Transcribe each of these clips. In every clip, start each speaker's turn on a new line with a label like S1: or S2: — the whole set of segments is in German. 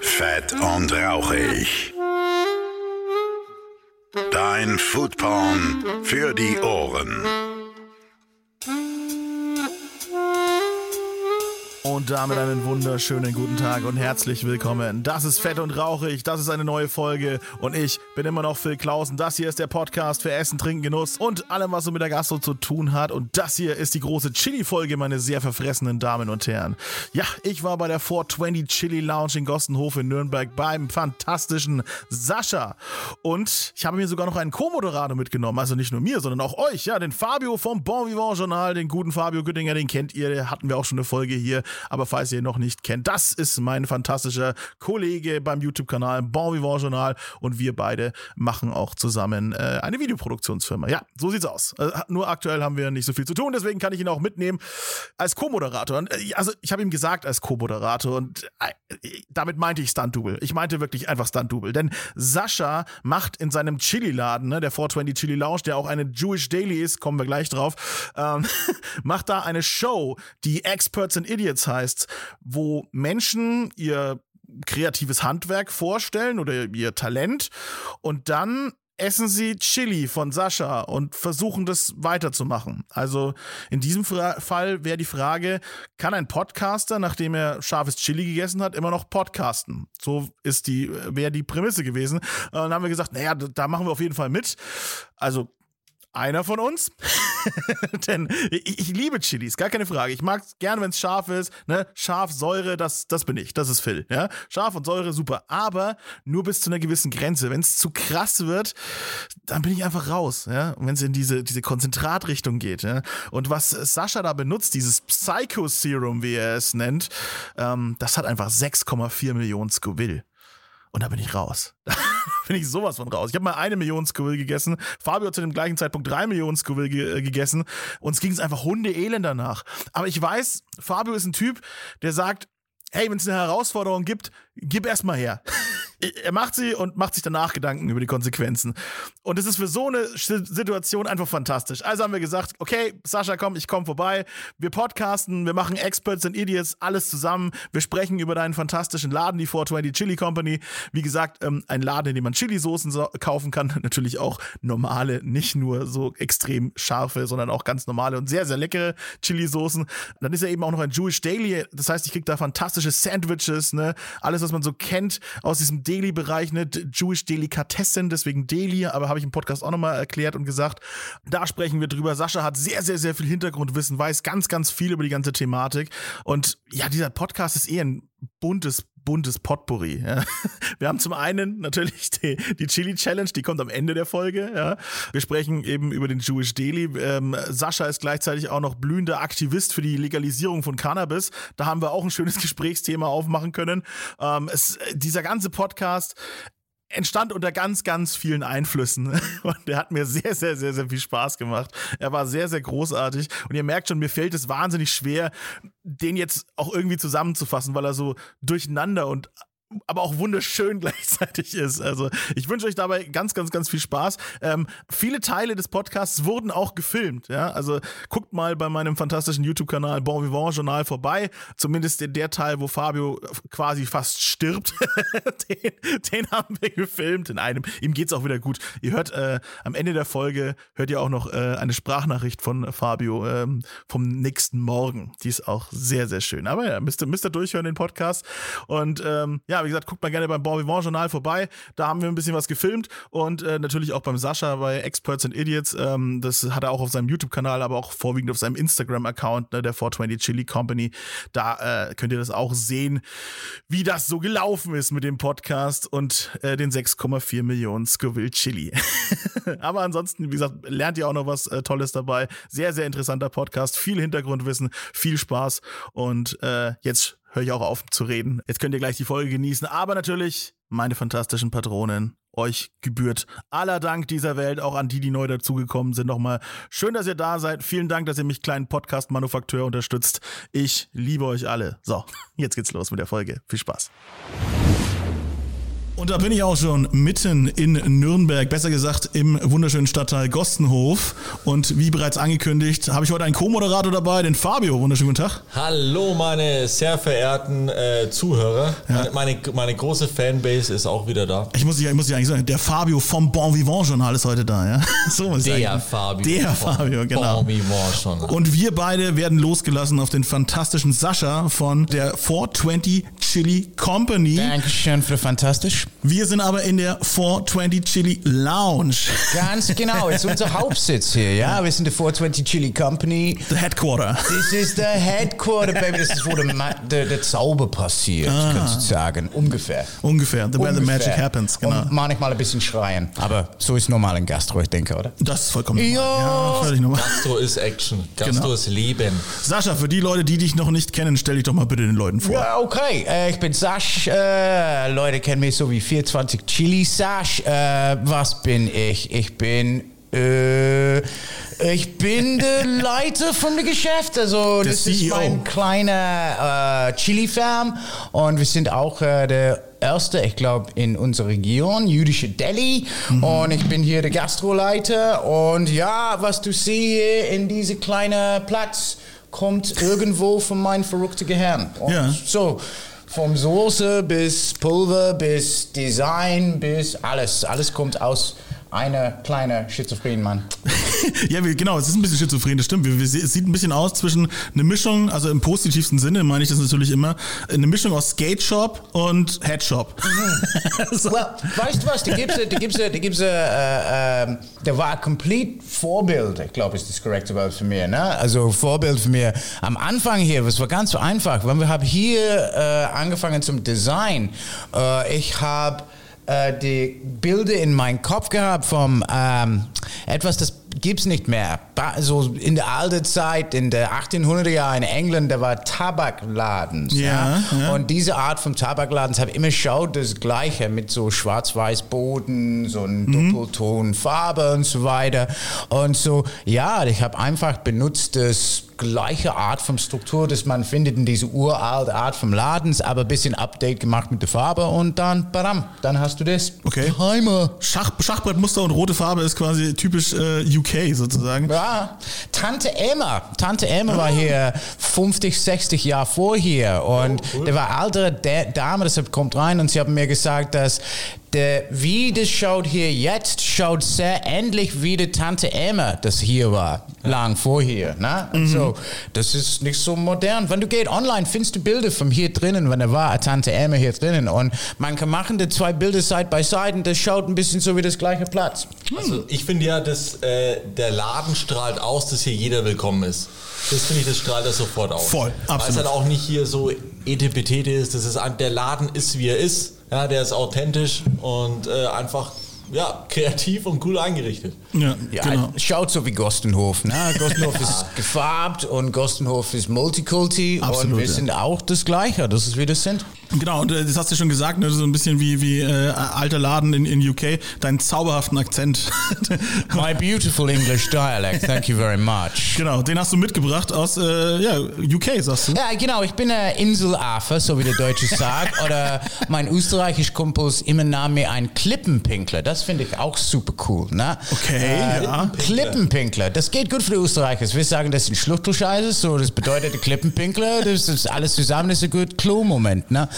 S1: Fett und rauchig. Dein Foodporn für die Ohren.
S2: Damit einen wunderschönen guten Tag und herzlich willkommen. Das ist Fett und Rauchig, das ist eine neue Folge und ich bin immer noch Phil Klausen. Das hier ist der Podcast für Essen, Trinken, Genuss und allem, was so mit der Gastro zu tun hat. Und das hier ist die große Chili-Folge, meine sehr verfressenen Damen und Herren. Ja, ich war bei der 420 Chili Lounge in Gostenhof in Nürnberg beim fantastischen Sascha. Und ich habe mir sogar noch einen Co-Moderator mitgenommen, also nicht nur mir, sondern auch euch, ja, den Fabio vom Bon Vivant Journal, den guten Fabio Güttinger, den kennt ihr, hatten wir auch schon eine Folge hier. Aber falls ihr ihn noch nicht kennt, das ist mein fantastischer Kollege beim YouTube-Kanal Bon Vivant Journal und wir beide machen auch zusammen äh, eine Videoproduktionsfirma. Ja, so sieht's aus. Äh, nur aktuell haben wir nicht so viel zu tun, deswegen kann ich ihn auch mitnehmen als Co-Moderator. Äh, also ich habe ihm gesagt als Co-Moderator und äh, damit meinte ich Stunt-Double. Ich meinte wirklich einfach Stunt-Double, denn Sascha macht in seinem Chili-Laden, ne, der 420 Chili Lounge, der auch eine Jewish Daily ist, kommen wir gleich drauf, ähm, macht da eine Show, die Experts and Idiots heißt, wo Menschen ihr kreatives Handwerk vorstellen oder ihr Talent und dann essen sie Chili von Sascha und versuchen das weiterzumachen. Also in diesem Fall wäre die Frage, kann ein Podcaster, nachdem er scharfes Chili gegessen hat, immer noch podcasten? So ist die, wäre die Prämisse gewesen. Und dann haben wir gesagt, naja, da machen wir auf jeden Fall mit. Also einer von uns. Denn ich, ich, liebe Chilis, gar keine Frage. Ich mag es gerne, wenn es scharf ist. Ne? Scharf, Säure, das, das bin ich. Das ist Phil. Ja? Scharf und Säure, super. Aber nur bis zu einer gewissen Grenze. Wenn es zu krass wird, dann bin ich einfach raus. Ja? Wenn es in diese, diese Konzentratrichtung geht. Ja? Und was Sascha da benutzt, dieses Psycho Serum, wie er es nennt, ähm, das hat einfach 6,4 Millionen Scoville. Und da bin ich raus. Bin ich sowas von raus. Ich habe mal eine Million Scoville gegessen. Fabio hat zu dem gleichen Zeitpunkt drei Millionen Scoville ge äh, gegessen. Uns ging es einfach Hundeelend danach. Aber ich weiß, Fabio ist ein Typ, der sagt, hey, wenn es eine Herausforderung gibt, gib erst mal her. Er macht sie und macht sich danach Gedanken über die Konsequenzen. Und es ist für so eine Situation einfach fantastisch. Also haben wir gesagt, okay, Sascha, komm, ich komme vorbei. Wir podcasten, wir machen Experts and Idiots, alles zusammen. Wir sprechen über deinen fantastischen Laden, die 420 Chili Company. Wie gesagt, ähm, ein Laden, in dem man Chili-Soßen so kaufen kann. Natürlich auch normale, nicht nur so extrem scharfe, sondern auch ganz normale und sehr, sehr leckere Chili-Soßen. Dann ist er eben auch noch ein Jewish Daily. Das heißt, ich krieg da fantastische Sandwiches, ne? Alles, was man so kennt aus diesem Deli-Bereich, ne, Jewish Delikatessen, deswegen Deli, aber habe ich im Podcast auch nochmal erklärt und gesagt, da sprechen wir drüber. Sascha hat sehr, sehr, sehr viel Hintergrundwissen, weiß ganz, ganz viel über die ganze Thematik. Und ja, dieser Podcast ist eher ein buntes buntes Potpourri. Ja. Wir haben zum einen natürlich die, die, Chili Challenge, die kommt am Ende der Folge. Ja. Wir sprechen eben über den Jewish Daily. Ähm, Sascha ist gleichzeitig auch noch blühender Aktivist für die Legalisierung von Cannabis. Da haben wir auch ein schönes Gesprächsthema aufmachen können. Ähm, es, dieser ganze Podcast entstand unter ganz, ganz vielen Einflüssen. Und der hat mir sehr, sehr, sehr, sehr viel Spaß gemacht. Er war sehr, sehr großartig. Und ihr merkt schon, mir fällt es wahnsinnig schwer, den jetzt auch irgendwie zusammenzufassen, weil er so durcheinander und aber auch wunderschön gleichzeitig ist. Also ich wünsche euch dabei ganz, ganz, ganz viel Spaß. Ähm, viele Teile des Podcasts wurden auch gefilmt. Ja, also guckt mal bei meinem fantastischen YouTube-Kanal Bon Vivant Journal vorbei. Zumindest der, der Teil, wo Fabio quasi fast stirbt, den, den, haben wir gefilmt. In einem. Ihm geht's auch wieder gut. Ihr hört äh, am Ende der Folge hört ihr auch noch äh, eine Sprachnachricht von Fabio ähm, vom nächsten Morgen. Die ist auch sehr, sehr schön. Aber ja, müsst ihr, müsst ihr durchhören den Podcast und ähm, ja wie gesagt, guckt mal gerne beim Bon Vivant Journal vorbei. Da haben wir ein bisschen was gefilmt und äh, natürlich auch beim Sascha bei Experts and Idiots. Ähm, das hat er auch auf seinem YouTube-Kanal, aber auch vorwiegend auf seinem Instagram-Account, ne, der 420 Chili Company. Da äh, könnt ihr das auch sehen, wie das so gelaufen ist mit dem Podcast und äh, den 6,4 Millionen Scoville Chili. aber ansonsten, wie gesagt, lernt ihr auch noch was äh, Tolles dabei. Sehr, sehr interessanter Podcast, viel Hintergrundwissen, viel Spaß und äh, jetzt höre ich auch auf zu reden. Jetzt könnt ihr gleich die Folge genießen. Aber natürlich, meine fantastischen Patronen, euch gebührt aller Dank dieser Welt, auch an die, die neu dazugekommen sind. Nochmal schön, dass ihr da seid. Vielen Dank, dass ihr mich kleinen Podcast-Manufakteur unterstützt. Ich liebe euch alle. So, jetzt geht's los mit der Folge. Viel Spaß. Und da bin ich auch schon mitten in Nürnberg, besser gesagt im wunderschönen Stadtteil Gostenhof. Und wie bereits angekündigt, habe ich heute einen Co-Moderator dabei, den Fabio. Wunderschönen guten Tag.
S3: Hallo, meine sehr verehrten äh, Zuhörer.
S2: Ja.
S3: Meine, meine große Fanbase ist auch wieder da.
S2: Ich muss, ich muss dich eigentlich sagen, der Fabio vom Bon Vivant Journal ist heute da, ja? So muss ich
S3: Der
S2: sagen.
S3: Fabio.
S2: Der Fabio, genau.
S3: Bon Vivant schon.
S2: Und wir beide werden losgelassen auf den fantastischen Sascha von der 420 Chili Company.
S4: Dankeschön für fantastisch.
S2: Wir sind aber in der 420 Chili Lounge.
S4: Ganz genau, ist unser Hauptsitz hier, ja. Wir sind die 420 Chili Company.
S2: The Headquarter.
S4: Das ist der Headquarter, Baby. Das ist, wo der, Ma- der, der Zauber passiert, kannst du sagen. Ungefähr.
S2: Ungefähr. The where the magic happens, genau.
S4: Und manchmal ein bisschen schreien. Aber so ist normal in Gastro, ich denke, oder?
S2: Das ist vollkommen normal.
S4: Ja.
S2: ja völlig normal.
S3: Gastro ist Action. Gastro
S2: Genau.
S3: ist Leben.
S2: Sascha, für die Leute, die dich noch nicht kennen, stell dich doch mal bitte den Leuten vor.
S4: Ja, okay. Äh, ich bin Sasch. Äh, Leute kennen mich so wie 420 Chili Sasch. Äh, was bin ich? Ich bin. Äh, ich bin der Leiter von dem Geschäft. Also,
S2: Der
S4: das ist
S2: CEO.
S4: mein kleiner äh, Chili-Farm. Und wir sind auch äh, der erste, ich glaube, in unserer Region, jüdische Delhi. Und ich bin hier der Gastroleiter. Und ja, was du siehst in diesem kleinen Platz, kommt irgendwo von meinem verrückten Gehirn. Und
S2: Ja.
S4: so. Vom Soße bis Pulver bis Design bis alles. Alles kommt aus einer kleinen schizophrenen Mann.
S2: Ja, wir, genau, es ist ein bisschen schizophren, das stimmt. Wir, wir, es sieht ein bisschen aus zwischen eine Mischung, also im positivsten Sinne meine ich das natürlich immer, eine Mischung aus Skate Shop und Head Shop. so.
S4: Well, weißt du was? Da gibt's, da gibt's, da gibt's, äh, äh, der war ein komplett Vorbild, ich glaube, ist das korrekte Wort für mich. Ne? Also Vorbild für mich. Am Anfang hier, es war ganz so einfach, weil wir haben hier äh, angefangen zum Design. Äh, ich habe äh, die Bilder in meinem Kopf gehabt vom ähm, etwas, das gibt's nicht mehr. So in der alten Zeit, in der 1800er Jahre in England, da war Tabakladen.
S2: Ja, ja.
S4: Und diese Art von Tabakladen habe ich immer geschaut, das Gleiche mit so schwarz-weiß Boden, so ein
S2: Mhm.
S4: Doppelton Farbe und so weiter. Und so, ja, ich habe einfach benutzt das gleiche Art von Struktur, das man findet in diese uralte Art vom Ladens, aber ein bisschen Update gemacht mit der Farbe und dann, badam, dann hast du das.
S2: Okay.
S4: Heimer.
S2: Schach, Schachbrettmuster und rote Farbe ist quasi typisch äh, UK sozusagen.
S4: Ja, Tante Emma. Tante Emma war hier 50, 60 Jahre vorher und der war alte Da- Dame, deshalb kommt rein und sie haben mir gesagt, dass der, wie das schaut hier jetzt, schaut sehr ähnlich wie die Tante Emma, das hier war, lang vorher. Ne? Und So, das ist nicht so modern. Wenn du gehst online, findest du Bilder von hier drinnen, wenn da war eine Tante Emma hier drinnen und man kann machen die zwei Bilder Side by Side und das schaut ein bisschen so wie das gleiche Platz.
S3: Also ich finde ja, dass äh, der Laden strahlt aus, dass hier jeder willkommen ist. Das finde ich, das strahlt das sofort aus.
S2: Voll,
S3: Weil
S2: absolut.
S3: es halt auch nicht hier so etepetete ist. Das ist ein, der Laden ist, wie er ist. Ja, der ist authentisch und äh, einfach ja, kreativ und cool eingerichtet.
S2: Ja,
S4: Ja,
S2: genau.
S4: schaut so wie Gostenhof. Ne? Gostenhof ist gefarbt und Gostenhof ist Multikulti
S2: Absolut,
S4: und wir
S2: ja.
S4: sind auch das Gleiche. Das ist wie das sind.
S2: Genau, und äh, das hast du schon gesagt, ne, so ein bisschen wie, wie äh, alter Laden in, in UK, deinen zauberhaften Akzent.
S4: My beautiful English dialect. Thank you very much.
S2: genau, den hast du mitgebracht aus äh, ja, UK, sagst du.
S4: Ja, genau. Ich bin ein Inselaffe, so wie der Deutsche sagt. Oder mein österreichisch Kumpels immer nahm mir ein Klippenpinkler. Das finde ich auch super cool. Ne?
S2: Okay, ja.
S4: Klippenpinkler. Das geht gut für die Österreicher. Wir sagen, das sind Schluchtelscheiße. So, das bedeutet Klippenpinkler. Das ist alles zusammen. Das ist ein gut Klo-Moment. Ne?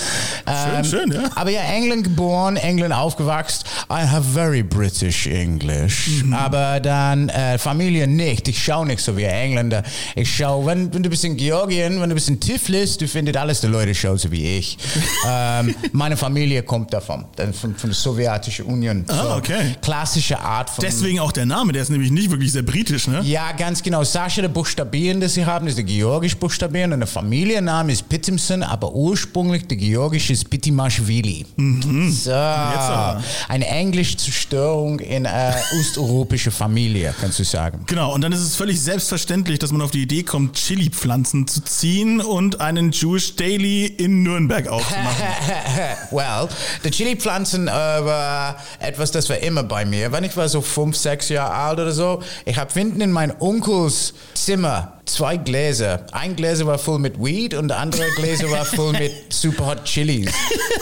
S2: Schön, schön, ja.
S4: Aber ja, England geboren, England aufgewachsen. I have very British English.
S2: Mhm.
S4: Aber dann äh, Familie nicht. Ich schaue nicht so wie Engländer. Ich schaue, wenn, wenn du bist in Georgien, wenn du bist in Tiflis, du findest alles die Leute schauen so wie ich. ähm, meine Familie kommt davon, von, von der Sowjetischen Union.
S2: Ah,
S4: So,
S2: okay.
S4: Klassische Art von
S2: Deswegen auch der Name, der ist nämlich nicht wirklich sehr britisch, ne?
S4: ja, ganz genau. Sascha, der Buchstabieren, das sie haben, ist der georgisch Buchstabieren und der Familienname ist Pittimson, aber ursprünglich der georgische ist Pittimashvili. So,
S2: aber.
S4: eine Englischzerstörung in äh, osteuropäische Familie, kannst du sagen.
S2: Genau, und dann ist es völlig selbstverständlich, dass man auf die Idee kommt, Chili-Pflanzen zu ziehen und einen Jewish Daily in Nürnberg aufzumachen.
S4: well, die Chili-Pflanzen äh, war etwas, das war immer bei mir. Wenn ich war so fünf, sechs Jahre alt oder so, ich habe hinten in mein Onkels Zimmer zwei Gläser. Ein Gläser war voll mit Weed und der andere Gläser war voll mit Super Hot Chilis.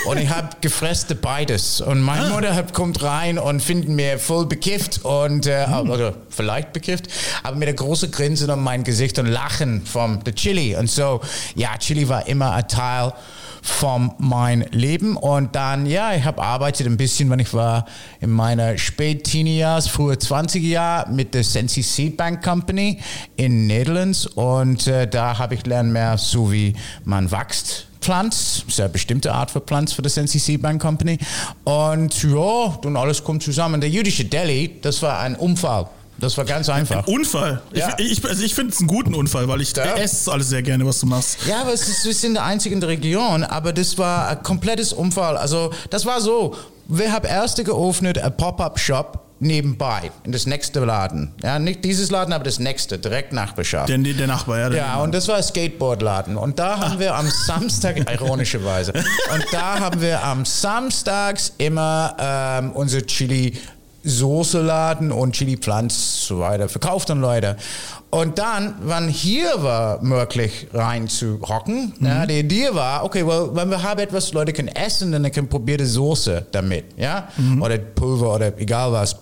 S4: Und ich habe gefressen beides. Und meine Mutter hat, kommt rein und findet mir voll bekifft und äh, oder vielleicht bekifft, aber mit einer großen Grinse um mein Gesicht und Lachen vom der Chili. Und so, ja, Chili war immer ein Teil von mein Leben. Und dann, ja, ich habe arbeitet ein bisschen, wenn ich war in meiner Spät-Teenie-Jahres, frühe 20er Jahre mit der Sensi Seed Bank Company in Netherlands. Und äh, da habe ich lernen mehr, so wie man wächst. Pflanz, eine bestimmte Art für Pflanz für das NCC Bank Company. Und ja, dann alles kommt zusammen. Der jüdische Delhi, das war ein Unfall. Das war ganz einfach.
S2: Unfall.
S4: Ja.
S2: Ich, ich, also ich finde es einen guten Unfall, weil ich
S4: Ja.
S2: esse alles sehr gerne, was du machst.
S4: Ja, aber es ist, wir sind der einzige in der Region, aber das war ein komplettes Unfall. Also, das war so. Wir haben erste geöffnet, ein Pop-Up-Shop nebenbei, in das nächste Laden. Ja, nicht dieses Laden, aber das nächste, direkt Nachbarschaft.
S2: Der, der Nachbar, ja. der-
S4: Ja, und das war ein Skateboardladen. Und da haben wir am Samstag, ironischerweise, und da haben wir am Samstags immer ähm, unsere Chili Soße-Laden und Chili-Pflanz so weiter verkauft an Leute. Und dann, wann hier war möglich rein zu hocken, ja, die Idee war, okay, well, wenn wir haben etwas, Leute können essen, dann können probieren die Soße damit, ja, oder Pulver oder egal was.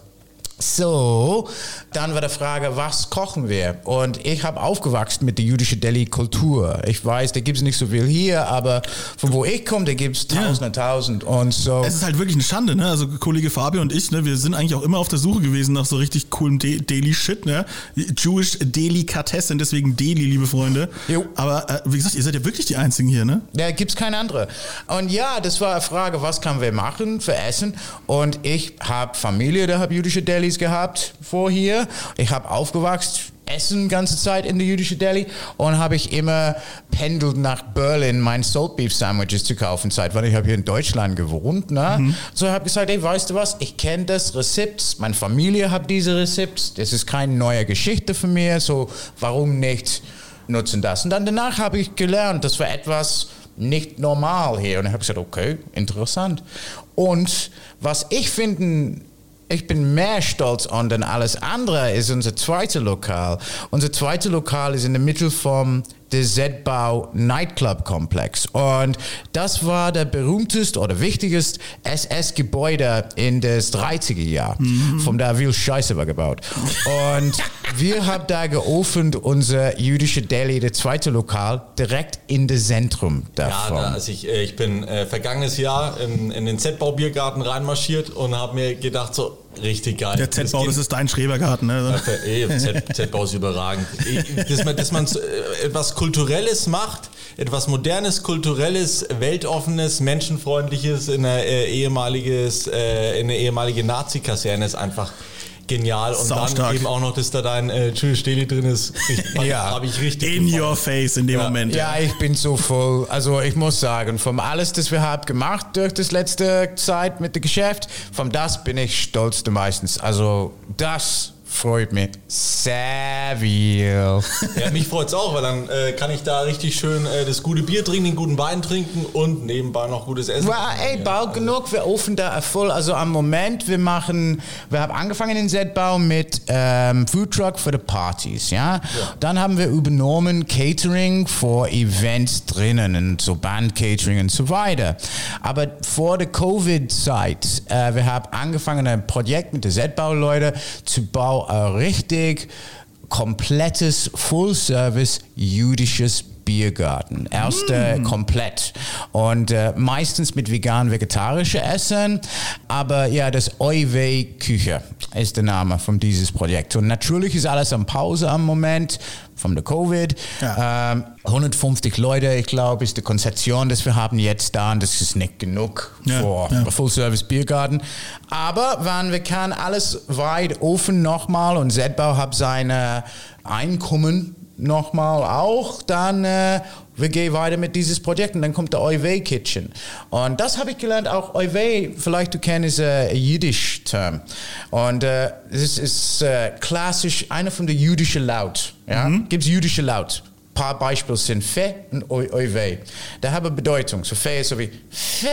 S4: So, dann war die Frage, was kochen wir? Und ich habe aufgewachsen mit der jüdischen Delhi-Kultur. Ich weiß, da gibt es nicht so viel hier, aber von wo ich komme, da gibt es tausend und tausend. Und so.
S2: Es ist halt wirklich eine Schande, ne? Also Kollege Fabio und ich, ne, wir sind eigentlich auch immer auf der Suche gewesen nach so richtig coolem De Deli-Shit, ne? Jewish Delikatessen, deswegen Deli, liebe Freunde.
S4: Jo.
S2: Aber äh, wie gesagt, ihr seid ja wirklich die Einzigen hier, ne?
S4: Da gibt es keine andere. Und ja, das war eine Frage, was können wir machen für Essen? Und ich habe Familie, da habe jüdische Delis gehabt vor hier. Ich habe aufgewachsen, Essen ganze Zeit in der jüdischen Deli und habe ich immer pendelt nach Berlin mein Salt Beef Sandwiches zu kaufen Zeit, weil ich habe hier in Deutschland gewohnt. Ne? So habe ich gesagt, hey, weißt du was? Ich kenne das Rezept, meine Familie hat diese Rezept. Das ist keine neue Geschichte für mich. So warum nicht nutzen das? Und dann danach habe ich gelernt, das war etwas nicht normal hier. Und ich habe gesagt, okay, interessant. Und was ich finde, ich bin mehr stolz an denn alles andere, ist unser zweites Lokal. Unser zweites Lokal ist in der Mitte vom der Z-Bau Nightclub Komplex. Und das war der berühmteste oder wichtigste SS-Gebäude in des 30er Jahr. Von da viel Scheiße war gebaut. Und wir haben da geöffnet unser jüdische Deli, der zweite Lokal, direkt in das Zentrum
S3: Ja,
S4: davon.
S3: da, also ich, äh, ich bin äh, vergangenes Jahr in, in den Z-Bau-Biergarten reinmarschiert und habe mir gedacht, so richtig geil.
S2: Der Z-Bau, das
S3: geht-
S2: ist dein Schrebergarten, ne?
S3: Eh, Z-Bau ist überragend. Eh, Dass man, dass man äh, etwas Kulturelles macht, etwas Modernes, Kulturelles, Weltoffenes, Menschenfreundliches in eine, äh, ehemaliges, äh, in eine ehemalige Nazi-Kaserne ist einfach genial. Und dann
S2: Saustark.
S3: eben auch noch, dass da dein äh, Julius Steli drin ist. Ich,
S4: Ja.
S3: Habe ich richtig
S2: In
S3: gefreut.
S2: your face in dem
S3: Ja.
S2: Moment.
S4: Ja, ich bin so voll. Also ich muss sagen, vom alles, das wir haben gemacht durch das letzte Zeit mit dem Geschäft, von das bin ich stolz meistens. Also das freut mich sehr viel.
S3: Ja, mich freut's auch, weil dann äh, kann ich da richtig schön äh, das gute Bier trinken, den guten Wein trinken und nebenbei noch gutes Essen.
S4: Well, ey, bald genug, wir offen da voll. Also am Moment, wir machen, wir haben angefangen in Z-Bau mit ähm, Food Truck für die Partys, ja? Dann haben wir übernommen Catering für Events drinnen und so Band-Catering und so weiter. Aber vor der Covid-Zeit, äh, wir haben angefangen ein Projekt mit den Z-Bau-Leuten zu bauen, richtig komplettes Full-Service jüdisches Biergarten. Erste komplett. Und äh, meistens mit vegan vegetarische Essen. Aber ja, das Euwei Küche ist der Name von dieses Projekt. Und natürlich ist alles am Pause am Moment von der Covid.
S2: Ja.
S4: Ähm, 150 Leute, ich glaube, ist die Konzeption, das wir haben jetzt da. Und das ist nicht genug
S2: Ja,
S4: für
S2: ja.
S4: Full-Service Biergarten. Aber wenn wir kann alles weit offen nochmal und Z-Bau hat seine Einkommen nochmal auch, dann äh, wir gehen weiter mit dieses Projekt und dann kommt der Euwei Kitchen. Und das habe ich gelernt, auch Euwei, vielleicht du kennst äh, jüdisch Term. Und äh, es ist äh, klassisch einer von der jüdischen Laut. Ja? Gibt's jüdische Laut? paar Beispiele sind Fe und Oive. Da haben Bedeutung. So Fe ist so wie Fe,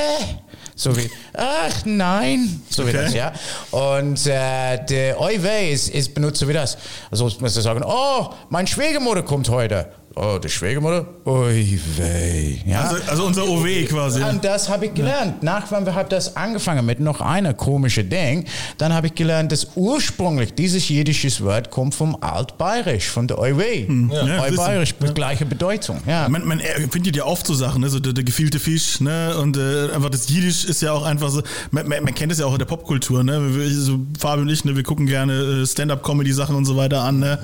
S4: so wie ach nein, so wie
S2: Okay.
S4: das, ja. Und äh, der Oive ist, ist benutzt so wie das. Also muss man sagen, oh, mein Schwiegermutter kommt heute. Oh, die Schwiegermutter? Oive. Ja.
S2: Also, also unser OW quasi.
S4: Und das habe ich gelernt. Nach, wenn wir haben das angefangen mit noch einer komischen Ding, dann habe ich gelernt, dass ursprünglich dieses jiddische Wort kommt vom Altbayerisch, von der Euwe.
S2: Ja,
S4: Altbayerisch mit gleicher Bedeutung. Ja.
S2: Man, man findet ja oft so Sachen, ne? so der, der gefielte Fisch, ne? Und äh, einfach das Jiddisch ist ja auch einfach so, man, man, man kennt es ja auch in der Popkultur, ne? Wir- So Fabi und ich, ne? wir gucken gerne äh, Stand-up-Comedy-Sachen und so weiter an, ne?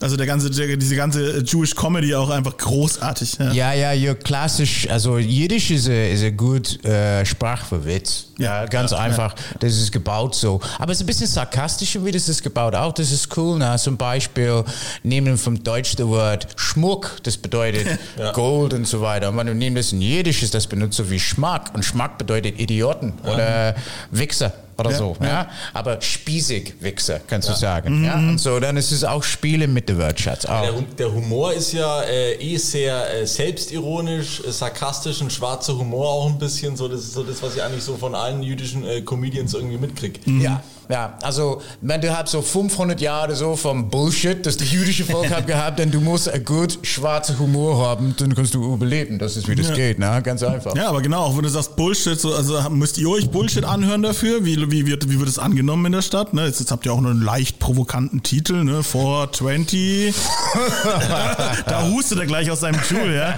S2: Also der ganze, der, diese ganze Jewish Comedy auch einfach großartig. Ja.
S4: Ja, ja, ja, klassisch. Also Jiddisch ist eine ist a gut äh, Sprache für Witz. Ja,
S2: Ja,
S4: ganz einfach. Das ist gebaut so. Aber es ist ein bisschen sarkastisch, wie das ist gebaut. Auch das ist cool. Na, zum Beispiel nehmen vom Deutsch das Wort Schmuck, das bedeutet Gold und so weiter. Und wenn du nimmst das in Jiddisch, ist das benutzt so wie Schmack. Und Schmack bedeutet Idioten oder Wichser. Oder
S2: Ja,
S4: so, ja.
S2: ja.
S4: Aber spießig Wichser, kannst du sagen. Ja. Und so, dann ist es auch Spiele mit dem Wortschatz. Auch.
S3: Der, der Humor ist ja äh, eh sehr äh, selbstironisch, äh, sarkastisch, ein schwarzer Humor auch ein bisschen. So, das ist so das, was ich eigentlich so von allen jüdischen äh, Comedians irgendwie mitkriege.
S4: Ja, ja, also wenn du hast so 500 Jahre so vom Bullshit, das die jüdische Volk hat gehabt, dann du musst einen gut schwarzen Humor haben, dann kannst du überleben. Das ist wie das
S2: Ja.
S4: geht, ne? Ganz einfach.
S2: Ja, aber genau, auch wenn du sagst Bullshit, so, also müsst ihr euch Bullshit anhören dafür? Wie, wie, wird, wie wird es angenommen in der Stadt? Ne? Jetzt, jetzt habt ihr auch noch einen leicht provokanten Titel, ne? 420. da hustet er gleich aus seinem Stuhl, ja?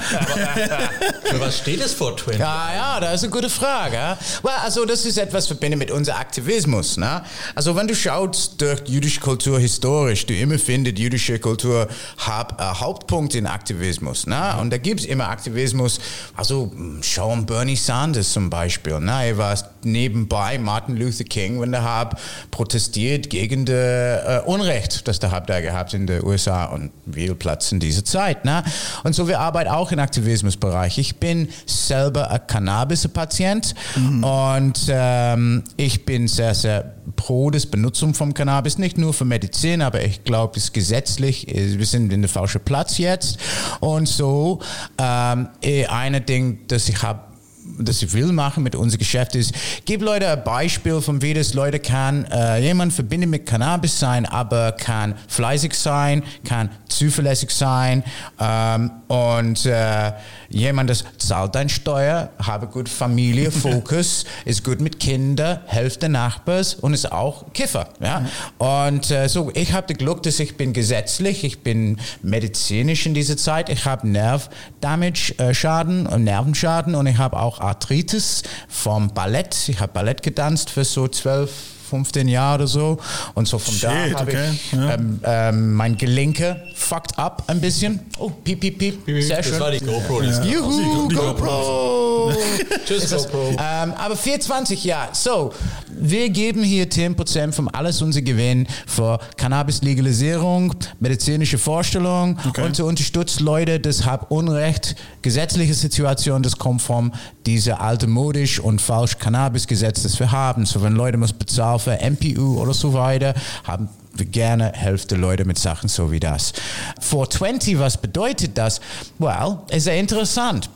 S3: Für was steht es vor Twin?
S4: Ja, ja, das ist eine gute Frage. also das ist etwas verbunden mit unserem Aktivismus. Ne? Also wenn du schaust durch jüdische Kultur historisch, du immer findest, jüdische Kultur hat einen Hauptpunkt in Aktivismus. Ne? Und da gibt es immer Aktivismus. Also schau an Bernie Sanders zum Beispiel. Ne? Er war nebenbei Martin Luther King, wenn er hat protestiert gegen das äh, Unrecht, das der hat da gehabt in den USA und viel Platz in dieser Zeit. Ne? Und so wir arbeiten auch im Aktivismusbereich. Ich bin selber ein Cannabis-Patient und ähm, ich bin sehr, sehr pro das Benutzung vom Cannabis, nicht nur für Medizin, aber ich glaube, es gesetzlich, äh, wir sind in der falschen Platz jetzt. Und so ähm, eh, eine Ding, das ich habe das ich will machen mit unserem Geschäft ist, gib Leute ein Beispiel von wie das Leute kann, äh, jemand verbindet mit Cannabis sein, aber kann fleißig sein, kann zuverlässig sein ähm, und äh, jemand, das zahlt dein Steuer, habe gut Familie, Fokus, ist gut mit Kindern, hilft den Nachbars und ist auch Kiffer. Ja? Und äh, so, ich habe das Glück, dass ich bin gesetzlich, ich bin medizinisch in dieser Zeit, ich habe Nerv-Damage, äh, Schaden und Nervenschaden und ich habe auch Arthritis vom Ballett. Ich habe Ballett getanzt für so 12, 15 Jahre oder so. Und so von da
S2: Shit,
S4: habe
S2: okay,
S4: ich
S2: ja.
S4: ähm, ähm, mein Gelenke fucked up ein bisschen. Oh, piep, piep, piep. Sehr
S3: das
S4: schön.
S3: war die GoPro. Das
S4: Juhu,
S2: Die
S4: GoPro.
S3: Tschüss,
S4: das-
S3: GoPro.
S4: Ähm, aber 420, ja. So, wir geben hier 10% von alles unser Gewinn für Cannabis-Legalisierung, medizinische Vorstellung
S2: Okay.
S4: und zu unterstützen Leute, das haben Unrecht, gesetzliche Situation, das kommt von dieser altmodisch und falsch Cannabis-Gesetz, das wir haben. So, wenn Leute muss bezahlen für MPU oder so weiter, haben wir gerne Hälfte Leute mit Sachen so wie das. 420, was bedeutet das? Well, ist ja interessant.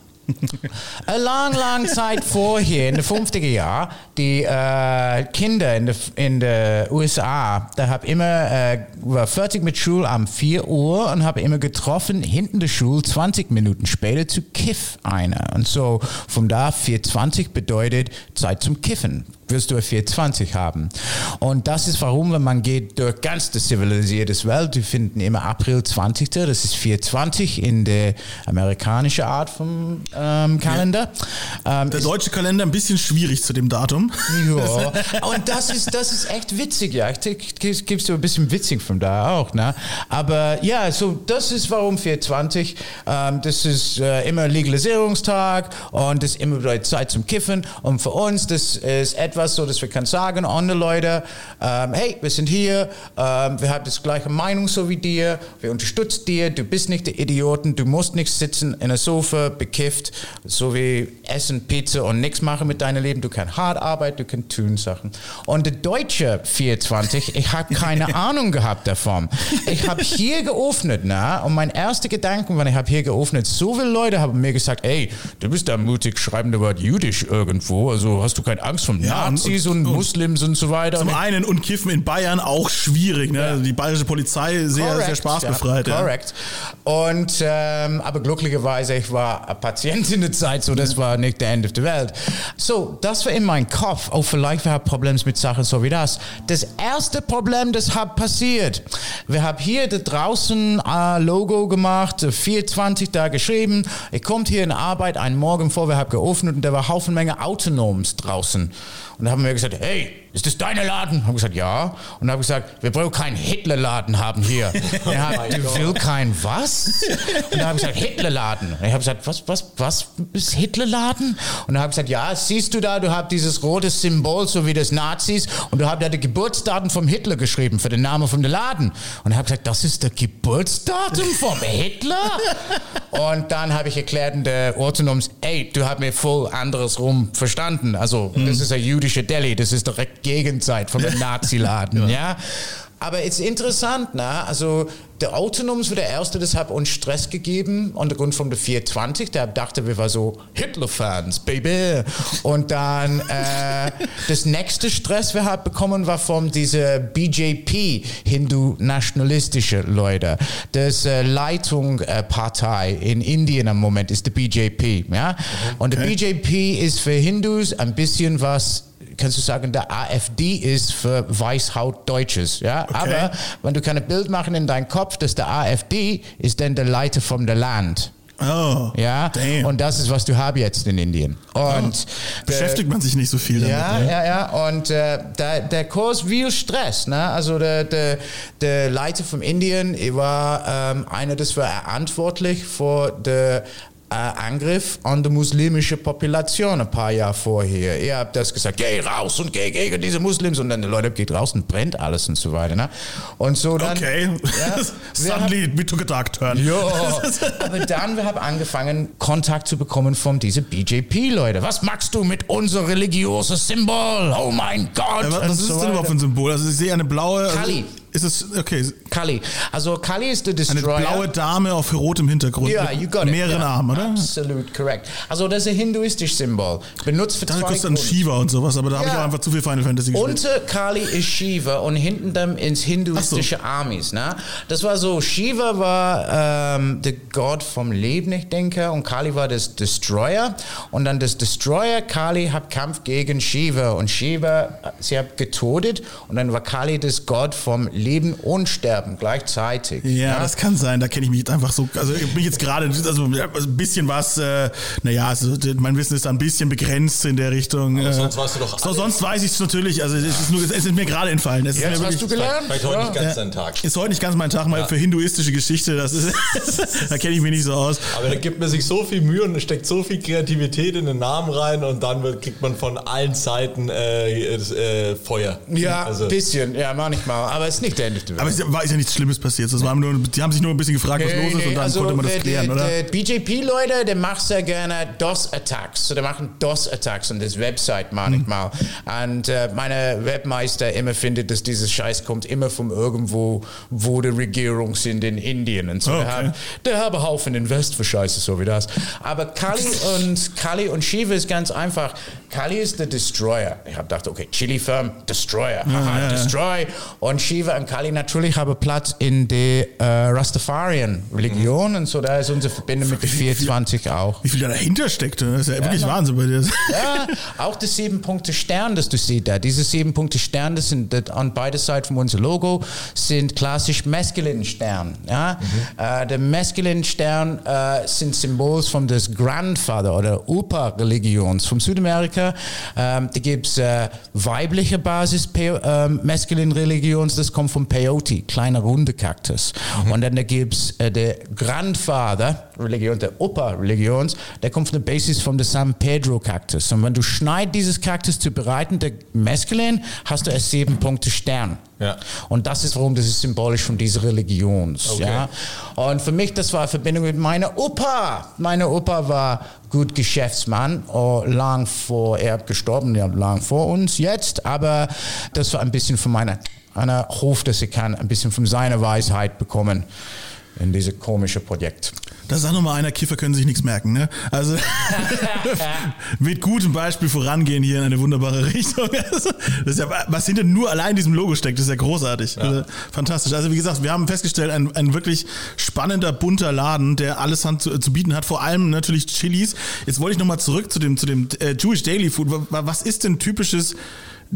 S4: Eine lang, lang Zeit vorher, in den 50er Jahren, die äh, Kinder in den in der USA, da habe immer, äh, war fertig mit Schule um 4 Uhr und habe immer getroffen, hinten der Schule, 20 Minuten später zu Kiff einer. Und so, von da 420 bedeutet Zeit zum Kiffen. Wirst du ein 420 haben. Und das ist warum, wenn man geht durch ganz die zivilisierte Welt, wir finden immer April 20. Das ist 420 in der amerikanischen Art vom ähm, Kalender. Ähm,
S2: Der deutsche Kalender ein bisschen schwierig zu dem Datum.
S4: ja, und das ist, das ist echt witzig, ja. Ich gebe so ein bisschen witzig von da auch, ne? Aber ja, so, das ist warum 420. Ähm, das ist äh, immer Legalisierungstag und das ist immer Zeit zum Kiffen. Und für uns, das ist etwas, etwas, so dass wir können sagen, andere Leute, ähm, hey, wir sind hier, ähm, wir haben das gleiche Meinung so wie dir, wir unterstützen dir, du bist nicht der Idioten, du musst nicht sitzen in der Sofa, bekifft, so wie essen Pizza und nichts machen mit deinem Leben. Du kannst hart arbeiten, du kannst tun Sachen. Und der deutsche 24, ich habe keine Ahnung gehabt davon. Ich habe hier geöffnet, na, und mein erster Gedanke, wenn ich habe hier geöffnet, so viele Leute haben mir gesagt, ey, du bist da mutig, schreiben der Wort jüdisch irgendwo, also hast du keine Angst vor
S2: Ja, und-
S4: Nazis und,
S2: und- und-
S4: Muslims und so weiter.
S2: Zum einen und Kiffen in Bayern auch schwierig. Ne? Also die bayerische Polizei sehr,
S4: Correct,
S2: sehr spaßbefreit.
S4: Ja,
S2: Ja.
S4: Und, ähm, aber glücklicherweise, ich war Patient in der Zeit, so das war nicht der Ende der Welt. So, das war in meinem Kopf. Oh, vielleicht wir haben Probleme mit Sachen so wie das. Das erste Problem, das hat passiert. Wir haben hier da draußen ein Logo gemacht, 420 da geschrieben. Ich komme hier in Arbeit einen Morgen vor, wir haben geöffnet und da war Haufen Menge Autonoms draußen. Und da haben wir gesagt, hey, ist das deine Laden? Haben gesagt, ja. Und haben gesagt, wir wollen keinen Hitlerladen haben hier. Er hat, du willst kein was? Und da habe ich gesagt, Hitlerladen. Und ich habe gesagt, was, was, was ist Hitlerladen? Und da habe ich gesagt, ja, siehst du da, du hast dieses rote Symbol, so wie das Nazis, und du hast da die Geburtsdaten vom Hitler geschrieben für den Namen von der Laden. Und habe gesagt, das ist der Geburtsdatum vom Hitler? Und dann habe ich erklärt in der Orthonoms, ey, du hast mir voll anderes rum verstanden. Also, das ist ein jüdischer Deli, das ist direkt Gegenzeit von dem Naziladen, ja. Aber es ist interessant, ne? Also, der Autonoms war der Erste, das hat uns Stress gegeben, untergrund von der 420. Der dachte, wir waren so Hitler-Fans, Baby. Und dann, äh, das nächste Stress, wir haben bekommen, war von dieser BJP, hindu-nationalistische Leute. Das äh, Leitung äh, Partei in Indien im Moment ist die BJP, ja. Und der BJP ist für Hindus ein bisschen was kannst du sagen, der AfD ist für Weißhaut-Deutsches, ja. Aber wenn du kein Bild machen in deinem Kopf, dass der AfD ist dann der Leiter vom der Land.
S2: Oh,
S4: Ja,
S2: damn.
S4: und das ist, was du hast jetzt in Indien. Und
S2: Beschäftigt man sich nicht so viel damit.
S4: ja,
S2: ne?
S4: ja, ja. Und äh, der, der Kurs viel Stress. Ne? Also der, der, der Leiter von Indien war ähm, einer, das war verantwortlich für äh, Angriff an die muslimische Population ein paar Jahre vorher. Ihr habt das gesagt, geh raus und geh gegen diese Muslims und dann die Leute geht raus und brennt alles und so weiter. Ne? Und so dann.
S2: Okay.
S4: Ja,
S2: Suddenly took a dark turn.
S4: ja, aber dann wir haben angefangen, Kontakt zu bekommen von diesen BJP-Leuten. Was machst du mit unser religiöses Symbol? Oh mein Gott!
S2: Ja, was, was ist
S4: so
S2: denn überhaupt für ein Symbol? Also ich sehe eine blaue. also
S4: Kali.
S2: Ist es, okay,
S4: Kali. Also Kali ist der
S2: eine
S4: Destroyer.
S2: blaue Dame auf rotem Hintergrund.
S4: ja,
S2: mit
S4: you got it.
S2: Mehreren
S4: ja,
S2: Armen, oder?
S4: Absolut korrekt. Also das ist ein hinduistisches Symbol. Benutzt für
S2: Da
S4: zwei
S2: dann. Shiva und sowas, aber da habe ich auch einfach zu viel Final Fantasy gespielt.
S4: Unter Kali ist Shiva und hinten dann ins hinduistische Armies. Ne? Das war so, Shiva war ähm, der Gott vom Leben, ich denke, und Kali war das Destroyer. Und dann das Destroyer, Kali hat Kampf gegen Shiva und Shiva, sie hat getötet und dann war Kali das Gott vom Leben und Sterben gleichzeitig.
S2: Ja,
S4: ne?
S2: das kann sein. Da kenne ich mich jetzt einfach so. Also ich bin jetzt gerade, also ja, ein bisschen was. Äh, naja, also, mein Wissen ist da ein bisschen begrenzt in der Richtung.
S3: Aber
S2: äh,
S3: sonst weißt du doch
S2: So,
S3: alles.
S2: sonst weiß ich es natürlich. Also es ist, nur, es ist mir gerade entfallen. Es ist
S4: Jetzt
S2: mir
S4: hast du gelernt?
S3: Vielleicht heute nicht
S4: Ja.
S3: ganz dein Tag.
S2: ist heute nicht ganz mein Tag mal für hinduistische Geschichte. Das ist, da kenne ich mich nicht so aus.
S3: Aber da gibt man sich so viel Mühe und steckt so viel Kreativität in den Namen rein und dann wird, kriegt man von allen Seiten äh, das, äh, Feuer.
S4: Ja,
S3: also,
S4: bisschen, ja, manchmal, aber es ist nicht der der Welt.
S2: Aber es war ist ja nichts Schlimmes passiert. Das war nur, die haben sich nur ein bisschen gefragt, was
S4: Nee,
S2: los ist
S4: nee,
S2: und dann
S4: also
S2: konnte man das
S4: der-
S2: klären,
S4: der,
S2: oder?
S4: Der BJP-Leute, der macht sehr gerne DOS-Attacks. So, die machen DOS-Attacks und das Website manchmal. Und äh, meine Webmeister immer findet, dass dieses Scheiß kommt immer von irgendwo, wo die Regierung sind in Indien. Und so,
S2: Oh,
S4: der,
S2: okay.
S4: haben, der haben Haufen Invest für Scheiße, so wie das. Aber Kali und, Kali und Shiva ist ganz einfach. Kali ist der Destroyer. Ich habe gedacht, okay, Chili Firm, Destroyer, haha,
S2: ja, ja.
S4: Destroy. Und Shiva und Kali natürlich haben Platz in der äh, Rastafarian-Religion und so, da ist unsere Verbindung mit der 420 auch.
S2: Wie viel da dahinter steckt, das ist ja wirklich Wahnsinn bei dir.
S4: Ja, auch der sieben Punkte Stern, das du siehst da. Diese sieben Punkte Stern, das sind das an beide Seiten von unserem Logo, sind klassisch masculine Stern. Ja? Äh, der masculine Stern äh, sind Symbol von des Grandfather oder Opa-Religions von Südamerika. Ähm, da gibt es äh, weibliche Basis ähm, masculine Religions, das kommt kommt vom Peyote, kleiner runde Kaktus. Und dann da gibt's äh, der Grandfather Religion, der Opa Religions, der kommt von der Basis von der San Pedro Kaktus. Und wenn du schneidest dieses Kaktus zu bereiten, der Mescalin, hast du es sieben Punkte Stern.
S3: Ja.
S4: Und das ist warum das ist symbolisch von dieser Religion.
S3: Okay.
S4: Ja. Und für mich, das war eine Verbindung mit meiner Opa. Meine Opa war gut Geschäftsmann, oh, lang vor er gestorben, lang vor uns jetzt. Aber das war ein bisschen von meiner, einer Hof, dass ich kann ein bisschen von seiner Weisheit bekommen in dieses komische Projekt.
S2: Da sagt nochmal einer, Kiffer können sich nichts merken, ne? Also mit gutem Beispiel vorangehen hier in eine wunderbare Richtung. Also, das ist ja, was hinter nur allein diesem Logo steckt, das ist ja großartig. Also, fantastisch. Also wie gesagt, wir haben festgestellt, ein, ein wirklich spannender, bunter Laden, der alles Hand zu, zu bieten hat, vor allem natürlich Chilis. Jetzt wollte ich nochmal zurück zu dem, zu dem äh, Jewish Daily Food. Was ist denn typisches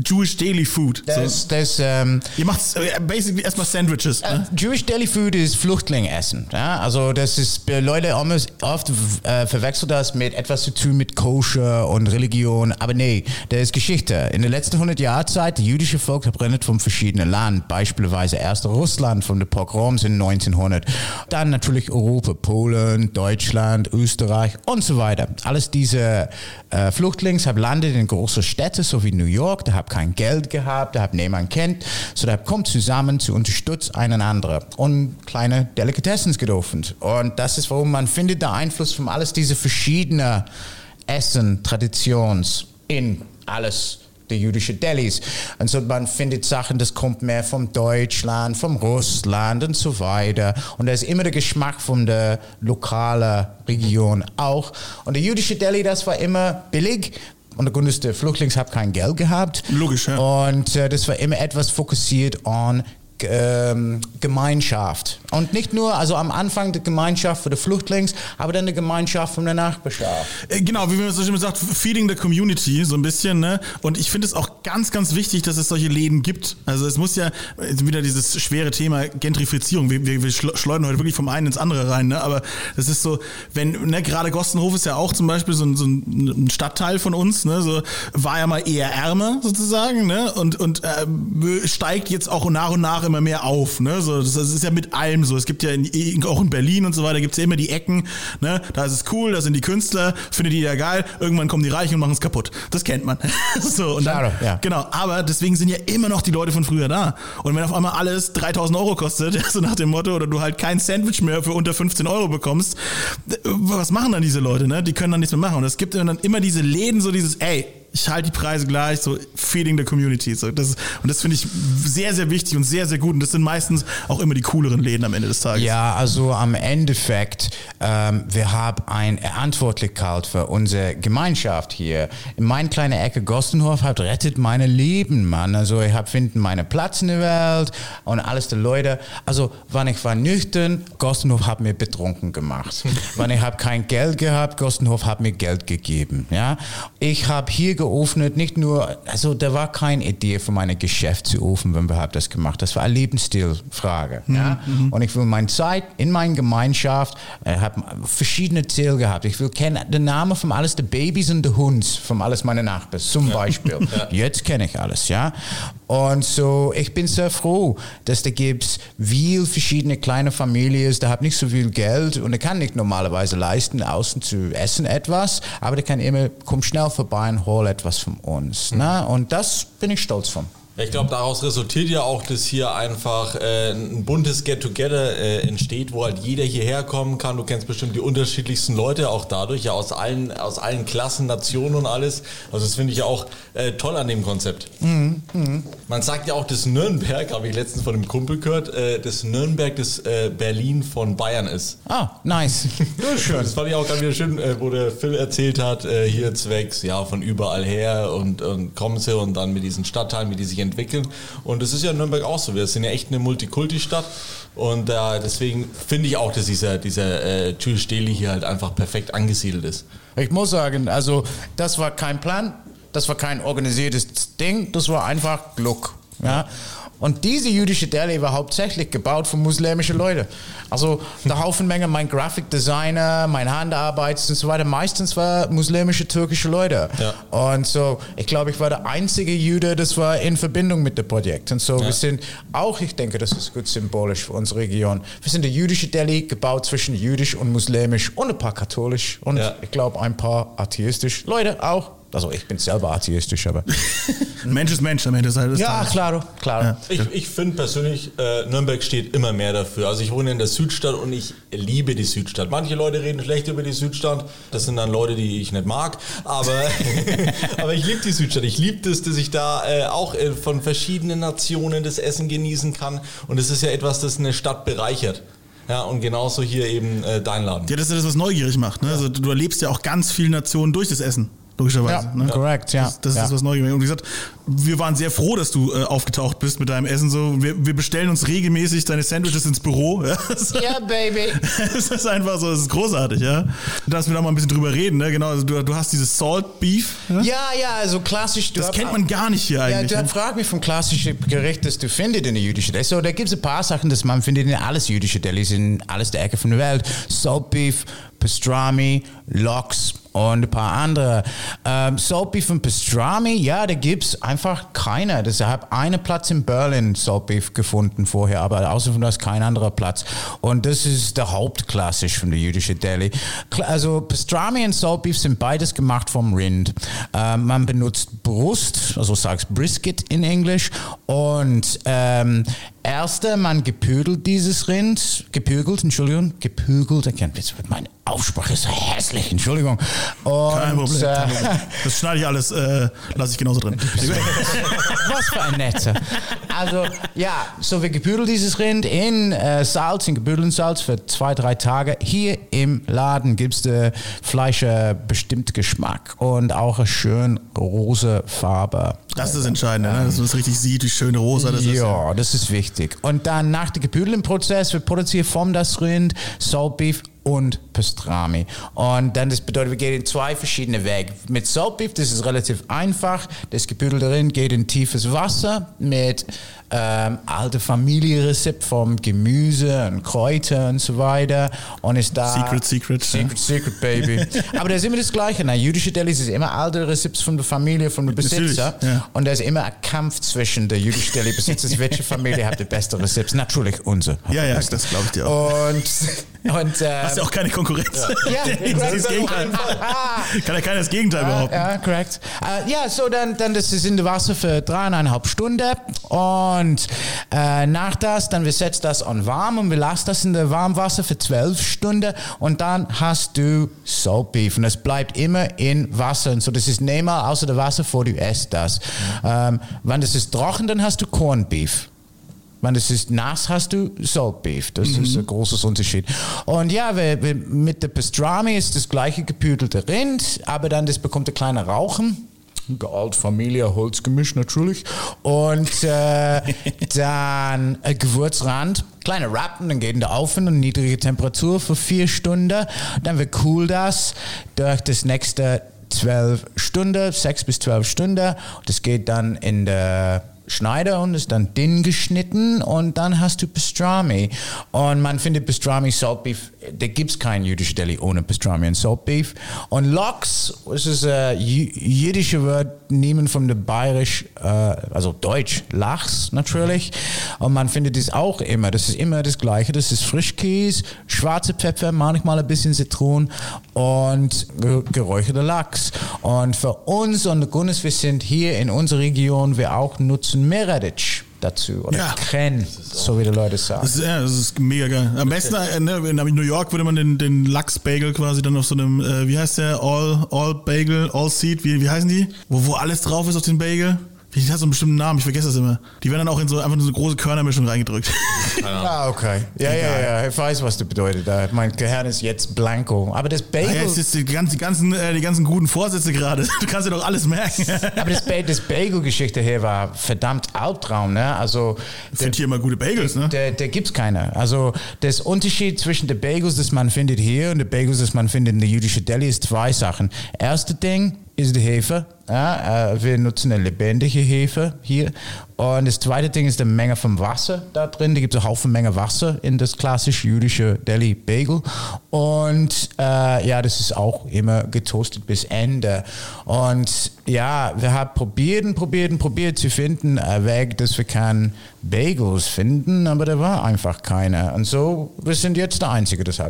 S2: Jewish Daily Food?
S4: Das,
S2: so.
S4: das, ähm,
S2: Ihr macht äh, basically erstmal Sandwiches. Ne?
S4: Jewish Daily Food ist Flüchtlingessen. Ja? Also das ist, Leute oft äh, verwechseln das mit etwas zu tun mit Koscher und Religion. Aber nee, das ist Geschichte. In der letzten 100 Jahre Zeit, die jüdische Volk verbrennt von verschiedenen Ländern. Beispielsweise erst Russland von den Pogroms in 1900. Dann natürlich Europa, Polen, Deutschland, Österreich und so weiter. Alles diese äh, Flüchtlings haben landet in großen Städten, so wie New York. Da haben kein Geld gehabt, da haben niemand kennt. So da kommt zusammen zu unterstützen einander und kleine Delikatessen gedurfen. Und das ist, warum man findet der Einfluss von alles diese verschiedenen Essen, Traditions in alles die jüdische Delis. Und so man findet Sachen, das kommt mehr vom Deutschland, vom Russland und so weiter. Und da ist immer der Geschmack von der lokalen Region auch. Und der jüdische Deli, das war immer billig. Und der Grund ist, der Flüchtling hat kein Geld gehabt.
S2: Logisch, ja.
S4: Und äh, das war immer etwas fokussiert on ähm, Gemeinschaft. Und nicht nur, also am Anfang die Gemeinschaft für die Flüchtlings, aber dann die Gemeinschaft von der Nachbarschaft.
S2: Äh, Genau, wie man so schön sagt, feeding the community, so ein bisschen, ne? Und ich finde es auch ganz, ganz wichtig, dass es solche Läden gibt. Also es muss ja, jetzt wieder dieses schwere Thema Gentrifizierung, wir, wir, wir schleudern heute wirklich vom einen ins andere rein, ne? Aber das ist so, wenn, ne, gerade Gostenhof ist ja auch zum Beispiel so ein, so ein Stadtteil von uns, ne? So, war ja mal eher ärmer sozusagen, ne? Und, und äh, steigt jetzt auch nach und nach immer mehr auf, ne? So, das, das ist ja mit allem so. Es gibt ja in, auch in Berlin und so weiter, gibt es ja immer die Ecken, ne? Da ist es cool, da sind die Künstler, findet die ja geil, irgendwann kommen die Reichen und machen es kaputt. Das kennt man. so, und dann,
S4: Schade, ja.
S2: Genau, aber deswegen sind ja immer noch die Leute von früher da. Und wenn auf einmal alles 3000 Euro kostet, so nach dem Motto, oder du halt kein Sandwich mehr für unter 15 Euro bekommst, was machen dann diese Leute, ne? Die können dann nichts mehr machen. Und es gibt dann immer diese Läden, so dieses, ey, ich halte die Preise gleich, so feeding the community. So, das, und das finde ich sehr, sehr wichtig und sehr, sehr gut. Und das sind meistens auch immer die cooleren Läden am Ende des Tages.
S4: Ja, also am Endeffekt, ähm, wir haben eine Verantwortlichkeit für unsere Gemeinschaft hier. In meiner kleinen Ecke Gostenhof hat rettet meine Leben, Mann. Also ich habe finden meine Platz in der Welt und alles die Leute. Also wenn ich war nüchtern, Gostenhof hat mir betrunken gemacht. wenn ich habe kein Geld gehabt, Gostenhof hat mir Geld gegeben. Ja, ich habe hier geöffnet, nicht nur, also da war keine Idee für meine Geschäft zu öffnen, wenn wir haben das gemacht. Das war eine Lebensstilfrage. Ja? Und ich will meine Zeit in meiner Gemeinschaft, ich habe verschiedene Ziele gehabt. Ich will kennen den Namen von alles der Babys und der Hunds, von alles meine Nachbarn, zum Beispiel. Jetzt kenne ich alles, ja. Und so, ich bin sehr froh, dass da gibt viel verschiedene kleine Familien, da haben nicht so viel Geld und er kann nicht normalerweise leisten, außen zu essen etwas, aber der kann immer, komm schnell vorbei und hol etwas von uns. Ne? Und das bin ich stolz von.
S3: Ich glaube, daraus resultiert ja auch, dass hier einfach äh, ein buntes Get-Together äh, entsteht, wo halt jeder hierher kommen kann. Du kennst bestimmt die unterschiedlichsten Leute auch dadurch, ja aus allen, aus allen Klassen, Nationen und alles. Also das finde ich ja auch äh, toll an dem Konzept.
S4: Mhm,
S3: Man sagt ja auch, dass Nürnberg, habe ich letztens von einem Kumpel gehört, äh, dass Nürnberg das äh, Berlin von Bayern ist.
S4: Ah, nice.
S3: Schön. Das fand ich auch gerade wieder schön, äh, wo der Phil erzählt hat, äh, hier zwecks, ja, von überall her und, und kommen sie und dann mit diesen Stadtteilen, wie die sich entwickeln. Und das ist ja in Nürnberg auch so. Wir sind ja echt eine Multikulti-Stadt und äh, deswegen finde ich auch, dass dieser, dieser äh, Jules hier halt einfach perfekt angesiedelt ist.
S4: Ich muss sagen, also das war kein Plan, das war kein organisiertes Ding, das war einfach Glück. Ja? Und diese jüdische Deli war hauptsächlich gebaut von muslimischen Leuten. Also der Haufen Menge, mein Graphic Designer, mein Handarbeit und so weiter, meistens war muslimische, türkische Leute.
S3: Ja.
S4: Und so, ich glaube, ich war der einzige Jude, das war in Verbindung mit dem Projekt. Und so, wir sind auch, ich denke, das ist gut symbolisch für unsere Region. Wir sind der jüdische Deli, gebaut zwischen jüdisch und muslimisch und ein paar katholisch und
S3: Ja.
S4: ich glaube ein paar atheistisch. Leute auch. Also ich bin selber atheistisch, aber.
S2: Mensch ist Mensch am Ende des Tages.
S4: ja, klar, klar.
S3: Ich, ich finde persönlich, äh, Nürnberg steht immer mehr dafür. Also ich wohne in der Südstadt und ich liebe die Südstadt. Manche Leute reden schlecht über die Südstadt. Das sind dann Leute, die ich nicht mag. Aber, aber ich liebe die Südstadt. Ich liebe das, dass ich da äh, auch äh, von verschiedenen Nationen das Essen genießen kann. Und es ist ja etwas, das eine Stadt bereichert. Ja, und genauso hier eben äh, dein Laden.
S2: Ja, das ist das, was neugierig macht. Ne? Also, du erlebst ja auch ganz viele Nationen durch das Essen, logischerweise.
S4: Ja,
S2: ne?
S4: korrekt, ja.
S2: Das, das
S4: ja.
S2: ist das, was macht. Und wie gesagt, wir waren sehr froh, dass du äh, aufgetaucht bist mit deinem Essen. So, wir, wir bestellen uns regelmäßig deine Sandwiches ins Büro. Ja? Das,
S4: Ja, Baby.
S2: es ist einfach so, es ist großartig, ja. Dass wir da mal ein bisschen drüber reden, ne? Genau, also du, du hast dieses Salt Beef. Ja?
S4: Ja, ja, also klassisch. Du
S2: Das
S4: hab-
S2: kennt man gar nicht hier
S4: Ja,
S2: eigentlich.
S4: du
S2: ne?
S4: fragt mich vom klassischen Gericht, das du findest in der jüdischen Deli. So, da gibt es ein paar Sachen, das man findet in alles jüdische Delis, in alles der Ecke von der Welt. Salt Beef, Pastrami, Lox und ein paar andere. Ähm, Salt Beef und Pastrami, ja, da gibt es einfach keine. Das habe einen Platz in Berlin Salt Beef gefunden vorher, aber außer von das kein anderer Platz. Und das ist der Hauptklassisch von der jüdischen Deli. Also Pastrami und Salt Beef sind beides gemacht vom Rind. Ähm, man benutzt Brust, also sagst Brisket in Englisch. Und ähm, erste, man gepügelt dieses Rind, gepügelt, Entschuldigung, kann- jetzt wird meine Aussprache ist so hässlich, Entschuldigung. Und,
S2: Kein Problem.
S4: äh,
S2: kein Problem. Das schneide ich alles, äh, lasse ich genauso drin.
S4: Was für ein Netzer. Also, ja, so wir gebüdelt dieses Rind in äh, Salz, in gebüdelten Salz für zwei, drei Tage. Hier im Laden gibt es äh, Fleisch äh, bestimmt Geschmack und auch eine schön rosa Farbe.
S2: Das ist das Entscheidende, ne? dass man das richtig sieht, wie schön rosa das ist.
S4: Ja, das ist wichtig. Und dann nach dem gebüdelten Prozess wird produziert vom das Rind Salt Beef und Pastrami. Und dann das bedeutet, wir gehen in zwei verschiedene Wege. Mit Salt Beef, das ist relativ einfach. Das gebüdelte Rind geht in tiefes Wasser mit ähm, alte Familienrezept vom Gemüse und Kräuter und so weiter. Und ist da
S2: Secret, secret,
S4: secret, secret, baby. Aber da ist immer das Gleiche. Na, jüdische Delis ist immer alte Rezepte von der Familie,
S2: Natürlich,
S4: Besitzer.
S2: ja.
S4: Und da ist immer ein Kampf zwischen der jüdischen Deli-Besitzer, welche Familie hat die beste Rezepte? Natürlich unsere.
S2: Ja, ja, das glaube ich dir auch.
S4: Und, und ähm,
S2: Hast ja auch keine Konkurrenz.
S4: ja,
S2: das ist das Gegenteil. Kann ja keiner das Gegenteil behaupten.
S4: ja, korrekt. Ja, so dann, dann das ist in der Wasser für dreieinhalb Stunden und äh, nach das, dann wir setzen das an warm und wir lassen das in der Warmwasser für zwölf Stunden und dann hast du Salt Beef und das bleibt immer in Wasser und so, das ist nicht mal außer der Wasser, vor du esst das. Ähm, wenn das ist trocken, dann hast du Corned Beef. Wenn es ist nass, hast du Salt Beef. Das ist ein großes Unterschied. Und ja, wir, wir, mit der Pastrami ist das gleiche gepüdelte Rind, aber dann das bekommt ein kleiner Rauchen. Gealt Familie, Holzgemisch natürlich. Und äh, dann ein Gewürzrand, kleine Rappen, dann geht in der Ofen und niedrige Temperatur für vier Stunden. Dann wird cool das durch das nächste zwölf Stunden, sechs bis zwölf Stunden. Das geht dann in der Schneider und ist dann dünn geschnitten und dann hast du Pastrami. Und man findet Pastrami, Salt Beef, da gibt es kein jüdisches Deli ohne Pastrami und Salt Beef. Und Lox, das ist ein jü- jüdische Wort, nehmen von der bayerisch, äh, also Deutsch, Lachs natürlich. Und man findet das auch immer, das ist immer das Gleiche. Das ist Frischkäse, schwarze Pfeffer, manchmal ein bisschen Zitron und ge- geräucherter Lachs. Und für uns und Gunnes, wir sind hier in unserer Region, wir auch nutzen Meerrettich dazu oder
S2: Ja.
S4: Kren, so wie die Leute sagen.
S2: Das ist, ja, das ist mega geil. Am besten äh, ne, in New York würde man den, den Lachs-Bagel quasi dann auf so einem, äh, wie heißt der? All, All Bagel, All Seed, wie, wie heißen die? Wo, wo alles drauf ist auf den Bagel? Die hat so einen bestimmten Namen, ich vergesse das immer. Die werden dann auch in so einfach in so eine große Körnermischung reingedrückt.
S4: Ah, okay. Ja, ja, ja, ich weiß, was du bedeutet. Mein Gehirn ist jetzt blanco. Aber das
S2: Ah,
S4: Bagel,
S2: ja, jetzt ist die ganzen, die, ganzen, äh, die ganzen guten Vorsätze gerade. Du kannst dir doch alles merken.
S4: aber das, ba das Bagel-Geschichte hier war verdammt Albtraum, ne? Also,
S2: Ich finde hier immer gute Bagels, ne?
S4: Da, da gibt es keine. Also das Unterschied zwischen den Bagels, das man findet hier und den Bagels, das man findet in der jüdischen Deli, ist zwei Sachen. Erste Ding ist die Hefe. Ja, äh, wir nutzen eine lebendige Hefe hier. Und das zweite Ding ist die Menge von Wasser da drin. Da gibt es eine Haufen Menge Wasser in das klassische jüdische Delhi Bagel. Und äh, ja, das ist auch immer getoastet bis Ende. Und ja, wir haben probiert und probiert und probiert zu finden, einen Weg, dass wir keine Bagels finden, aber da war einfach keiner. Und so, wir sind jetzt der Einzige, das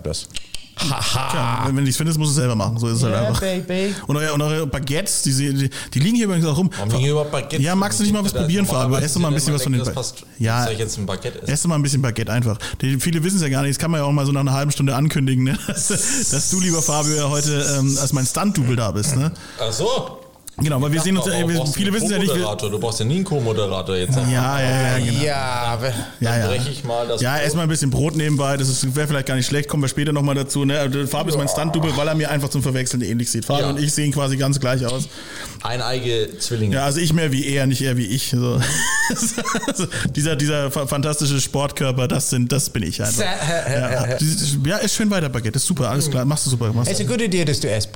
S2: Tja, wenn du nichts findest, musst du es selber machen. So ist es halt einfach.
S4: baby.
S2: Und eure, und eure Baguettes, die, die, die liegen hier übrigens auch rum.
S3: Warum liegen hier überhaupt Baguettes?
S2: Ja, magst du nicht mal was probieren, Fabio? Ess doch mal ein bisschen was von den
S3: denkt,
S2: Ba-
S3: das passt.
S2: Ja.
S3: Soll ich jetzt ein Baguette essen?
S2: Ess doch mal ein bisschen Baguette einfach. Die, viele wissen es ja gar nicht. Das kann man ja auch mal so nach einer halben Stunde ankündigen, ne? dass, dass du, lieber Fabio, ja heute ähm, als mein Stunt-Double da bist. Ne?
S3: Ach so.
S2: Genau, weil wir sehen uns, wir, viele wissen es ja nicht.
S3: Du brauchst ja nie einen Co-Moderator jetzt.
S2: ja, ja, ja, genau.
S4: Ja,
S2: Ja,
S3: Dann
S2: ja.
S3: breche ich mal das
S2: Ja, erstmal ein bisschen Brot nebenbei, das wäre vielleicht gar nicht schlecht, kommen wir später nochmal dazu. Ne? Also Fabio ist mein Stunt-Double, weil er mir einfach zum Verwechseln ähnlich sieht. Fabio
S3: Ja.
S2: und ich sehen quasi ganz gleich aus.
S3: Eineige Zwillinge.
S2: Ja, also ich mehr wie er, nicht er wie ich. So. dieser, dieser fa- fantastische Sportkörper, das sind, das bin ich einfach. Ja, ja ist schön weiter, Baguette, ist super, alles klar, machst du super. Machst
S4: es ist eine gute Idee, dass du esst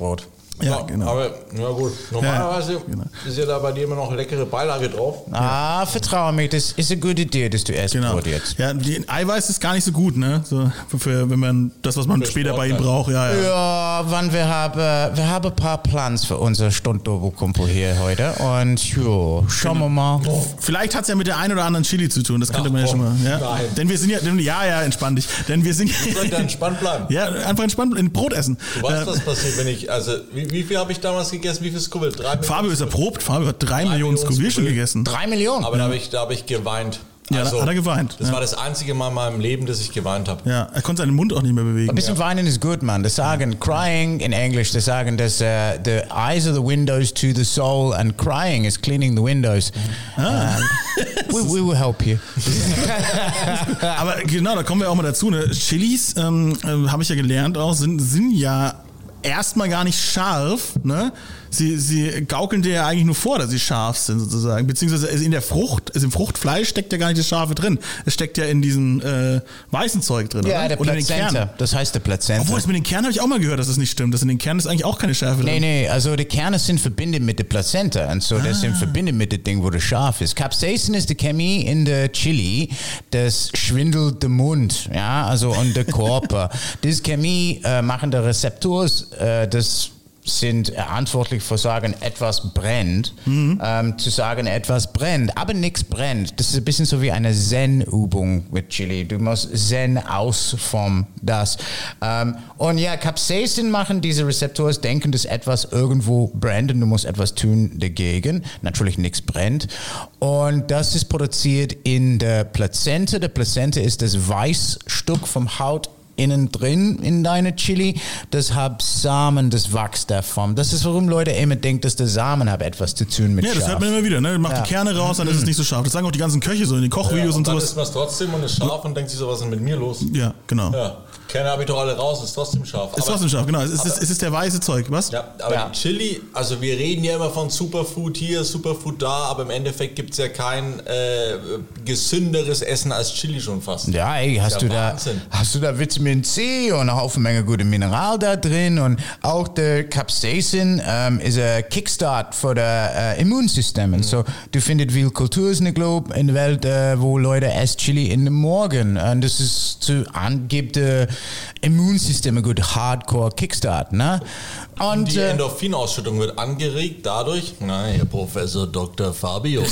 S4: Brot.
S2: Ja, genau.
S3: Aber, na gut, normalerweise
S2: genau.
S3: ist ja da bei dir immer noch leckere Beilage drauf.
S4: Ah, vertraue mir, das ist eine gute Idee, dass du esst
S2: Genau.
S4: Jetzt.
S2: Ja, die Eiweiß ist gar nicht so gut, ne? So, für- wenn man das, was man
S3: Für
S2: später bei ihm
S3: Sport,
S2: braucht, ja, ja.
S4: Ja, wann wir haben, wir haben ein paar Plans für unser Stunddobo-Kumpel hier heute. Und jo, schauen wir mal.
S2: Vielleicht hat es ja mit der ein oder anderen Chili zu tun, das könnte
S3: Ach,
S2: man ja schon mal. Ja?
S3: nein.
S2: Denn wir sind ja, denn, ja, ja, entspann dich. Denn wir sind
S3: Sollte
S2: ja.
S3: entspannt bleiben.
S2: Ja, einfach entspannt in Brot essen.
S3: Du weißt,
S2: Äh,
S3: was passiert, wenn ich, also, wie, wie viel habe ich damals gegessen? Wie viel Scoville? Drei Millionen
S2: Fabio ist erprobt. Fabio hat drei, Millionen
S3: Millionen
S2: Scoville schon gegessen.
S4: Drei Millionen.
S3: Aber da habe ich, da habe ich geweint. Also,
S2: Ja, da hat er geweint,
S3: Das
S2: ja.
S3: war das einzige Mal in meinem Leben, dass ich geweint habe.
S2: Ja, er konnte seinen Mund auch nicht mehr bewegen.
S4: Ein bisschen weinen ist gut, man. Das sagen crying in Englisch. Das sagen, dass uh, the eyes are the windows to the soul and crying is cleaning the windows.
S2: Ah.
S4: Um, we, we will help you.
S2: Aber genau, da kommen wir auch mal dazu. Ne? Chilis, ähm, äh, habe ich ja gelernt auch, sind, sind ja erstmal gar nicht scharf. Ne? Sie, sie gaukeln dir ja eigentlich nur vor, dass sie scharf sind sozusagen. Beziehungsweise in der Frucht, also im Fruchtfleisch steckt ja gar nicht das Scharfe drin. Es steckt ja in diesem äh, weißen Zeug drin.
S4: Ja,
S2: oder?
S4: der
S2: Oder in den
S4: Plazenta. Das heißt der Plazenta.
S2: Obwohl, das mit den Kernen habe ich auch mal gehört, dass das nicht stimmt. Dass in den Kernen ist eigentlich auch keine Schärfe
S4: Nee,
S2: drin.
S4: nee, also die Kerne sind verbunden mit der Plazenta und so das
S2: Ah.
S4: sind verbunden mit dem Ding, wo das scharf ist. Capsaicin ist die Chemie in der Chili, das schwindelt der Mund, ja, also und der Körper. Diese Chemie äh, machen der Rezeptors, äh, das sind verantwortlich für sagen, etwas brennt,
S2: Mhm.
S4: ähm, zu sagen, etwas brennt, aber nichts brennt. Das ist ein bisschen so wie eine Zen-Übung mit Chili. Du musst Zen aus vom das. Ähm, und ja, Capsaicin machen diese Rezeptors, denken, dass etwas irgendwo brennt und du musst etwas tun dagegen. Natürlich nichts brennt. Und das ist produziert in der Plazenta. Der Plazenta ist das Weißstück vom Haut innen drin in deine Chili, das hat Samen, das wächst davon. Das ist, warum Leute immer denken, dass der Samen hat etwas zu tun mit
S2: Ja, das
S4: Schaf.
S2: hört man immer wieder. Ne? Macht
S4: Ja.
S2: die Kerne raus, dann ist es nicht so scharf. Das sagen auch die ganzen Köche so in den Kochvideos
S3: und
S2: und
S3: dann
S2: sowas.
S3: isst man es trotzdem und ist scharf und denkt sich so, was ist denn mit mir los?
S2: Ja, genau.
S3: Ja, Kerne habe ich doch alle raus, ist trotzdem scharf.
S2: Ist trotzdem scharf, genau. Es ist, es ist der weiße Zeug, was?
S3: Ja, aber
S4: Ja.
S3: Chili, also wir reden ja immer von Superfood hier, Superfood da, aber im Endeffekt gibt es ja kein äh, gesünderes Essen als Chili schon fast.
S4: Ja, ey, hast
S3: Ja,
S4: du da, hast du da Vitamin C und eine Haufen Menge gute Mineral da drin und auch der Capsaicin ähm, ist ein Kickstart für das äh, Immunsystem.
S3: Mhm.
S4: Und So, du findest viel Kulturen in der Globe, in der Welt, äh, wo Leute essen Chili in den Morgen. Und das ist zu angibt Immunsystem ein gut Hardcore Kickstart, ne? Und
S3: Die
S4: äh,
S3: Endorphinausschüttung wird angeregt dadurch, nein, Herr Professor Dr. Fabio, äh,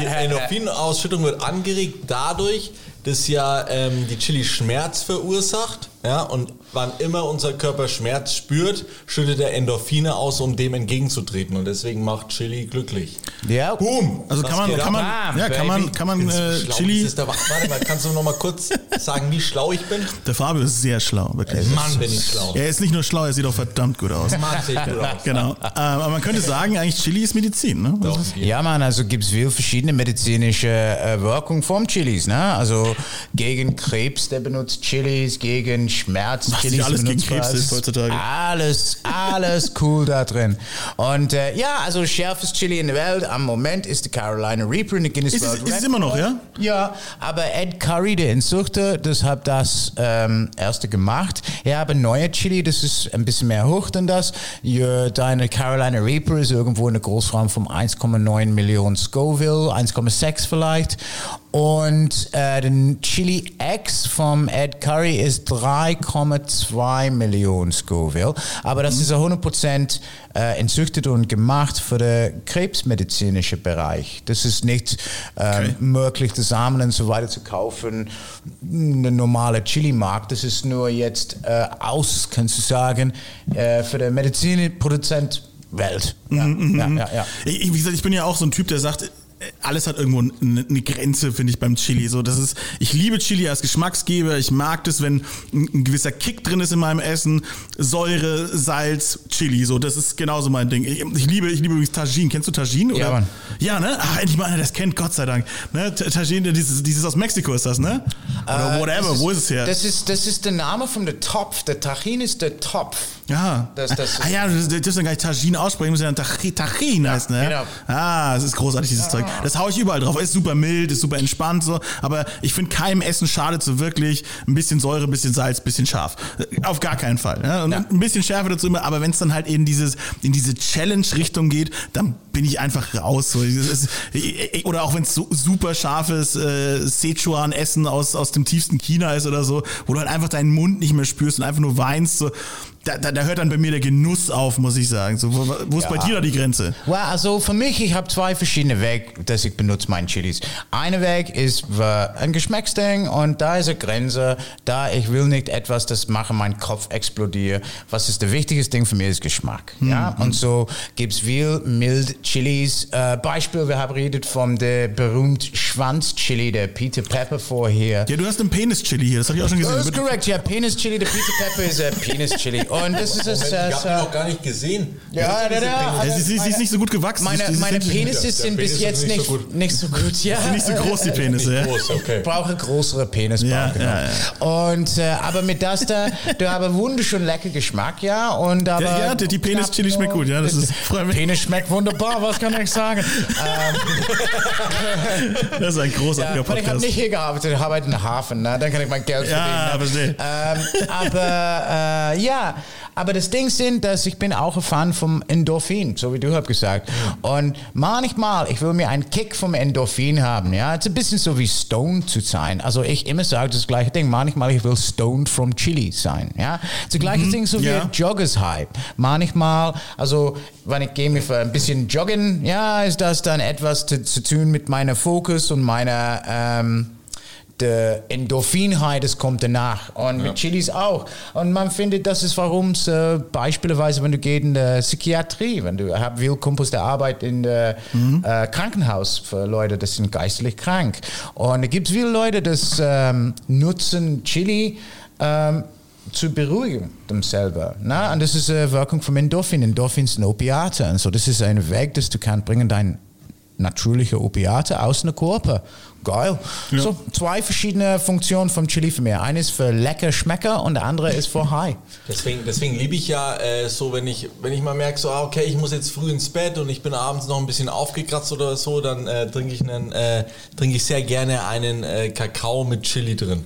S3: die Endorphinausschüttung wird angeregt dadurch, dass ja ähm, die Chili Schmerz verursacht. Ja, und wann immer unser Körper Schmerz spürt, schüttet er Endorphine aus, um dem entgegenzutreten. Und deswegen macht Chili glücklich.
S4: ja,
S3: Boom!
S2: Also kann man, kann man,
S4: Bam,
S2: ja, kann
S4: baby.
S2: man, kann man äh, Chili.
S3: ist der, warte mal, kannst du noch mal kurz sagen, wie schlau ich bin?
S2: Der Fabio ist sehr schlau, wirklich.
S3: Mann, bin ich schlau.
S2: Er ist nicht nur schlau, er sieht auch verdammt gut aus.
S3: Mann, sehe ich gut aus.
S2: Genau. Ähm, aber man könnte sagen, eigentlich Chili ist Medizin, ne?
S3: Doch,
S4: Ja, man, also gibt es viele verschiedene medizinische äh, Wirkungen vom Chilis. Ne? Also gegen Krebs, der benutzt Chilis, gegen Schmerz.
S2: Was
S4: Chilis
S2: alles gegen. Krebs ist heutzutage.
S4: Alles, alles cool da drin. Und äh, ja, also schärfes Chili in der Welt. Am Moment ist die Carolina Reaper in der Guinness
S2: Ist es-
S4: World
S2: ist es immer noch, ja?
S4: Ja, aber Ed Curry, der Instruktor, das hat das ähm, erste gemacht. Er hat ein neuer Chili, das ist ein bisschen mehr hoch denn das. Ja, deine Carolina Reaper ist irgendwo in der Großraum von 1,9 Millionen Scoville, 1,6 vielleicht. Und äh, den Chili X vom Ed Curry ist 3,2 Millionen Scoville. Aber das ist ja 100% äh, entzüchtet und gemacht für den krebsmedizinischen Bereich. Das ist nicht ähm,
S2: Okay.
S4: möglich, die Samen und so weiter zu kaufen. Eine normale Chili-Markt, das ist nur jetzt äh, aus, kannst du sagen, äh, für den Medizinproduzent Welt. Ja, ja, ja, ja.
S2: Ich, wie gesagt, ich bin ja auch so ein Typ, der sagt, äh, alles hat irgendwo eine, Grenze, finde ich, beim Chili. So, das ist, ich liebe Chili als Geschmacksgeber. Ich mag das, wenn ein, gewisser Kick drin ist in meinem Essen. Säure, Salz, Chili. So, das ist genauso mein Ding. Ich, ich liebe, ich liebe übrigens Tagine. Kennst du Tagine? Oder?
S4: Ja, Mann.
S2: Ja, ne? Ach, endlich mal einer, der das kennt, Gott sei Dank. Ne? Ta- Tagine, dieses, dieses aus Mexiko ist das, ne? Oder
S4: Äh,
S2: whatever,
S4: das
S2: wo ist es her?
S4: Das ist, das ist der Name von der Topf. Der Tachin ist der Topf.
S2: Ja.
S4: Das- das
S2: ah ja, du darfst dann gar nicht Tagine aussprechen, muss ja dann Tachin, Tachin heißen, ne?
S4: genau.
S2: Ah, es ist großartig, dieses Zeug. Das haue ich überall drauf. Ist super mild, ist super entspannt so. Aber ich finde, keinem Essen schadet so wirklich. Ein bisschen Säure, ein bisschen Salz, ein bisschen scharf. Auf gar keinen Fall. Ja? Und
S4: Ja.
S2: ein bisschen Schärfe dazu immer. Aber wenn es dann halt in, dieses, in diese Challenge-Richtung geht, dann bin ich einfach raus. So. Ist- Oder auch wenn es so super scharfes äh, Sichuan-Essen aus, aus dem tiefsten China ist oder so, wo du halt einfach deinen Mund nicht mehr spürst und einfach nur weinst. So. Da, da, da hört dann bei mir der Genuss auf, muss ich sagen. So, wo, wo ist bei dir da die Grenze?
S4: Well, also für mich, ich habe zwei verschiedene Wege, dass ich benutze meine Chilis. Eine Weg ist für ein Geschmacksding und da ist eine Grenze, da ich will nicht etwas, das mache meinen Kopf explodieren. Was ist der wichtigste Ding für mich ist Geschmack. Ja, und so gibt es viel mild Chilis. Äh, Beispiel, wir haben redet von der berühmten Schwanz-Chili, der Peter Pepper vorher.
S2: Ja, du hast einen Penis-Chili hier, das habe ich auch schon gesehen.
S4: Das ist korrekt, ja, Penis Chili, der Peter Pepper ist äh, Penis Chili. Und das ist es. Äh,
S3: ich habe ihn noch gar nicht gesehen.
S4: Ja, ja, ja.
S3: Penis?
S2: Ja, sie, sie, sie ist nicht so gut gewachsen.
S4: Meine,
S2: Sie
S4: meine
S2: sie
S4: Penisse sind
S3: Penis
S4: bis jetzt
S3: nicht
S4: nicht,
S3: so gut.
S4: nicht so gut. Ja.
S2: sind nicht so groß, die Penisse, ja.
S3: Groß, okay.
S4: Ich brauche größere Penis.
S2: Ja,
S4: genau.
S2: ja,
S4: Und, äh, aber mit das da, du hast wunderschön lecker Geschmack, ja. Und aber
S2: Ja, ja, die, die Penis-Chili schmeckt gut, ja. Das ist, freut mich.
S4: Penis schmeckt wunderbar, was kann ich sagen? ähm,
S2: Das ist ein
S4: ja,
S2: großartiger
S4: und ich habe
S2: Podcast.
S4: nicht hier gearbeitet, ich arbeite in der Hafen, ne? dann kann ich mein Geld
S2: Ja,
S4: verdienen.
S2: verstehe.
S4: Ähm, aber äh, ja, aber das Ding sind, dass ich bin auch ein Fan vom Endorphin, so wie du hast gesagt. Und manchmal, ich will mir einen Kick vom Endorphin haben, ja. Es ist ein bisschen so wie stoned zu sein. Also ich immer sage das gleiche Ding. Manchmal ich will stoned from Chili sein, ja. Das gleiche Ding so wie
S2: ja.
S4: Joggers Hype. Manchmal, also wenn ich gehe mir für ein bisschen joggen, ja, ist das dann etwas zu, zu tun mit meiner Fokus und meiner ähm, der Endorphinheit, das kommt danach. Und mit Chilis auch. Und man findet, das ist warum es äh, beispielsweise, wenn du gehst in der Psychiatrie, wenn du hab viel Kumpels, der arbeitet in der äh, Krankenhaus für Leute, die sind geistlich krank. Und da gibt es viele Leute, das ähm, nutzen Chili ähm, zu beruhigen themselves. Na? Und das ist eine Wirkung vom Endorphin. Endorphin sind Opiate. Und so, das ist ein Weg, das du kannst bringen, dein natürliche Opiate aus dem Körper. Geil. So, zwei verschiedene Funktionen vom Chili für mich. Eine ist für lecker Schmecker und der andere ist für High.
S3: Deswegen, deswegen liebe ich ja äh, so, wenn ich, wenn ich mal merke, so, ah, okay, ich muss jetzt früh ins Bett und ich bin abends noch ein bisschen aufgekratzt oder so, dann äh, trinke ich, einen, äh, trinke ich sehr gerne einen äh, Kakao mit Chili drin.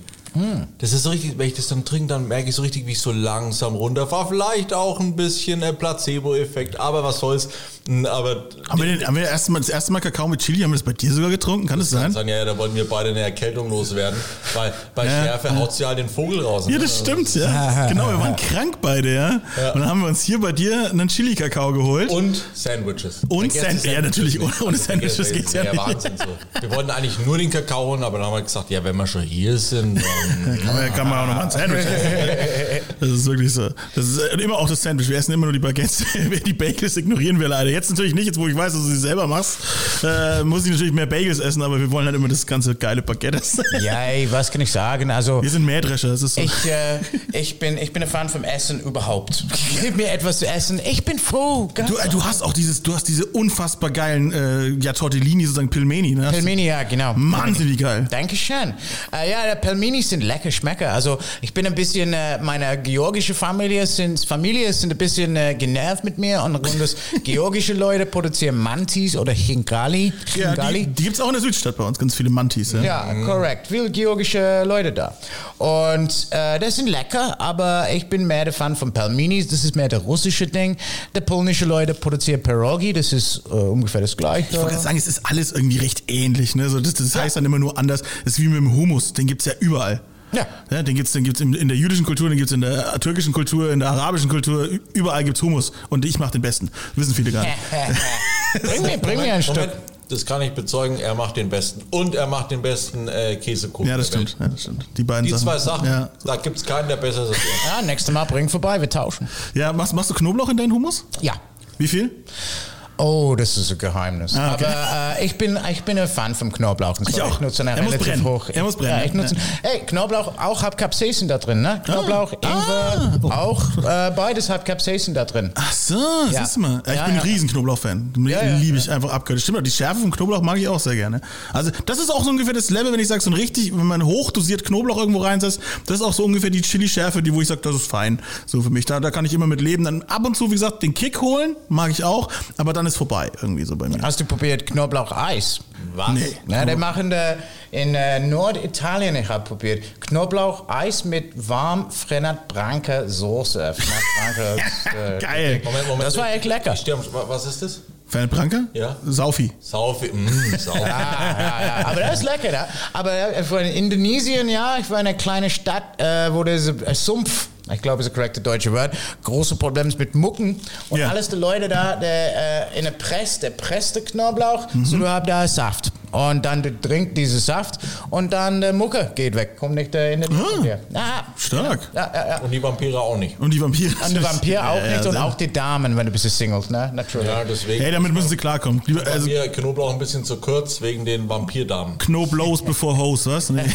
S3: Das ist so richtig, wenn ich das dann trinke, dann merke ich so richtig, wie ich so langsam runterfahre. Vielleicht auch ein bisschen Placebo-Effekt, aber was soll's. Mm, Aber
S2: Haben wir, den, haben wir erst mal, das erste Mal Kakao mit Chili, haben wir das bei dir sogar getrunken? Kann das sein?
S3: Dann, ja, da wollten wir beide eine Erkältung loswerden, weil bei
S2: Ja.
S3: Schärfe haut sie halt den Vogel raus.
S2: Ja,
S3: ne?
S2: das stimmt, ja. Genau, wir waren krank beide, ja. Und dann haben wir uns hier bei dir einen Chili-Kakao geholt.
S3: Und Sandwiches.
S2: Und Sand- ja, natürlich, ohne- ohne Sandwiches
S3: Das
S2: geht's
S3: wäre
S2: ja nicht.
S3: Wahnsinn so. Wir wollten eigentlich nur den Kakao holen, aber dann haben wir gesagt, ja, wenn wir schon hier sind, dann
S2: Kann man, kann man auch noch mal ein Sandwich essen. Das ist wirklich so. Das ist äh, immer auch das Sandwich. Wir essen immer nur die Baguettes. die Bagels ignorieren wir leider. Jetzt natürlich nicht, jetzt wo ich weiß, dass du sie selber machst, äh, muss ich natürlich mehr Bagels essen, aber wir wollen halt immer das ganze geile Baguette essen.
S4: Yay, was kann ich sagen? Also,
S2: Wir sind Mähdrescher, das ist so.
S4: ich, äh, ich, bin, ich bin ein Fan vom Essen überhaupt. Gib mir etwas zu essen. Ich bin froh.
S2: Du, äh, du hast auch dieses, du hast diese unfassbar geilen äh, ja, Tortellini, sozusagen Pilmeni, ne?
S4: Pelmeni, ja, genau.
S2: Wahnsinn, wie geil.
S4: Dankeschön. Äh, ja, der Pelmeni ist sind lecker Schmecker. Also ich bin ein bisschen, äh, meine georgische Familie sind, Familie sind ein bisschen äh, genervt mit mir und das georgische Leute produzieren Mantis oder Chingali.
S2: Ja, die, die gibt es auch in der Südstadt bei uns, ganz viele Mantis. Ja.
S4: Ja, korrekt. Viele georgische Leute da. Und äh, das sind lecker, aber ich bin mehr der Fan von Pelminis. Das ist mehr der russische Ding. Der polnische Leute produzieren Pierogi. Das ist äh, ungefähr das Gleiche.
S2: Ich wollte gerade sagen, es ist alles irgendwie recht ähnlich. Ne? So, das, das heißt dann immer nur anders. Das ist wie mit dem Hummus, den gibt es ja überall.
S4: Ja.
S2: Ja, den gibt es den gibt's in, in der jüdischen Kultur, den gibt es in der türkischen Kultur, in der arabischen Kultur. Überall gibt es Hummus. Und ich mache den besten. Wissen viele gar nicht.
S4: bring mir, bring mir ein Stück.
S3: Das kann ich bezeugen, er macht den besten. Und er macht den besten äh, Käsekuchen.
S2: Ja, das stimmt. Ja, das stimmt. Die beiden
S3: Die
S2: Sachen.
S3: zwei Sachen,
S2: Ja,
S3: da gibt es keinen, der besser ist als er.
S4: Ja, nächstes Mal bring vorbei, wir tauschen.
S2: ja machst, machst du Knoblauch in deinen Hummus?
S4: Ja.
S2: Wie viel?
S4: Oh, das ist ein Geheimnis.
S2: Ah, okay.
S4: Aber äh, ich, bin, ich bin ein Fan vom Knoblauch. Und so.
S2: Ich auch.
S4: nutze eine
S2: Er muss brennen.
S4: hoch.
S2: Er muss brennen,
S4: Ja, ich
S2: ja.
S4: nutze, Hey, Knoblauch auch hat Capsaicin da drin, ne? Knoblauch,
S2: Ah.
S4: Ingwer,
S2: Oh.
S4: auch äh, beides hat Capsaicin da drin.
S2: Ach so,
S4: Ja.
S2: siehst du mal. Ja, ich
S4: Ja,
S2: bin ein
S4: ja.
S2: riesen Knoblauch-Fan. Den
S4: Ja, ja,
S2: liebe ich einfach abgehört. Stimmt, die Schärfe vom Knoblauch mag ich auch sehr gerne. Also, das ist auch so ungefähr das Level, wenn ich sage, so ein richtig, wenn man hochdosiert Knoblauch irgendwo reinsetzt, das ist auch so ungefähr die Chili-Schärfe, die, wo ich sage, das ist fein. So für mich. Da, da kann ich immer mit leben. Dann ab und zu, wie gesagt, den Kick holen, mag ich auch, aber dann ist vorbei irgendwie so bei mir.
S4: Hast du probiert Knoblauch-Eis?
S3: Was?
S2: Nee.
S4: Ja, die machen da in äh, Norditalien, ich habe probiert, Knoblauch-Eis mit warm Frenat Branca Soße. Frenat Branca ist, äh,
S2: Geil.
S3: Moment, Moment.
S4: Das war echt lecker.
S3: Sterbe- was ist das?
S2: Fan Branke?
S3: Ja.
S2: Saufi.
S3: Saufi. Mm, Saufi.
S4: Ja, ja, ja. Aber das ist lecker. Da. Aber äh, von Indonesien, ja, ich war in einer kleinen Stadt, äh, wo der Sumpf, ich glaube, das ist das korrekte deutsche Wort, große Probleme mit Mucken. Und
S2: Ja.
S4: alles die Leute da, der, äh, in der Press, der presste Knoblauch, so du hast da Saft. Und dann du trinkst diesen Saft und dann der Mucke geht weg. Kommt nicht äh, in den
S2: Ah.
S4: ja. ja,
S2: Stark.
S4: ja, ja, ja.
S3: Und die Vampire auch nicht.
S2: Und die Vampire.
S4: Und der Vampir auch
S2: Ja, ja,
S4: nicht und auch die Damen, wenn du bist Single, ne? Natürlich.
S3: Ja, deswegen.
S2: Hey, damit müssen sie klarkommen. Lieber,
S3: also, mir Knoblauch ein bisschen zu kurz wegen den Vampirdamen.
S2: Knoblows before Hose, was? Nee.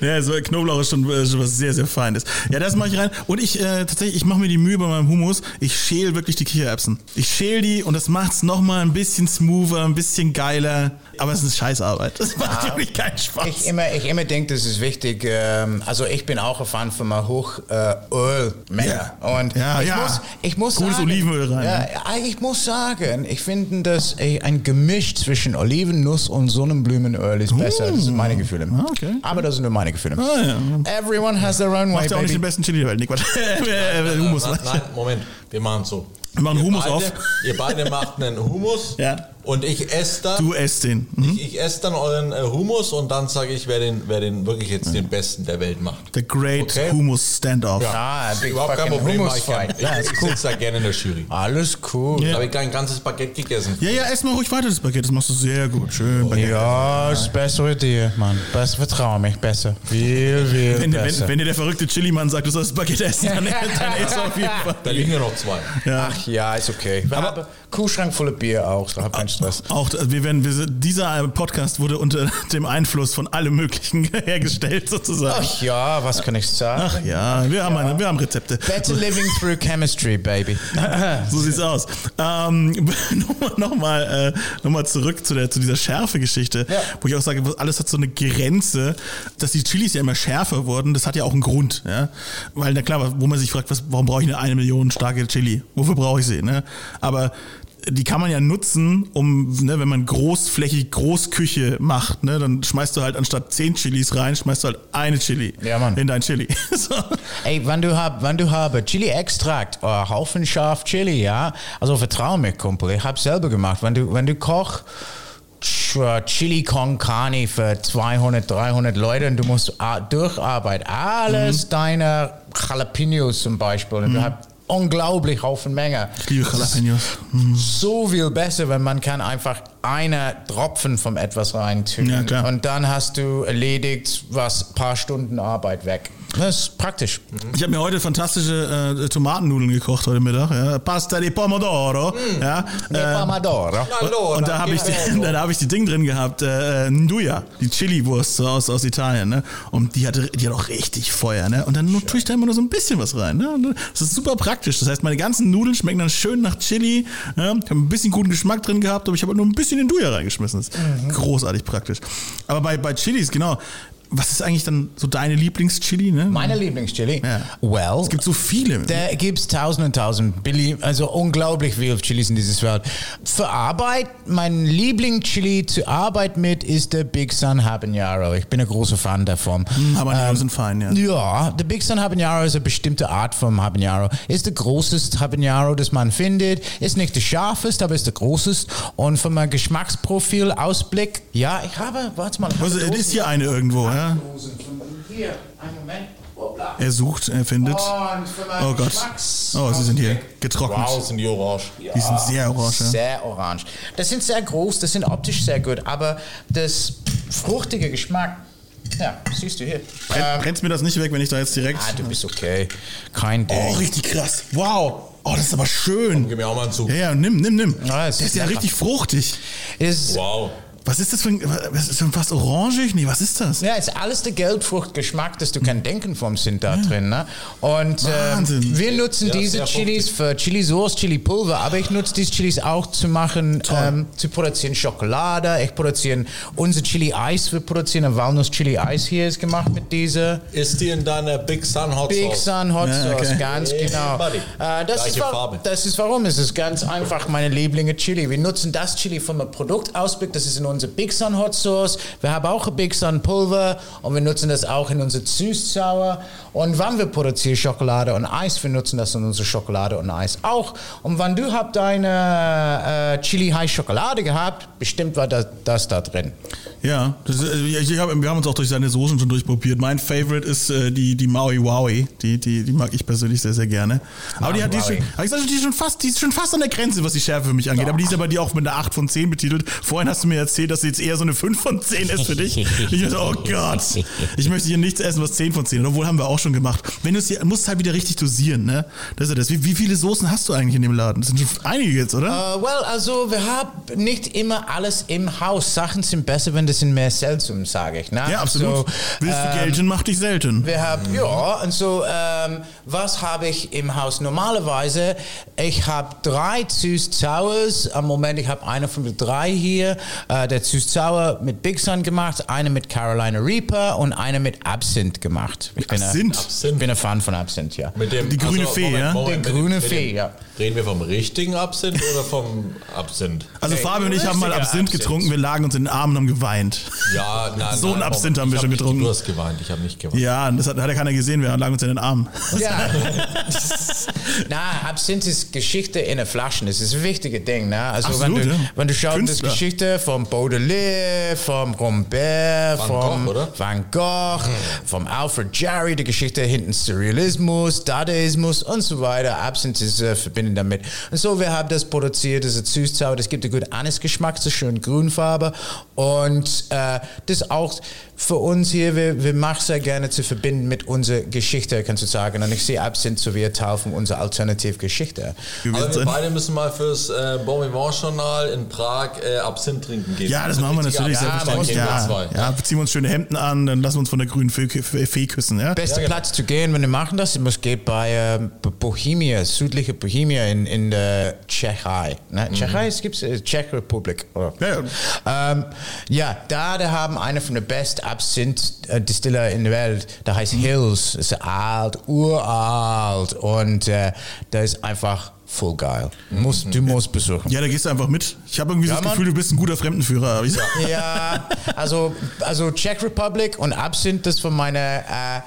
S2: Ja, so Knoblauch ist schon, äh, schon was sehr, sehr Feines. Ja, das mache ich rein. Und ich äh, tatsächlich, ich mache mir die Mühe bei meinem Hummus. Ich schäle wirklich die Kichererbsen. Ich schäle die und das macht's nochmal ein bisschen smoother, ein bisschen geiler. Aber es ist Scheißarbeit. Das macht wirklich keinen Spaß.
S4: Ich immer, ich immer denke, das ist wichtig. Ähm, also ich bin auch ein Fan von mal hoch äh. Und
S2: Ja,
S4: ich
S2: ja.
S4: muss, ich muss
S2: Gutes
S4: sagen,
S2: Olivenöl rein,
S4: Ja,
S2: ne?
S4: ich muss sagen, ich finde, dass ein Gemisch zwischen Olivennuss und Sonnenblumenöl ist besser. Das sind meine Gefühle.
S2: Ah, okay.
S4: Aber das sind nur meine Gefühle.
S2: Ah, ja.
S4: Everyone has their own way,
S2: Macht ja auch nicht den besten Chili der Welt.
S3: Nein, Moment, wir machen so.
S2: Wir machen
S3: Ihr
S2: Hummus
S3: beide,
S2: auf.
S3: Ihr beide macht einen Hummus
S2: Ja.
S3: Und ich esse dann,
S2: Du esst den. Mhm.
S3: ich, ich esse dann euren äh, Hummus und dann sage ich, wer den, wer den wirklich jetzt den besten der Welt macht.
S2: The Great
S3: Okay.
S2: Hummus Standoff.
S4: Ah, big
S3: Überhaupt kein Problem,
S4: Hummus
S3: mach ich. Ich,
S4: Ja,
S3: ich
S4: ist cool.
S3: sitze da gerne in der Jury.
S4: Alles cool.
S3: Da habe ich gleich ein ganzes Baguette gegessen.
S2: Ja, ja, ess mal ruhig weiter das Baguette. Das machst du sehr gut. Schön. Baguette.
S4: Ja, ist besser dir, Mann. Besser, vertrau mich, besser. Viel, viel
S2: Wenn,
S4: besser.
S2: wenn, wenn dir der verrückte Chili-Mann sagt, du sollst Baguette essen, dann, dann isst du auf jeden Fall.
S3: Da liegen ja noch zwei.
S2: Ja.
S4: Ach ja, ist okay. Wir haben Kühlschrank voller Bier auch, da hab keinen Stress.
S2: Auch äh, wir werden, wir, dieser Podcast wurde unter dem Einfluss von allem Möglichen hergestellt, sozusagen.
S4: Ach ja, was kann ich sagen?
S2: Ach ja, wir haben, eine, wir haben Rezepte.
S4: Better living through chemistry, baby.
S2: So sieht's aus. Ähm, Nochmal noch mal, äh, noch mal zurück zu, der, zu dieser Schärfe-Geschichte,
S4: Ja.
S2: wo ich auch sage, alles hat so eine Grenze, dass die Chilis ja immer schärfer wurden, das hat ja auch einen Grund. Ja? Weil, na klar, wo man sich fragt, was, warum brauche ich eine eine Million starke Chili? Wofür brauche ich sie? Ne? Aber die kann man ja nutzen, um, ne, wenn man großflächig Großküche macht, ne, dann schmeißt du halt anstatt zehn Chilis rein, schmeißt du halt eine Chili
S4: Ja, Mann.
S2: in dein Chili. so.
S4: Ey, wenn du hab, wenn du habe Chili-Extrakt, oh, Haufen scharf Chili, ja. Also vertrau mir, Kumpel, ich hab's selber gemacht. Wenn du, wenn du koch Ch- Chili con Carne für 200, 300 Leute und du musst ah, durcharbeiten, alles deine Jalapenos zum Beispiel und du hast unglaublich Haufen Menge.
S2: Ich liebe Jalapenos.
S4: so viel besser, wenn man kann einfach eine Tropfen von etwas reintun.
S2: Ja, klar.
S4: Und dann hast du erledigt, was paar Stunden Arbeit weg. Das ist praktisch.
S2: Ich habe mir heute fantastische äh, Tomatennudeln gekocht heute Mittag. Ja. Pasta di pomodoro. Ja.
S4: Ne
S2: Ähm,
S4: Pomodoro.
S3: Hallo,
S2: und da habe ich, die- da hab ich die Ding drin gehabt, äh, Nduja, die Chili-Wurst aus, aus Italien. Ne? Und die, hatte, die hat auch richtig Feuer. Ne? Und dann nur, tue ich da immer nur so ein bisschen was rein. Ne? Das ist super praktisch. Das heißt, meine ganzen Nudeln schmecken dann schön nach Chili. Ja? Ich habe ein bisschen guten Geschmack drin gehabt, aber ich habe nur ein bisschen Nduja reingeschmissen. Das ist großartig praktisch. Aber bei, bei Chilis, genau. Was ist eigentlich dann so deine Lieblingschili? Ne?
S4: Meine Lieblingschili?
S2: Ja.
S4: Well,
S2: Es gibt so viele.
S4: Da gibt es tausend und tausend, Billy, also unglaublich viele Chilis in dieser Welt. Für Arbeit, mein Lieblingschili zur Arbeit mit ist der Big Sun Habanero. Ich bin ein großer Fan davon.
S2: Habanero sind fein, ja.
S4: Ja, der Big Sun Habanero ist eine bestimmte Art von Habanero. Ist der großeste Habanero, das man findet. Ist nicht der scharfeste, aber ist der großeste. Und von meinem Geschmacksprofil, Ausblick, ja, ich habe, warte mal.
S2: Was,
S4: habe
S2: ist hier eine irgendwo, ja? Er sucht, er findet. Oh Gott. Oh, sie sind hier getrocknet.
S3: Wow, sind die orange.
S2: Die sind sehr orange. ja.
S4: Sehr orange. Das sind sehr groß, das sind optisch sehr gut, aber das fruchtige Geschmack, ja, siehst du hier.
S2: Brennt, brennt's mir das nicht weg, wenn ich da jetzt direkt.
S4: Ah, du bist okay. Kein Ding.
S2: Oh, richtig krass. Wow. Oh, das ist aber schön.
S3: Gib mir auch mal einen Zug.
S2: Ja, ja, nimm, nimm, nimm.
S4: Ja, es
S2: der
S4: ist
S2: ist ja richtig fruchtig.
S4: Ist,
S3: Wow.
S2: Was ist das für ein. Was ist denn fast orangig? Nee, was ist das?
S4: ja, ist alles der Geldfruchtgeschmack, das du kann denken vom sind da drin. Ne? Und ähm,
S2: Wahnsinn.
S4: wir nutzen
S3: Ja,
S4: diese Chilis für Chili Sauce, Chili Pulver, aber ich nutze diese Chilis auch zu machen, ähm, zu produzieren Schokolade. Ich produziere unser Chili Eis. Wir produzieren ein Walnuss Chili Eis hier ist gemacht mit dieser.
S3: Ist die in deiner Big Sun Hot
S4: Big
S3: Sauce?
S4: Sun Hot
S2: Ja,
S4: Sauce,
S2: okay.
S4: ganz
S3: Hey,
S4: genau.
S3: buddy.
S4: Äh, das, ist,
S3: Farbe.
S4: das ist warum. Es ist ganz einfach meine Lieblinge Chili. Wir nutzen das Chili vom Produktausblick. Das ist in unser Big Sun Hot Sauce. Wir haben auch ein Big Sun Pulver und wir nutzen das auch in unser Süß-Sauer. Und wann wir produzieren Schokolade und Eis, wir nutzen das in unsere Schokolade und Eis auch. Und wenn du habt deine äh, Chili High Schokolade gehabt, bestimmt war das, das da drin.
S2: Ja, das, äh, ich hab, wir haben uns auch durch seine Soßen schon durchprobiert. Mein Favorite ist äh, die, die Maui Wowie. Die, die, die mag ich persönlich sehr, sehr gerne. Aber die, hat, die, ist schon, ich sag die, ist schon fast, die ist schon fast an der Grenze, was die Schärfe für mich angeht. Aber die ist aber die auch mit einer 8 von 10 betitelt. Vorhin hast du mir erzählt, dass sie jetzt eher so eine 5 von 10 ist für dich. Ich dachte, oh Gott, ich möchte hier nichts essen, was 10 von 10 ist. Obwohl haben wir auch schon gemacht. Wenn du es hier, musst halt wieder richtig dosieren, ne? Das ist ja das. Wie, wie viele Soßen hast du eigentlich in dem Laden? Das sind schon einige jetzt, oder?
S4: Äh, well, also wir haben nicht immer alles im Haus. Sachen sind besser, wenn das sind mehr seltsam, sage ich. Ne?
S2: ja, absolut.
S4: So,
S2: Willst du
S4: ähm,
S2: Geldchen, mach dich selten.
S4: Wir haben, ja, und so, ähm, was habe ich im Haus? Normalerweise, ich habe drei Süß-Sours. Am Moment, ich habe eine von den drei hier. Äh, der Süß-Sour mit Big Sun gemacht, eine mit Carolina Reaper und eine mit Absinth gemacht. Ich bin
S2: Absinth?
S4: Ein, ich bin ein Fan von Absinth, ja.
S3: Mit dem,
S2: Die grüne Fee, ja?
S4: Die
S3: mit dem-
S4: grüne
S3: dem-
S4: Fee, ja.
S3: Reden wir vom richtigen Absinth oder vom Absinth?
S2: Also
S4: Ey,
S2: Fabi und ich haben mal
S4: richtiger
S2: Absinth
S4: Absinth.
S2: getrunken, wir lagen uns in den Armen und haben geweint.
S3: Ja, nein,
S2: So einen
S3: nein,
S2: Absinth haben wir schon getrunken.
S3: Du hast geweint, ich habe nicht geweint.
S2: Ja, das hat, hat ja keiner gesehen, wir lagen uns in den Armen.
S4: Ja. Na, Absinth ist Geschichte in der Flasche. Das ist ein wichtiges Ding. Ne? Also
S2: Absolut,
S4: wenn, du,
S2: ja.
S4: wenn du schaust, das
S2: Künstler.
S4: Geschichte vom Baudelaire, vom Rombert,
S3: Van
S4: vom
S3: Gogh, oder?
S4: Van Gogh, vom Alfred Jarry, die Geschichte hinten Surrealismus, Dadaismus und so weiter. Absinth ist äh, verbunden damit. Und so, wir haben das produziert, das ist süß das gibt einen guten Anisgeschmack, das ist schön Grünfarbe. Und äh, das auch für uns hier, wir, wir machen sehr gerne zu verbinden mit unserer Geschichte, kannst du sagen. Und ich sehe Absinth so Teil von unserer Alternativgeschichte.
S3: Aber wir beide müssen mal fürs äh, Bon Vivant Journal in Prag äh, Absinth trinken gehen.
S2: Ja, das machen wir natürlich selbstverständlich.
S3: Ja,
S2: Ja, ja, ziehen wir uns schöne Hemden an, dann lassen wir uns von der grünen Fee, Fee, küssen. Ja?
S4: Bester
S3: genau.
S4: Platz zu gehen, wenn du machen das, muss geht bei äh, Bohemia, südliche Bohemia in, in der Tschechei. Ne? Tschechei, es gibt äh, Czech Republic. Oder?
S2: Ja,
S4: Ähm, ja, da, da haben eine von den best Absinth-Distiller in der Welt, der heißt Hills, ist alt, uralt und äh, der ist einfach voll geil. Muss, du musst besuchen.
S2: ja, da gehst du einfach mit. Ich habe irgendwie
S4: Ja,
S2: das
S4: Mann.
S2: Gefühl, du bist ein guter Fremdenführer.
S4: Ja, also, also Czech Republic und Absinth, das von meiner, äh,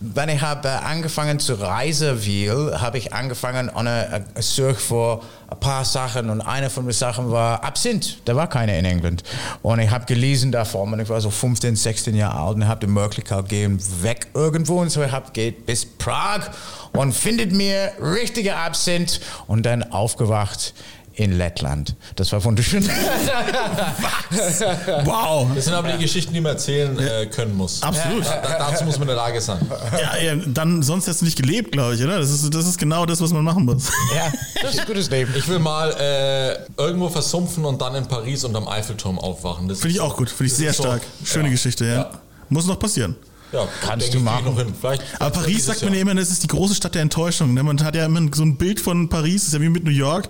S4: wenn ich habe angefangen zu reisen will, habe ich angefangen an eine, Suche für ein paar Sachen und eine von den Sachen war Absinth. Da war keiner in England. Und ich habe gelesen davon und ich war so 15, 16 Jahre alt und habe die Möglichkeit gegeben, weg irgendwo und so ich habe geht bis Prag und findet mir richtige Absinth und dann aufgewacht in Lettland. Das war wunderschön.
S2: wow.
S3: Das sind aber die Geschichten, die man erzählen äh, können muss.
S2: Absolut.
S3: Da, dazu muss man in der Lage sein.
S2: Ja, ja, dann sonst hättest du nicht gelebt, glaube ich, oder? Das ist, das ist genau das, was man machen muss.
S4: Ja, das ist ein gutes Leben.
S3: Ich will mal äh, irgendwo versumpfen und dann in Paris unterm Eiffelturm aufwachen. Das
S2: Finde ich auch gut. Finde ich sehr
S3: ist so-
S2: stark. Schöne
S3: ja.
S2: Geschichte, ja.
S3: Ja.
S2: Muss noch passieren.
S3: Ja,
S4: Kannst du machen.
S3: Noch hin. Vielleicht,
S2: Aber Paris sagt man ja immer, das ist die große Stadt der Enttäuschung. Ne? Man hat ja immer so ein Bild von Paris, das ist ja wie mit New York.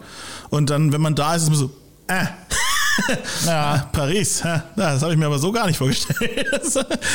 S2: Und dann, wenn man da ist, ist man so, äh.
S4: Ja.
S2: Paris, das habe ich mir aber so gar nicht vorgestellt.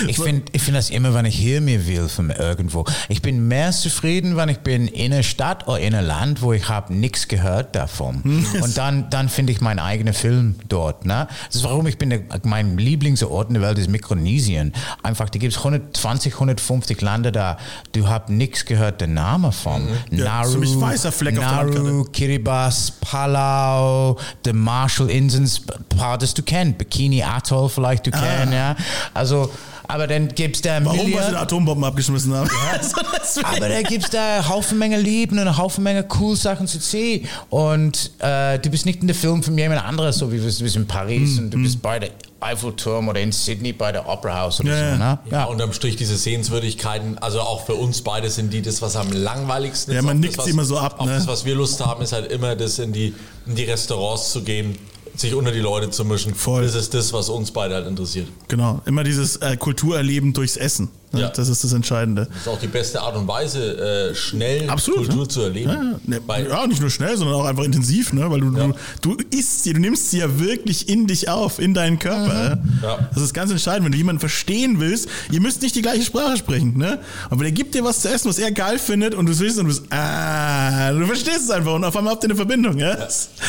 S4: Ich finde ich find das immer, wenn ich hier mir will von irgendwo. Ich bin mehr zufrieden, wenn ich bin in einer Stadt oder in einem Land, wo ich habe nichts gehört davon. Und dann, dann finde ich meinen eigenen Film dort. Ne? Das ist warum ich bin, der, mein Lieblingsort in der Welt ist Mikronesien. Einfach, da gibt es 120, 150 Länder da. Du hast nichts gehört, der Name von.
S2: Ja, ziemlich weißer Fleck
S4: Nauru. Kiribati, Palau, die Marshall-Inseln, paar, das du kennst. Bikini Atoll vielleicht du kennst, ja. Also, aber dann gibt es da
S2: Warum, weil sie da Atombomben abgeschmissen haben. So, deswegen.
S4: aber da gibt es da eine Haufen Menge Leben und eine Haufen Menge cool Sachen zu sehen. Und äh, du bist nicht in der Film von jemand anderes, so wie du bist in Paris und du bist bei der Eiffelturm oder in Sydney bei der Opera House oder
S2: Ja,
S4: so.
S2: ja.
S4: Ne?
S3: Ja, unterm Strich diese Sehenswürdigkeiten, also auch für uns beide sind die das, was am langweiligsten
S2: Ja,
S3: ist.
S2: man
S3: Auf
S2: nickt sie
S3: was-
S2: immer so ab,
S3: Auf
S2: ne?
S3: das, was wir Lust haben, ist halt immer das in die, in die Restaurants zu gehen, sich unter die Leute zu mischen.
S2: Voll.
S3: Das ist das, was uns beide halt interessiert.
S2: Genau, immer dieses äh, Kulturerleben durchs Essen. Ne?
S3: Ja.
S2: Das ist das Entscheidende.
S3: Das ist auch die beste Art und Weise, äh, schnell
S2: Absolut,
S3: Kultur
S2: ja.
S3: zu erleben.
S2: Ja, ja. Ne,
S3: Weil,
S2: ja, nicht nur schnell, sondern auch einfach intensiv, ne? weil du,
S3: Ja.
S2: du, du isst sie, du nimmst sie ja wirklich in dich auf, in deinen Körper.
S3: Ja.
S2: Das ist ganz entscheidend, wenn du jemanden verstehen willst, ihr müsst nicht die gleiche Sprache sprechen, ne? aber der gibt dir was zu essen, was er geil findet und du willst und du bist, ah, du verstehst es einfach und auf einmal habt ihr eine Verbindung. Ja?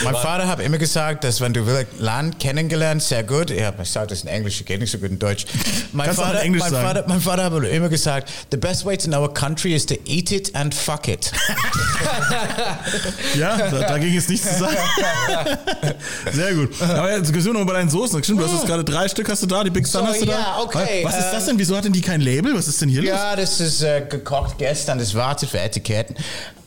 S4: Mein Vater hat immer gesagt, dass wenn du will, Land kennengelernt, sehr gut. Ja, ich sage das in Englisch, ich geht nicht so gut in Deutsch. Mein
S2: Kannst
S4: Vater,
S2: Englisch
S4: mein,
S2: sagen.
S4: Vater, mein Vater hat immer gesagt, the best way to know a country is to eat it and fuck it.
S2: Ja, da, dagegen ist nichts zu sagen. Sehr gut. Aber jetzt du noch bei deinen Soßen. Stimmt, du hast jetzt gerade drei Stück hast du da, die Big Sun
S4: So,
S2: hast du da.
S4: ja, okay,
S2: Was ist das denn? Wieso hat denn die kein Label? Was ist denn hier los?
S4: Ja, das ist äh, gekocht gestern, das wartet für Etiketten.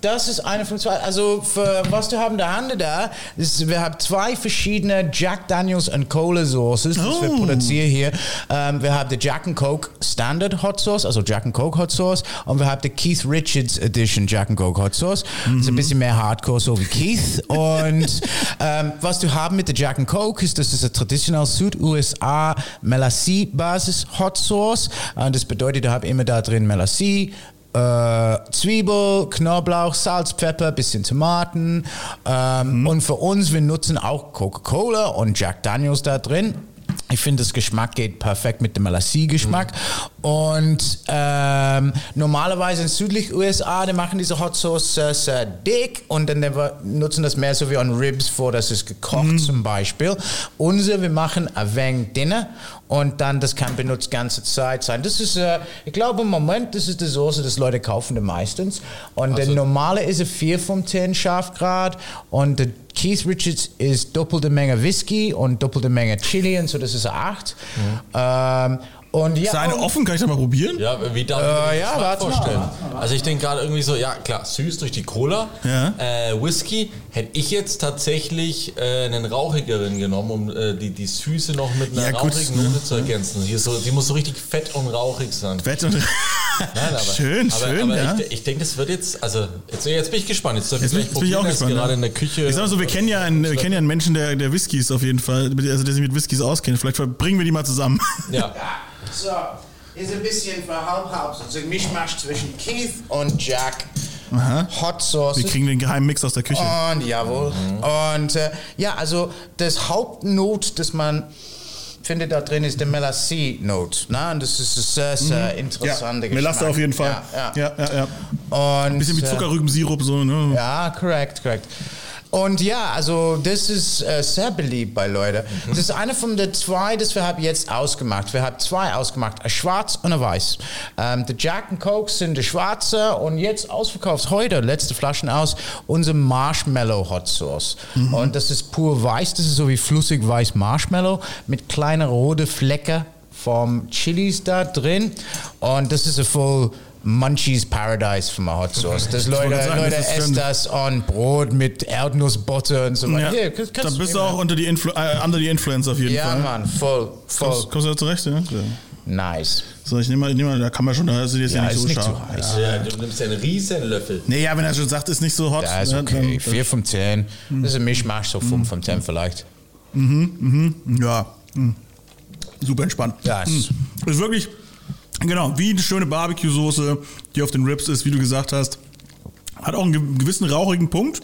S4: Das ist eine von zwei. Also, für, was du haben in der Hand da, ist, wir haben zwei verschiedene Jack Daniels und Cola Sauces, das wir
S2: Oh.
S4: produzieren hier. Ähm, wir haben die Jack and Coke Standard Hot Sauce, also Jack and Coke Hot Sauce, und wir haben die Keith Richards Edition Jack and Coke Hot Sauce. Das ist ein bisschen mehr Hardcore, so wie Keith. Und ähm, was du haben mit der Jack and Coke ist, das ist eine traditionell Süd-USA Melassie-Basis Hot Sauce. Und das bedeutet, du hast immer da drin Melassie, äh, Zwiebel, Knoblauch, Salz, Pfeffer, bisschen Tomaten. Ähm, Und für uns, wir nutzen auch Coca-Cola und Jack Daniels da drin. Ich finde, das Geschmack geht perfekt mit dem Melassie-Geschmack. Und ähm, normalerweise in südlich USA, die machen diese Hot Sauce sehr, sehr dick und dann nutzen das mehr so wie an Ribs vor, das ist gekocht zum Beispiel. Unsere, wir machen ein wenig dünner und dann das kann benutzt ganze Zeit sein. Das ist, äh, ich glaube im Moment, das ist die Soße, das Leute kaufen die meistens. Und der normale ist ein 4 von 10 Scharfgrad und der Keith Richards ist doppelte Menge Whisky und doppelte Menge Chili und so, das ist ein 8. Ähm, um, und ja,
S2: Ist da eine
S4: und-
S2: offen? Kann ich da mal probieren?
S3: Ja, wie darf ich
S4: Äh,
S3: mir
S4: ja, mal,
S3: vorstellen?
S4: warte
S3: Also ich denke gerade irgendwie so, ja klar, süß durch die Cola.
S2: Ja.
S3: Äh, Whisky hätte ich jetzt tatsächlich äh, einen rauchigeren genommen, um äh, die, die Süße noch mit einer
S2: Ja, gut,
S3: rauchigen
S2: ne?
S3: Note zu ergänzen. Hier so, die muss so richtig fett und rauchig sein.
S2: Fett und
S3: Nein, aber,
S2: schön,
S3: aber,
S2: schön,
S3: aber
S2: ja.
S3: ich, ich denke, das wird jetzt, also jetzt, jetzt bin ich gespannt. Jetzt,
S2: Jetzt jetzt bin ich auch gespannt.
S3: Gerade
S2: ja.
S3: in der Küche.
S2: Ich sag mal so, wir kennen ja einen, wir kennen ja einen Menschen, der, der Whiskys auf jeden Fall, also der sich mit Whiskys auskennt. Vielleicht bringen wir die mal zusammen.
S3: Ja.
S4: So, ist ein bisschen halb-halb. Also ein Mischmasch zwischen Keith und Jack. Hot Sauce.
S2: Wir kriegen den geheimen Mix aus der Küche.
S4: Und jawohl. Und äh, ja, also das Hauptnot, das man findet da drin, ist der Melassie-Note. Ne? Und das ist sehr, sehr interessante
S2: Melasse
S4: Geschmack.
S2: auf jeden Fall.
S4: Ja, ja.
S2: ja, ja. ja.
S4: Und,
S2: Bisschen wie
S4: äh,
S2: Zuckerrübensirup, so, ne?
S4: ja, korrekt, korrekt. Und ja, also das ist äh, sehr beliebt bei Leuten. Das ist eine von den zwei, das wir haben jetzt ausgemacht. Wir haben zwei ausgemacht, ein schwarz und ein weiß. Ähm, der Jack and Coke sind der schwarze und jetzt ausverkauft heute, letzte Flaschen aus, unser Marshmallow Hot Sauce. Und das ist pur weiß, das ist so wie flüssig weiß Marshmallow mit kleinen roten Flecken vom Chilis da drin. Und das ist ein voll Munchies Paradise von der Hot Sauce. Das Leute,
S2: sagen,
S4: Leute
S2: das ist
S4: essen das on Brot mit Erdnussbutter und so
S2: Ja.
S4: weiter. Hier, kannst-
S2: da bist du auch unter die, Influ äh, under die Influence auf jeden
S4: Ja,
S2: Fall.
S4: Mann, voll, voll.
S2: Kommst, kommst du da zurecht? Ja? Ja.
S4: Nice.
S2: So, ich nehme mal, nehm mal, da kann man schon, da ist es ja,
S4: Ja,
S2: nicht
S4: ist
S2: so
S4: nicht
S2: scharf.
S4: zu heiß.
S3: Ja, du nimmst ja einen riesen Löffel.
S2: Nee, ja, wenn er schon sagt, ist nicht so hot.
S4: Ja, ist
S2: ne,
S4: okay.
S2: dann-
S4: 4 von 10. Das ist ein Mischmasch, so 5 von 10 vielleicht.
S2: Ja, hm. super entspannt.
S4: Ja, ist-
S2: Hm. Ist wirklich, genau, wie eine schöne Barbecue-Soße, die auf den Ribs ist, wie du gesagt hast. Hat auch einen ge- gewissen rauchigen Punkt.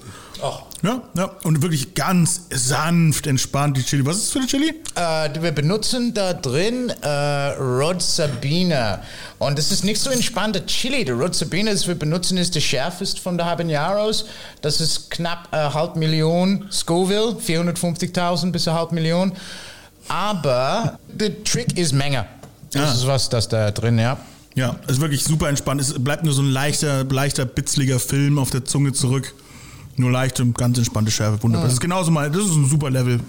S2: Ja, ja. Und wirklich ganz sanft entspannt die Chili. Was ist das für eine Chili?
S4: Äh, wir benutzen da drin äh, Rod Sabina. Und das ist nicht so entspannter Chili. Der Rod Sabina, das wir benutzen, ist der schärfste von der Habaneros. Das ist knapp eine äh, halb Million Scoville, 450.000 bis eine halb Million. Aber der Trick ist Menge. Das
S2: Ah.
S4: ist was, das da drin, ja.
S2: Ja, ist wirklich super entspannt. Es bleibt nur so ein leichter, leichter, bitzliger Film auf der Zunge zurück. Nur leicht und ganz entspannte Schärfe. Wunderbar. Das ist genauso mal, das ist ein super Level.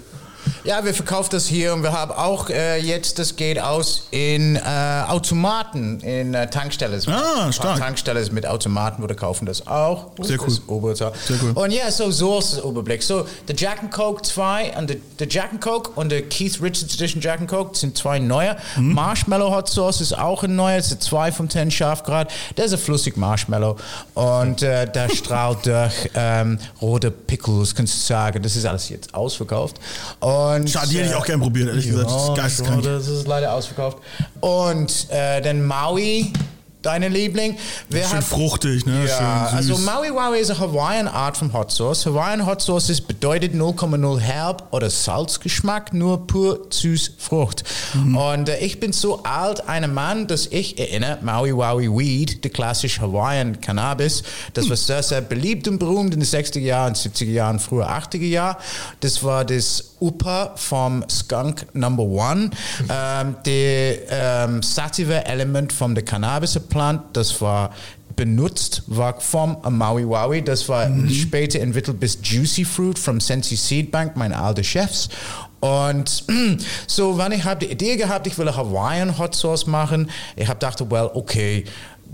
S4: Ja, wir verkaufen das hier und wir haben auch äh, jetzt, das geht aus in äh, Automaten, in äh, Tankstellen.
S2: Ah, stark.
S4: Tankstellen mit Automaten, wo wir kaufen das auch.
S2: Sehr
S4: Das
S2: cool.
S4: ist.
S2: Sehr cool.
S4: Und ja, so Source-Überblick. So, der Jack and Coke 2 und der, Jack and Coke und der Keith Richards Edition Jack and Coke sind zwei neue.
S2: Mhm.
S4: Marshmallow Hot Sauce ist auch ein neuer, das ist 2 von 10 Scharfgrad. Der ist ein flüssig Marshmallow und äh, der strahlt durch ähm, rote Pickles, kannst du sagen. Das ist alles jetzt ausverkauft. Und,
S2: Schade, die hätte ich auch gern probiert, ehrlich gesagt. Das ist geisteskrank.
S4: das ist leider ausverkauft. Und äh, den Maui, deine Liebling. Wir
S2: Schön
S4: haben-
S2: fruchtig, ne?
S4: ja, also Maui Wowie ist eine Hawaiian Art von Hot Sauce. Hawaiian Hot Sauce ist bedeutet 0,0 Herb oder Salzgeschmack, nur pur süß Frucht.
S2: Mhm.
S4: Und äh, ich bin so alt, ein Mann, dass ich erinnere, Maui Wowie Weed, der klassische Hawaiian Cannabis, das war sehr, sehr beliebt und berühmt in den 60er Jahren, 70er Jahren, früher 80er Jahren. Das war das Upa vom Skunk Number One. Ähm, der ähm, Sativa Element von der Cannabis Plant, das war benutzt, war vom Maui Wowie. Das war später entwickelt bis Juicy Fruit vom Sensi Seed Bank, meine alte Chefs. Und so, wenn ich habe die Idee gehabt, ich will Hawaiian Hot Sauce machen, ich habe gedacht, well, okay,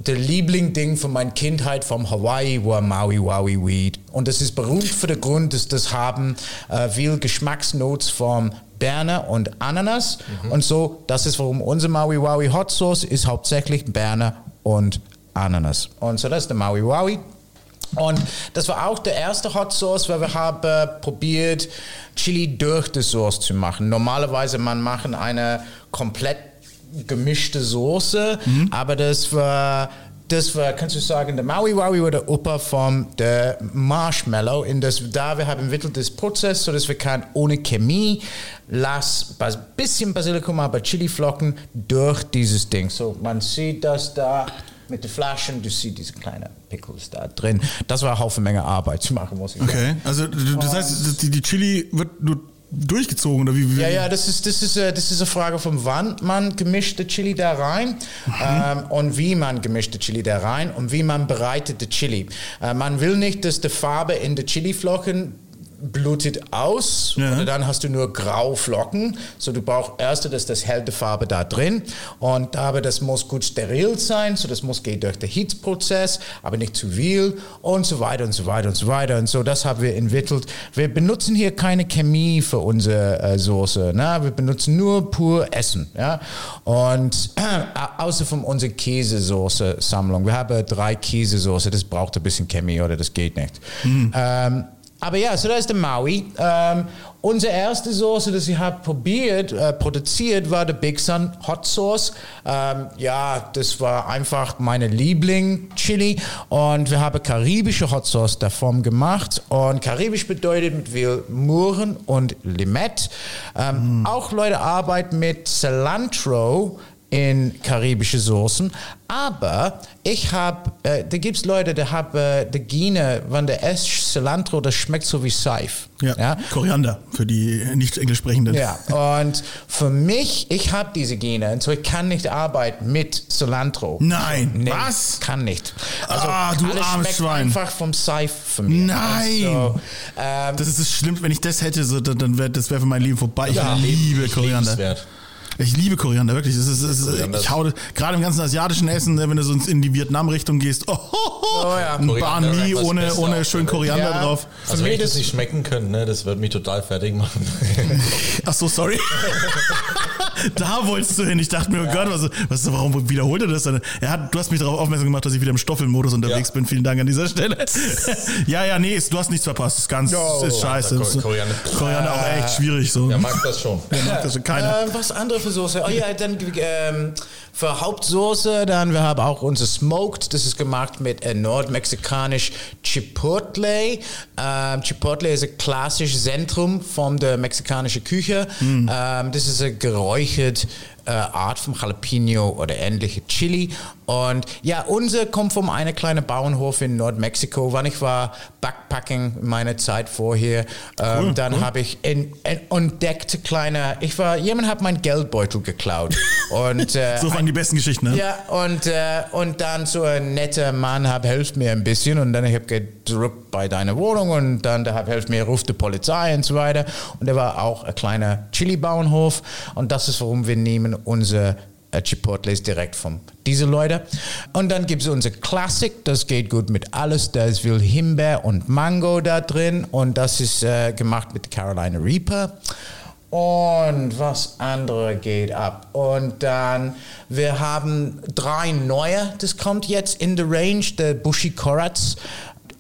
S4: der Lieblingding von meiner Kindheit vom Hawaii war Maui Wowie Weed. Und das ist berühmt für den Grund, dass das haben äh, viel Geschmacksnotes vom Berner und Ananas. Und so, das ist warum unsere Maui Wowie Hot Sauce ist hauptsächlich Berner und Ananas. Und so, das ist der Maui Wowie. Und das war auch der erste Hot Sauce, weil wir haben äh, probiert, Chili durch die Sauce zu machen. Normalerweise man machen eine komplett gemischte Soße, aber das war das war, kannst du sagen, der Maui Wowie war der Opa von der Marshmallow. In das, da wir haben entwickelt das Prozess, so dass wir kann ohne Chemie, lass ein bisschen Basilikum, aber Chiliflocken durch dieses Ding. So, man sieht das da mit den Flaschen, du siehst diese kleinen Pickles da drin. Das war eine Haufen Menge Arbeit zu machen, muss ich sagen.
S2: Okay, also das heißt, die, die Chili wird nur durchgezogen oder wie? wie
S4: Ja, ja, das ist, das ist, äh, das ist eine Frage von wann man gemischte Chili da rein ähm, und wie man gemischte Chili da rein und wie man bereitet die Chili. Äh, man will nicht, dass die Farbe in den Chiliflocken blutet aus
S2: Ja.
S4: oder dann hast du nur graue Flocken. So du brauchst erst das helle Farbe da drin und aber das muss gut steril sein, so das muss gehen durch den Hitzprozess, aber nicht zu viel und so weiter und so weiter und so weiter und so das haben wir entwickelt. Wir benutzen hier keine Chemie für unsere äh, Soße, ne? wir benutzen nur pur Essen, ja und äh, außer von unserer Käsesoße Sammlung. Wir haben drei Käsesoße, das braucht ein bisschen Chemie oder das geht nicht. Ähm, aber ja, so das ist der Maui. Ähm, unsere erste Soße, die ich habe probiert, äh, produziert, war der Big Sun Hot Sauce. Ähm, ja, das war einfach meine Liebling-Chili. Und wir haben karibische Hot Sauce davon gemacht. Und karibisch bedeutet mit viel Muren und Limette. Ähm, Auch Leute arbeiten mit Cilantro in karibische Soßen. Aber ich habe, äh, da gibt es Leute, die haben äh, die Gine, wenn der Ess Cilantro, das schmeckt so wie Seif.
S2: Ja,
S4: Ja?
S2: Koriander für die nicht englisch sprechenden.
S4: Ja, und für mich, ich habe diese Gene und so ich kann nicht arbeiten mit Cilantro.
S2: Nein,
S4: Nee,
S2: was?
S4: Kann nicht. Also
S2: Ah, du
S4: alles
S2: armes
S4: schmeckt
S2: Schwein.
S4: einfach vom Seif für mich.
S2: Nein.
S4: So, ähm,
S2: Das ist das Schlimmste. Wenn ich das hätte, so, dann, dann wäre das wäre für mein Leben vorbei. Ich liebe Koriander.
S3: Liebenswert.
S2: Ich liebe Koriander, wirklich. Das ist, das ist,
S3: Koriander
S2: ich hau, gerade im ganzen asiatischen Essen, ne, wenn du sonst in die Vietnam-Richtung gehst, oh, oh,
S4: ja.
S2: ein
S3: Koriander
S2: Banh Mi
S3: das
S2: ohne, ohne schön? Koriander
S4: Ja.
S2: drauf.
S3: Also wenn ich das
S4: das-
S3: nicht schmecken könnte, ne, das würde mich total fertig machen.
S2: Ach so, sorry. da wolltest du hin. Ich dachte mir, oh Gott, was, was, warum wiederholt er das dann? Er hat, du hast mich darauf aufmerksam gemacht, dass ich wieder im Stoffelmodus unterwegs
S3: Ja.
S2: bin. Vielen Dank an dieser Stelle. ja, ja, nee, ist, du hast nichts verpasst. Ist ganz,
S3: No.
S2: ist scheiße.
S3: Ja,
S2: Ist-
S3: Koriander.
S2: Koriander auch echt schwierig so.
S3: Der mag das schon.
S2: mag das schon keiner.
S4: Äh, was andere für Soße? Oh ja, dann ähm, für Hauptsoße, dann wir haben auch unser Smoked, das ist gemacht mit äh, nordmexikanisch Chipotle. Ähm, Chipotle ist ein klassisches Zentrum von der mexikanischen Küche. Ähm, das ist eine geräuchert äh, Art vom Jalapeno oder ähnliche Chili. Und ja, unser kommt von einem kleinen Bauernhof in Nordmexiko. Wann ich war Backpacking in meiner Zeit vorher, ähm, dann habe ich in, in, entdeckt kleine, ich war, jemand hat mein Geldbeutel geklaut. Und äh,
S2: So waren die besten Geschichten, ne?
S4: ja, und, äh, und dann so ein netter Mann hat, hilft mir ein bisschen und dann ich habe gedrückt bei deiner Wohnung und dann der hat, hilft mir, ruft die Polizei und so weiter. Und der war auch ein kleiner Chili-Bauernhof und das ist, warum wir nehmen unser äh, Chipotles direkt von diese Leute. Und dann gibt es unser Classic, das geht gut mit alles. Da ist viel Himbeer und Mango da drin und das ist äh, gemacht mit Carolina Reaper. Und was andere geht ab. Und dann, wir haben drei neue, das kommt jetzt in der Range, der Bushi Koratz.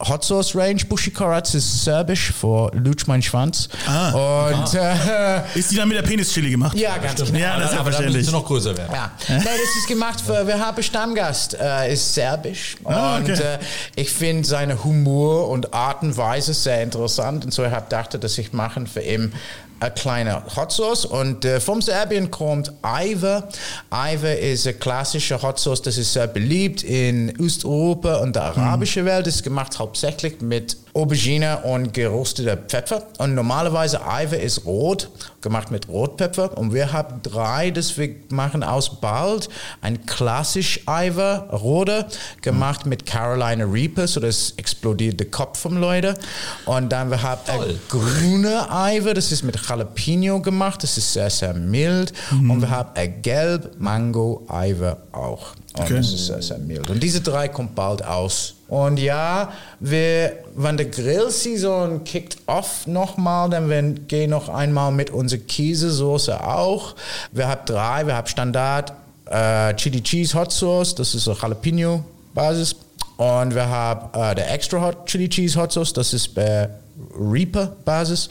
S4: Hot Sauce Range, Bushi Koratz ist serbisch für Lutsch mein Schwanz.
S2: Ah.
S4: Und äh,
S2: Ist die dann mit der Penis-Chili gemacht?
S4: ja, ganz genau.
S2: Ja, das ist
S3: aber
S2: verständlich.
S3: sie noch größer werden.
S4: Ja. Nein, das ist gemacht für, wir haben Stammgast, äh, ist serbisch.
S2: Ah,
S4: Und
S2: okay.
S4: äh, ich finde seine Humor und Art und Weise sehr interessant. Und so ich habe gedacht, dass ich machen für ihn eine kleine Hot Sauce. Und äh, vom Serbien kommt Iver. Iver ist eine klassische Hot Sauce, das ist sehr beliebt in Osteuropa und der arabischen Welt. Das ist gemacht hauptsächlich mit Aubergine und gerösteter Pfeffer. Und normalerweise Iver ist rot, gemacht mit Rotpfeffer. Und wir haben drei, das wir machen aus Bald. Ein klassisch Iver, roter, gemacht mit Carolina Reaper, so das explodiert der Kopf vom Leute. Und dann wir haben
S3: Toll.
S4: grüne Iver, das ist mit Jalapeno gemacht, das ist sehr, sehr mild. Und wir haben ein gelb Mango Iver auch. Und
S2: Okay.
S4: das ist sehr, sehr mild. Und diese drei kommt bald aus. Und ja, wir, wenn der Grillsaison kickt off nochmal, dann wir gehen noch einmal mit unserer Käsesoße auch. Wir haben drei, wir haben Standard äh, Chili Cheese Hot Sauce, das ist so Jalapeno Basis. Und wir haben äh, der Extra Hot Chili Cheese Hot Sauce, das ist bei Reaper Basis.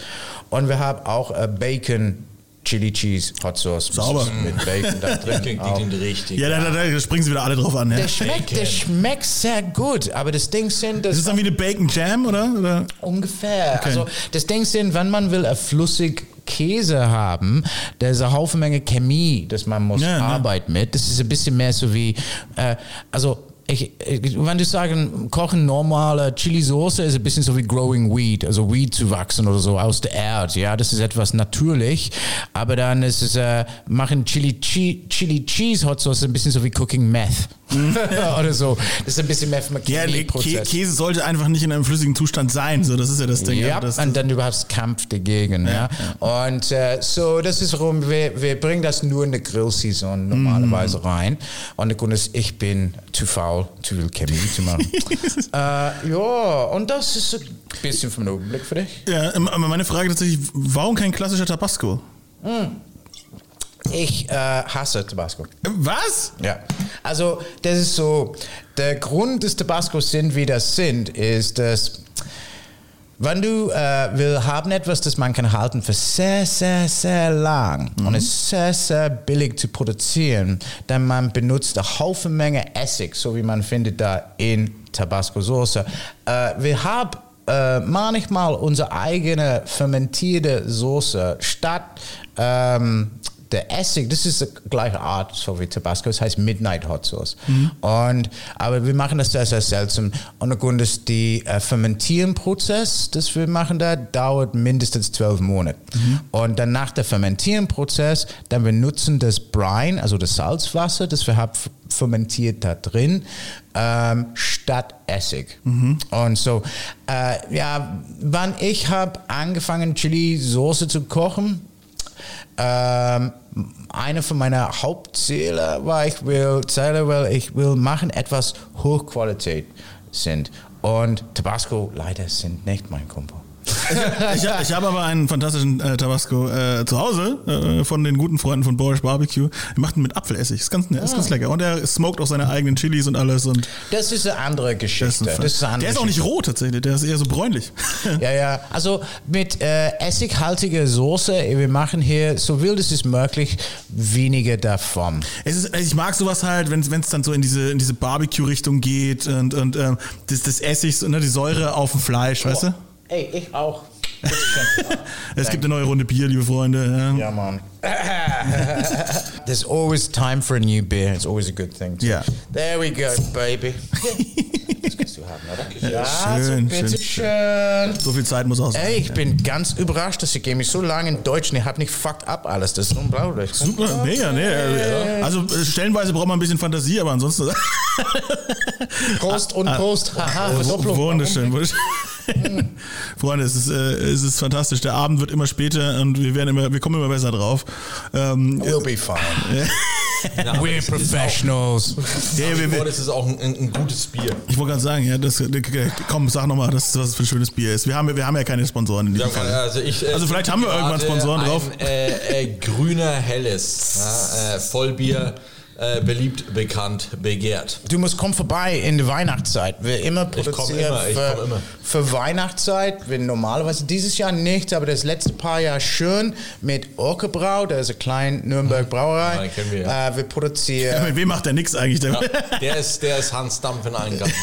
S4: Und wir haben auch äh, Bacon Chili Cheese Hot Sauce
S2: Sauber.
S4: mit Bacon da drin.
S3: klingt, die
S4: auch.
S3: klingt richtig.
S2: Ja, da, da, da springen sie wieder alle drauf an. Ja.
S4: Der schmeckt, der schmeckt sehr gut, aber das Ding sind, das
S2: Ist dann wie eine Bacon Jam, oder? oder?
S4: ungefähr. Also das Ding sind, wenn man will, ein flüssig Käse haben, da ist eine Haufen Menge Chemie, dass man muss
S2: Ja, ja.
S4: arbeiten mit. Das ist ein bisschen mehr so wie, äh, also ich, ich, wenn du sagen, kochen normale Chili-Soße ist ein bisschen so wie growing weed, also Weed zu wachsen oder so aus der Erde. Ja, das ist etwas natürlich. Aber dann ist es, äh, machen Chili, Chi- Chili Cheese Hot Sauce ein bisschen so wie cooking meth. oder so. Das ist ein bisschen mehr
S2: Ja, Kä. Käse sollte einfach nicht in einem flüssigen Zustand sein. So, das ist ja das Ding.
S4: Ja,
S2: Also das,
S4: und dann hast Kampf dagegen. Ja, Und äh, so, das ist warum wir, wir bringen das nur in der Grillsaison normalerweise
S2: Mm.
S4: rein. Und der Grund ist, ich bin zu faul, zu viel Chemie zu machen. äh, ja, und das ist ein bisschen vom Überblick für dich.
S2: ja, ähm, aber meine Frage tatsächlich, warum kein klassischer Tabasco?
S4: Ich äh, hasse Tabasco.
S2: Was?
S4: Ja, also das ist so, der Grund des Tabascos sind, wie das sind, ist, dass wenn du äh, will haben etwas, das man kann halten für sehr, sehr, sehr lang und es ist sehr, sehr billig zu produzieren, dann man benutzt eine Haufen Menge Essig, so wie man findet da in Tabasco-Soße. Äh, wir haben äh, manchmal unsere eigene fermentierte Soße statt ähm, der Essig, das ist die gleiche Art, so wie Tabasco, das heißt Midnight Hot Sauce. Und, aber wir machen das sehr, sehr selten. Und der Grund ist, die äh, Fermentierenprozess, das wir machen da, dauert mindestens zwölf Monate. Und dann nach der Fermentierenprozess, dann wir nutzen das Brine, also das Salzwasser, das wir haben fermentiert da drin, ähm, statt Essig. Und so, äh, ja, wann ich habe angefangen, Chili-Soße zu kochen, ähm, eine von meiner Hauptziele war, ich will, Ziele, weil ich will machen etwas Hochqualität sind. Und Tabasco leider sind nicht mein Kumpel.
S2: Ich, ich habe aber einen fantastischen äh, Tabasco äh, zu Hause äh, von den guten Freunden von Boris Barbecue. Er macht ihn mit Apfelessig. Ist ganz, ist ganz
S4: Ah.
S2: lecker. Und er smoked auch seine eigenen Chilis und alles. Und
S4: Das ist eine andere
S2: das
S4: Geschichte.
S2: ist, ein
S4: Das ist andere
S2: der ist auch nicht roh tatsächlich. Der ist eher so bräunlich.
S4: Ja, ja. Also mit äh, essighaltiger Soße, wir machen hier, so wild es ist möglich, weniger davon.
S2: Es ist, ich mag sowas halt, wenn es dann so in diese, in diese Barbecue-Richtung geht und, und ähm, das, das Essig, ne, die Säure auf dem Fleisch, weißt du?
S4: Ey, ich auch.
S2: Es gibt eine neue Runde Bier, liebe Freunde. Ja.
S4: Ja, man. There's always time for a new beer. It's always a good thing.
S2: Ja.
S4: There we go, baby. das kannst du haben, oder? Ja,
S2: schön,
S4: so,
S2: schön,
S4: schön.
S2: So viel Zeit muss sein.
S4: Ey, ich bin ganz überrascht, dass ich mich so lange in Deutsch und ich habe nicht fucked up alles. Das ist unglaublich.
S2: Super, mega, ne? Also äh, stellenweise braucht man ein bisschen Fantasie, aber ansonsten.
S4: Prost und Prost. Haha, Verdopplung.
S2: Wunderschön, wunderschön. Freunde, es ist, äh, es ist fantastisch. Der Abend wird immer später und wir werden immer, wir kommen immer besser drauf. Ähm,
S4: We'll be fine.
S3: Ja,
S4: We're
S3: es ist auch-
S4: professionals.
S2: ja, wir, wir,
S3: Das ist auch ein, ein, gutes Bier.
S2: ich wollte gerade sagen, ja, das, komm, sag nochmal, das, was es für ein schönes Bier ist. Wir haben, wir haben ja keine Sponsoren in diesem
S3: Ja,
S2: Fall.
S3: also, ich, äh,
S2: Also vielleicht haben wir irgendwann Sponsoren
S3: ein,
S2: drauf.
S3: Äh, äh, grüner Helles. Ja, äh, Vollbier. Äh, beliebt, bekannt, begehrt.
S4: Du musst kommen vorbei in der Weihnachtszeit. Wir immer produzieren
S3: immer, ich
S4: für,
S3: immer.
S4: für Weihnachtszeit. Wir normalerweise dieses Jahr nicht, aber das letzte paar Jahre schön mit Orkebrau, der ist eine kleine Nürnberg Brauerei.
S3: Ja, den kennen wir, ja.
S4: äh, wir
S2: Ja,
S4: produzieren.
S2: mit wem macht der nix eigentlich? Der,
S3: Ja, der, ist, der ist Hans Dampf in Eingang.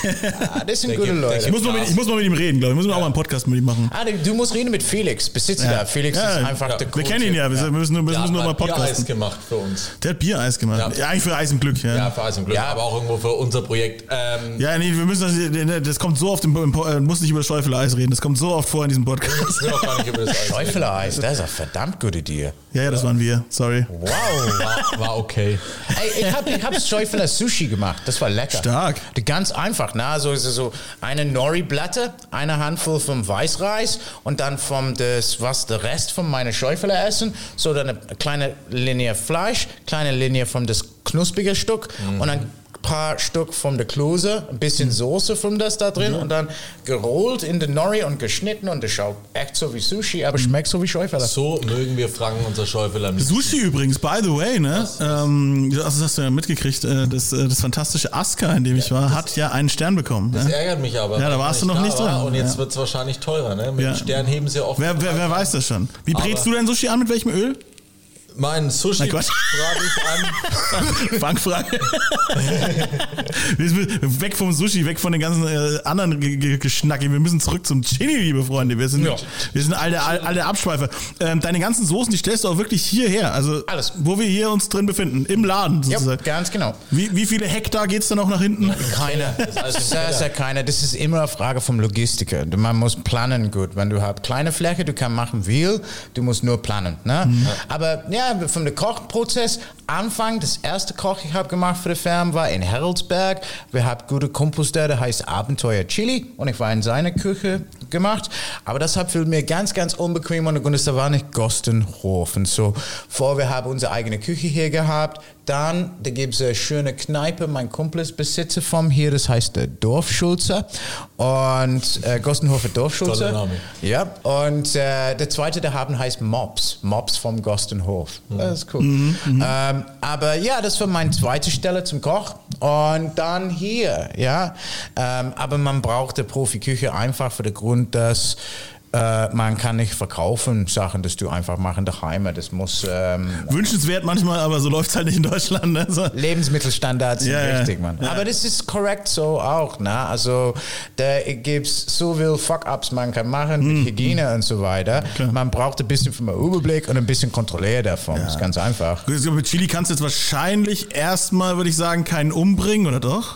S4: Ah, das sind
S3: Der
S4: gute
S3: gibt- der
S4: Leute.
S2: ich, muss mal mit, ich muss mal mit ihm reden, glaube ich. Ich muss mal auch mal einen Podcast mit ihm machen.
S4: Ah, du, musst reden mit Felix, Besitzer
S2: Ja.
S4: da. Felix
S2: Ja,
S4: ist einfach
S3: ja.
S4: der
S2: Wir
S4: coole
S2: kennen ihn ja, wir müssen, wir
S3: Der
S2: müssen nur mal
S3: hat mal Biereis
S2: podcasten.
S3: gemacht für uns.
S2: Der hat Biereis gemacht. Ja,
S3: Ja.
S2: eigentlich für Eis im Glück, ja.
S3: Ja, für Eis im Glück,
S4: Ja.
S3: aber auch irgendwo für unser Projekt. Ähm,
S2: Ja, nee, wir müssen das, das kommt so oft im, im äh, muss nicht über Schäufeleis reden, das kommt so oft vor in diesem Podcast.
S3: Ich auch gar nicht über das Eis.
S4: Schäufeleis, das ist eine verdammt gute Idee.
S2: Ja, ja, das waren wir, sorry.
S4: Wow.
S3: War, war okay.
S4: Ey, ich habe ich hab Schäufeler Sushi gemacht. Das war lecker.
S2: Stark.
S4: Ganz einfach. Ne? Also, es ist so eine Nori-Blätter, eine Handvoll vom Weißreis und dann vom das, was der Rest von meiner Schäufeler essen. So dann eine kleine Linie Fleisch, kleine Linie von das knusprige Stück und ein paar Stück von der Klose, ein bisschen Soße von das da drin und dann gerollt in den Nori und geschnitten und das schaut echt so wie Sushi, aber schmeckt so wie Schäufeler.
S3: So mögen wir Franken unser Schäufeler.
S2: Sushi übrigens, by the way, ne? Ähm, also das hast du ja mitgekriegt, äh, das, äh, das fantastische Aska, in dem ich war, hat ja einen Stern bekommen.
S3: Das
S2: Ne?
S3: ärgert mich aber.
S2: Ja, da warst du noch
S3: da
S2: nicht drin.
S3: Und jetzt
S2: Ja.
S3: wird es wahrscheinlich teurer. Ne? Mit
S2: Ja.
S3: den Stern heben sie oft.
S2: Wer, wer, wer weiß das schon? Wie brätst du dein Sushi an, mit welchem Öl?
S3: Mein Sushi brate ich an.
S2: Fangfrage. Wir sind weg vom Sushi, weg von den ganzen äh, anderen Ge- Ge- Geschnacke. Wir müssen zurück zum Chili, liebe Freunde. Wir sind,
S4: Ja.
S2: wir sind alte, alte Abschweifer. Ähm, deine ganzen Soßen, die stellst du auch wirklich hierher. Also,
S4: Alles.
S2: wo wir hier uns drin befinden. Im Laden
S4: Ja,
S2: sozusagen.
S4: ganz genau.
S2: Wie, wie viele Hektar geht's da noch nach hinten?
S4: Keiner.
S3: Das ist
S4: Sehr, sehr keiner. Das ist immer eine Frage vom Logistiker. Man muss planen gut. Wenn du hast kleine Fläche, du kannst machen viel, du musst nur planen. Ne? Aber ja, vom der Kochprozess, Anfang, das erste Koch, ich habe gemacht für die Firma, war in Heroldsberg. Wir haben gute Kumpels da, der heißt Abenteuer Chili und ich war in seiner Küche gemacht. Aber das hat für mir ganz, ganz unbequem und das war nicht Gostenhof. Und so, vor wir haben unsere eigene Küche hier gehabt. Dann, da gibt es eine schöne Kneipe, mein Kumpel ist Besitzer vom hier, das heißt der Dorfschulze. Und äh, Gostenhofer Dorfschulze.
S3: Toller Name.
S4: Ja, und äh, der zweite, der haben heißt Mops. Mops vom Gostenhof. Das ist cool. Ähm, aber ja, das war meine zweite Stelle zum Koch. Und dann hier, ja. Ähm, aber man braucht eine Profiküche einfach für den Grund, dass äh, man kann nicht verkaufen Sachen, dass du einfach machen daheim. Das muss ähm,
S2: Wünschenswert manchmal, aber so läuft's halt nicht in Deutschland. Ne? So.
S4: Lebensmittelstandards sind
S2: Ja, ja.
S4: wichtig, man.
S2: Ja.
S4: Aber das ist korrekt so auch, ne? Also da gibt's so viel Fuck-ups man kann machen mit Hygiene und so weiter. Man braucht ein bisschen vom Überblick und ein bisschen Kontrolle davon. Das ist ganz einfach.
S2: Mit Chili kannst du jetzt wahrscheinlich erstmal, würde ich sagen, keinen umbringen, oder doch?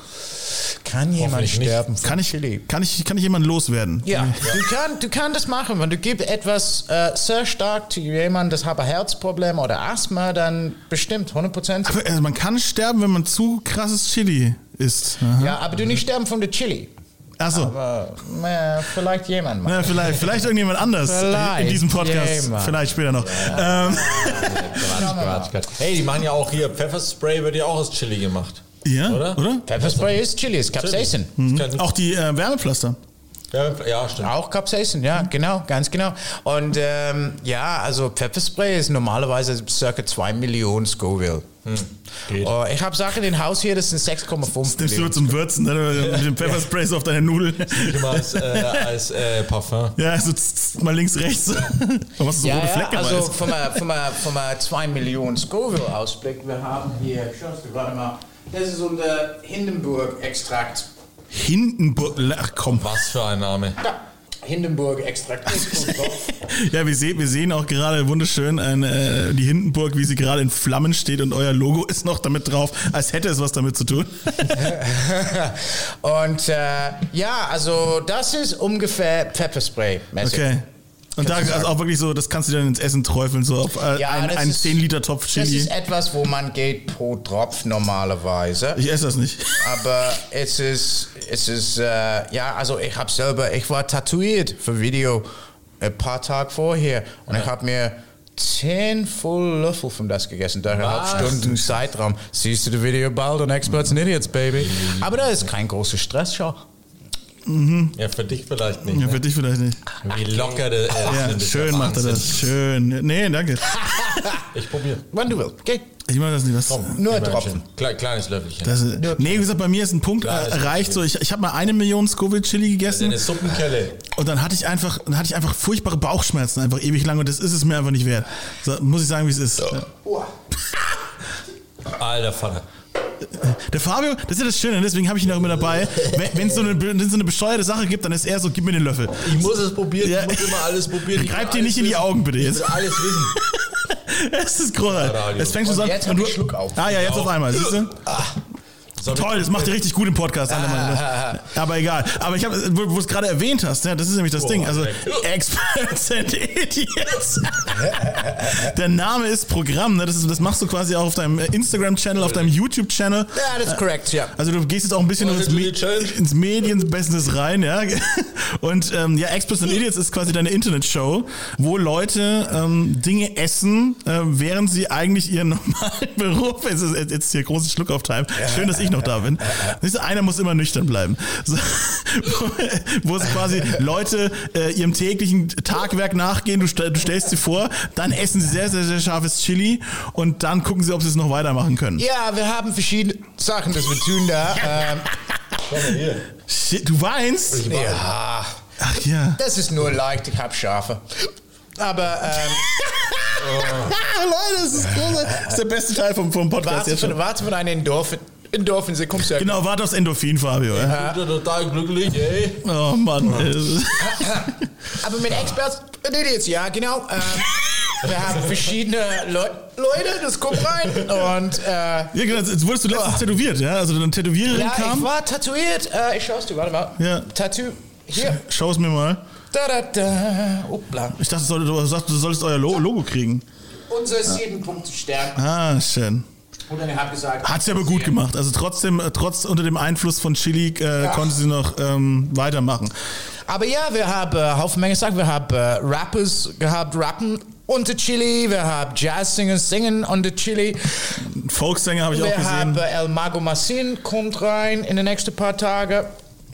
S4: Kann jemand sterben
S2: Kann ich,
S4: Chili?
S2: kann ich, kann ich jemanden loswerden?
S4: Ja, du kannst du kann das machen. Wenn du gibst etwas äh, sehr stark zu jemandem, das hat ein Herzproblem oder Asthma, dann bestimmt 100%.
S2: Aber, also man kann sterben, wenn man zu krasses Chili isst. Aha.
S4: Ja, aber du nicht sterben von der Chili.
S2: Achso.
S4: Aber äh, vielleicht jemand mal.
S2: Na, vielleicht, vielleicht irgendjemand anders
S4: Vielleicht
S2: in diesem Podcast.
S4: jemand.
S2: Vielleicht später noch. Ähm,
S3: Quatsch, Quatsch, Quatsch. Hey, die machen ja auch hier, Pfefferspray wird ja auch aus Chili gemacht.
S2: Ja,
S3: Oder?
S2: oder?
S4: Pfefferspray ist Chili, ist Capsaicin.
S3: Das kann-
S2: Auch die äh, Wärmepflaster.
S3: Ja, ja stimmt.
S4: Auch Capsaicin, ja, genau, ganz genau. Und ähm, ja, also Pfefferspray ist normalerweise circa 2 Millionen Scoville.
S3: geht.
S4: Oh, ich habe Sachen in Haus hier, das sind 6,5
S2: Nimmst du
S4: Millionen.
S2: zum Würzen, ne? mit dem Pfefferspray so auf deine Nudeln.
S3: Immer als, äh, als äh, Parfum.
S2: Ja, so tss, tss, mal links, rechts. Warum hast du so
S4: Ja,
S2: rote
S4: ja,
S2: Flecke?
S4: also vom, vom, äh, vom äh, 2 Millionen Scoville-Ausblick, wir haben hier, schaust du, warte mal, das ist unser Hindenburg-Extrakt.
S2: Hindenburg. Ach komm.
S3: Was für ein Name.
S4: Ja, Hindenburg-Extrakt. ist gut drauf.
S2: Ja, wir, sehen, wir sehen auch gerade wunderschön eine, äh, die Hindenburg, wie sie gerade in Flammen steht und euer Logo ist noch damit drauf, als hätte es was damit zu tun.
S4: Und äh, ja, also das ist ungefähr Pfefferspray. -mäßig.
S2: Okay. Und da also auch wirklich so, das kannst du dann ins Essen träufeln, so auf äh,
S4: Ja,
S2: ein,
S4: das
S2: einen
S4: ist-
S2: 10-Liter-Topf
S4: Das
S2: Chili.
S4: ist etwas, wo man geht pro Tropf normalerweise.
S2: Ich esse das nicht.
S4: Aber es ist, es ist, äh, ja, also ich habe selber, ich war tätowiert für Video ein paar Tage vorher und ich habe mir zehn voll Löffel von das gegessen, dreieinhalb? Stunden Zeitraum. Siehst du das Video bald on Experts and Idiots, Baby. Aber da ist kein großer Stress, schau.
S3: Ja, für dich vielleicht nicht.
S2: Ja,
S3: ne?
S2: für dich vielleicht nicht.
S3: Wie locker der ist.
S2: Ja, schön macht er das. Schön. Nee, danke.
S3: Ich probiere.
S4: Wann du willst, okay?
S2: Ich mache das nicht. Was,
S4: Nur
S3: Gib mir ein
S4: Tropfen.
S3: Kle kleines Löffelchen.
S2: das ist, nee, wie gesagt, bei mir ist ein Punkt
S3: Klar,
S2: erreicht. So, ich ich habe mal eine Million Scoville Chili gegessen.
S3: Deine Suppenkelle.
S2: Und dann hatte ich einfach, dann hatte ich einfach furchtbare Bauchschmerzen, einfach ewig lang. Und das ist es mir einfach nicht wert. So, muss ich sagen, wie es ist. Ja.
S3: Alter Vater.
S2: Der Fabio, das ist ja das Schöne, deswegen habe ich ihn auch immer dabei. Wenn es so, eine- so eine bescheuerte Sache gibt, dann ist er so, gib mir den Löffel.
S3: Ich muss es probieren,
S2: Ja.
S3: ich muss immer alles probieren. Will
S2: dir nicht in die Augen, bitte
S3: wissen.
S2: jetzt.
S3: Ich will alles wissen.
S2: Es ist großartig. Es fängt schon an.
S4: jetzt
S2: und du-
S4: Schluck auf.
S2: Ah ja, jetzt auf einmal, siehst du?
S3: So,
S2: Toll, das macht ihr richtig gut im Podcast. mal. Aber egal. Aber ich habe, wo du es gerade erwähnt hast, ja, das ist nämlich das Ding. Also Experts and Idiots. Der Name ist Programm. Ne? Das, ist, das machst du quasi auch auf deinem Instagram-Channel, auf deinem YouTube-Channel.
S4: Ja, das ist korrekt, ja.
S2: Also du gehst jetzt auch ein bisschen ins, Me ins Medienbusiness rein, ja. Und ähm, ja, Experts and Idiots ist quasi deine Internetshow, wo Leute ähm, Dinge essen, äh, während sie eigentlich ihren normalen Beruf. Jetzt ist jetzt hier großes Schluck auf Time. Schön, dass ich noch da bin. Siehst du, einer muss immer nüchtern bleiben. So, wo, wo es quasi Leute äh, ihrem täglichen Tagwerk nachgehen. Du, du stellst sie vor, dann essen sie sehr, sehr, sehr scharfes Chili und dann gucken sie, ob sie es noch weitermachen können.
S4: Ja, wir haben verschiedene Sachen, das wir tun da. Ähm,
S2: Shit, du weinst?
S4: ja,
S2: Ach ja.
S4: das ist nur leicht, ich habe Schafe. Aber ähm,
S2: Ah, Leute, das ist großartig. Das ist der beste Teil vom, vom Podcast
S4: warte,
S2: jetzt schon.
S4: warte für eine Endorphin. Endorphin, sie kommt ja.
S2: Genau, warte aufs Endorphin, Fabio. Ja.
S3: Ich bin total glücklich, ey.
S2: Oh Mann.
S4: Aber mit Experts, Idiots, ja, genau. Ähm, wir haben verschiedene Leu Leute, das kommt rein. Und äh,
S2: Ja, genau, jetzt wurdest du letztens tätowiert, ja? Also eine Tätowiererin
S4: ja, ich
S2: kam.
S4: war tätowiert. Äh, ich schau's dir, warte mal.
S2: Ja.
S4: Tattoo. Hier.
S2: Schau es mir mal.
S4: Da, da, da. Upla.
S2: Ich dachte, du du sagst, du solltest euer Lo Logo kriegen.
S4: Unser sieben Punkte Stern.
S2: Ah, schön.
S4: Und dann habe gesagt.
S2: Hat sie aber gut gemacht. Also trotzdem, äh, trotz unter dem Einfluss von Chili äh, konnte sie noch ähm, weitermachen.
S4: Aber ja, wir haben äh, Haufen Menge gesagt. Wir haben äh, Rappers gehabt, Rappen unter Chili. Wir haben Jazzsinger singen unter Chili.
S2: Folksänger habe ich auch
S4: Wir haben
S2: gesehen.
S4: äh, El Mago Massin kommt rein in den nächsten paar Tagen.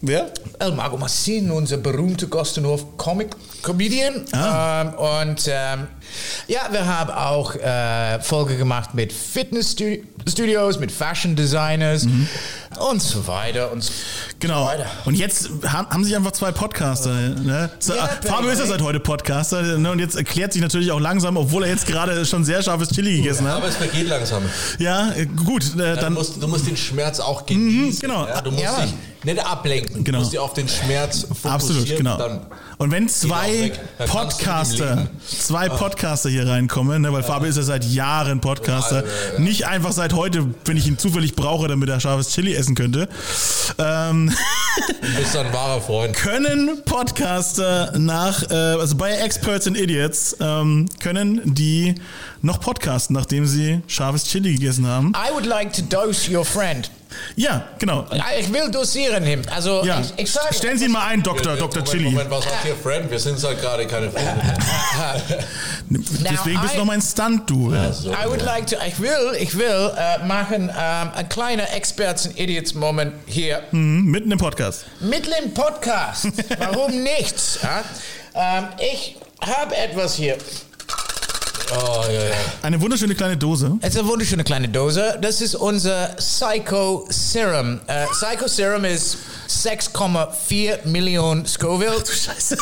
S2: Wer?
S4: El Mago Massin, unser berühmter Gostenhof Comic Comedian.
S2: Ah.
S4: Ähm, und ähm, ja, wir haben auch äh, Folge gemacht mit Fitnessstudios, mit Fashion Designers und so weiter. Und so
S2: Genau.
S4: weiter.
S2: Und jetzt haben, haben sich einfach zwei Podcaster. Ne? So,
S4: Ja,
S2: ah, Fabio ist ja seit heute Podcaster. Ne? Und jetzt erklärt sich natürlich auch langsam, obwohl er jetzt gerade schon sehr scharfes Chili gegessen hat.
S3: Aber es vergeht langsam.
S2: Ja, äh, gut. Äh,
S3: Dann
S2: dann,
S3: musst, du musst den Schmerz auch genießen.
S2: genau.
S3: Ja, du musst
S4: Ja,
S3: dich nicht ablenken.
S2: Genau.
S3: Du musst dich auf den Schmerz fokussieren.
S2: Absolut, genau.
S3: Dann
S2: Und wenn zwei Podcaster, zwei Podcaster hier reinkommen, ne, weil Fabio ist ja seit Jahren Podcaster,
S3: Ja,
S2: nicht einfach seit heute, wenn ich ihn zufällig brauche, damit er scharfes Chili essen könnte, ähm,
S3: du bist ein wahrer Freund.
S2: können Podcaster nach, äh, also bei Experts and Idiots, ähm, können die noch podcasten, nachdem sie scharfes Chili gegessen haben.
S4: I would like to dose your friend.
S2: Ja, genau.
S4: Ja, Ich will dosieren him. Also
S2: Ja,
S4: ich, ich sage,
S2: stellen Sie ihn mal ein, Dr. Dr.
S3: Moment,
S2: Chili.
S3: Moment, was sagt ihr, Friend? Wir sind halt gerade keine Freunde. mehr.
S2: Deswegen bist du
S4: I-
S2: noch mein Stunt-Double.
S3: So,
S4: I would like to, ich will, ich will äh, machen ähm, ein kleiner Experts and Idiots Moment hier
S2: Mhm, mitten im Podcast.
S4: mitten im Podcast. Warum nicht? Ja? Ähm, ich habe etwas hier.
S3: Oh, ja, ja.
S2: Eine wunderschöne kleine Dose.
S4: Es ist eine wunderschöne kleine Dose. Das ist unser Psycho Serum. Äh, Psycho Serum ist 6,4 Millionen Scoville.
S2: Scheiße.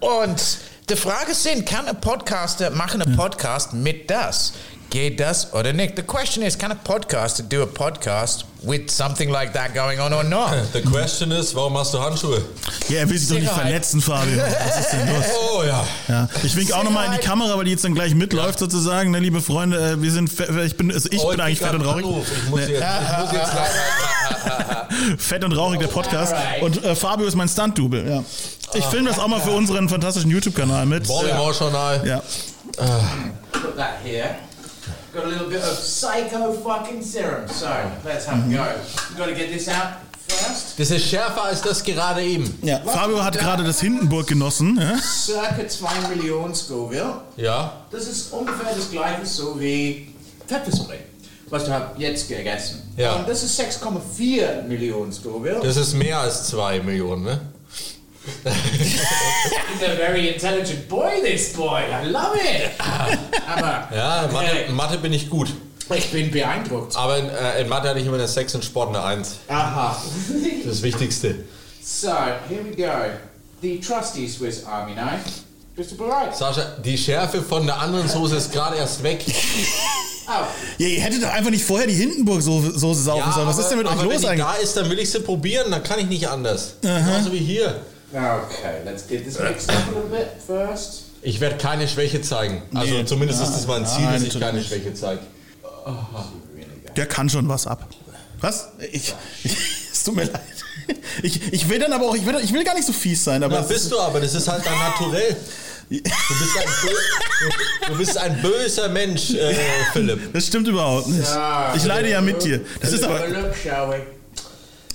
S4: Und die Frage sind, kann ein Podcaster machen einen Podcast mit das? Geht das oder nicht? The question is, can a podcaster do a podcast with something like that going on or not?
S3: The question is, warum hast du Handschuhe?
S2: Ja, er will sich doch nicht verletzen, Fabio. Was ist denn los?
S3: Oh ja.
S2: Ja. Ich wink auch nochmal in die Kamera, weil die jetzt dann gleich mitläuft sozusagen. Ne, liebe Freunde, äh, wir sind, ich bin, also ich
S3: oh,
S2: bin eigentlich fett und rauchig.
S3: Ich muss jetzt, ich muss jetzt leider.
S2: Fett und rauchig, der Podcast. Und äh, Fabio ist mein Stunt-Double. Ja. Ich filme das auch mal für unseren fantastischen YouTube-Kanal mit.
S3: Baltimore Journal.
S2: Ja.
S4: Put that here. Got a little bit of psycho fucking serum. So let's have a go. We got to get this out first.
S3: Das ist schärfer als das gerade eben.
S2: ja. Fabio hat gerade das Hindenburg genossen. Ja?
S4: Circa 2 Millionen Scoville.
S3: Ja.
S4: Das ist ungefähr das gleiche so wie Pfefferspray, was du hast jetzt gegessen.
S3: Ja.
S4: Und das ist 6,4 Millionen Scoville.
S3: Das ist mehr als zwei Millionen, ne?
S4: He's a very intelligent boy, this boy. I love it. Aber
S3: Ja, in Mathe, in Mathe bin ich gut.
S4: ich bin beeindruckt.
S3: Aber in, äh, in Mathe hatte ich immer eine 6 und Sport eine 1.
S4: Aha.
S3: Das Wichtigste.
S4: so, here we go. The trusty Swiss Army knife. Bist du bereit?
S3: Sascha, die Schärfe von der anderen Soße ist gerade erst weg.
S4: Oh,
S2: ja, ihr hättet doch einfach nicht vorher die Hindenburg-Soße saufen sollen. Was ist denn mit euch
S3: aber
S2: los
S3: wenn die
S2: eigentlich?
S3: da ist, dann will ich sie probieren, dann kann ich nicht anders. Genauso wie hier.
S4: Okay, let's get this mixed up a little bit first.
S3: Ich werde keine Schwäche zeigen. Also
S2: Nee.
S3: zumindest ist das mein Ziel,
S2: Nein,
S3: dass ich keine
S2: nicht.
S3: Schwäche zeige.
S2: Der kann schon was ab. Was? Ich, ich, es tut mir leid. Ich, ich will dann aber auch, ich will, ich will gar nicht so fies sein, aber
S3: Da
S2: es
S3: bist du aber, das ist halt dein Naturell. Du bist ein, bö du, bist ein böser Mensch, äh, Philipp.
S2: das stimmt überhaupt nicht. Ich leide ja mit dir. Das ist aber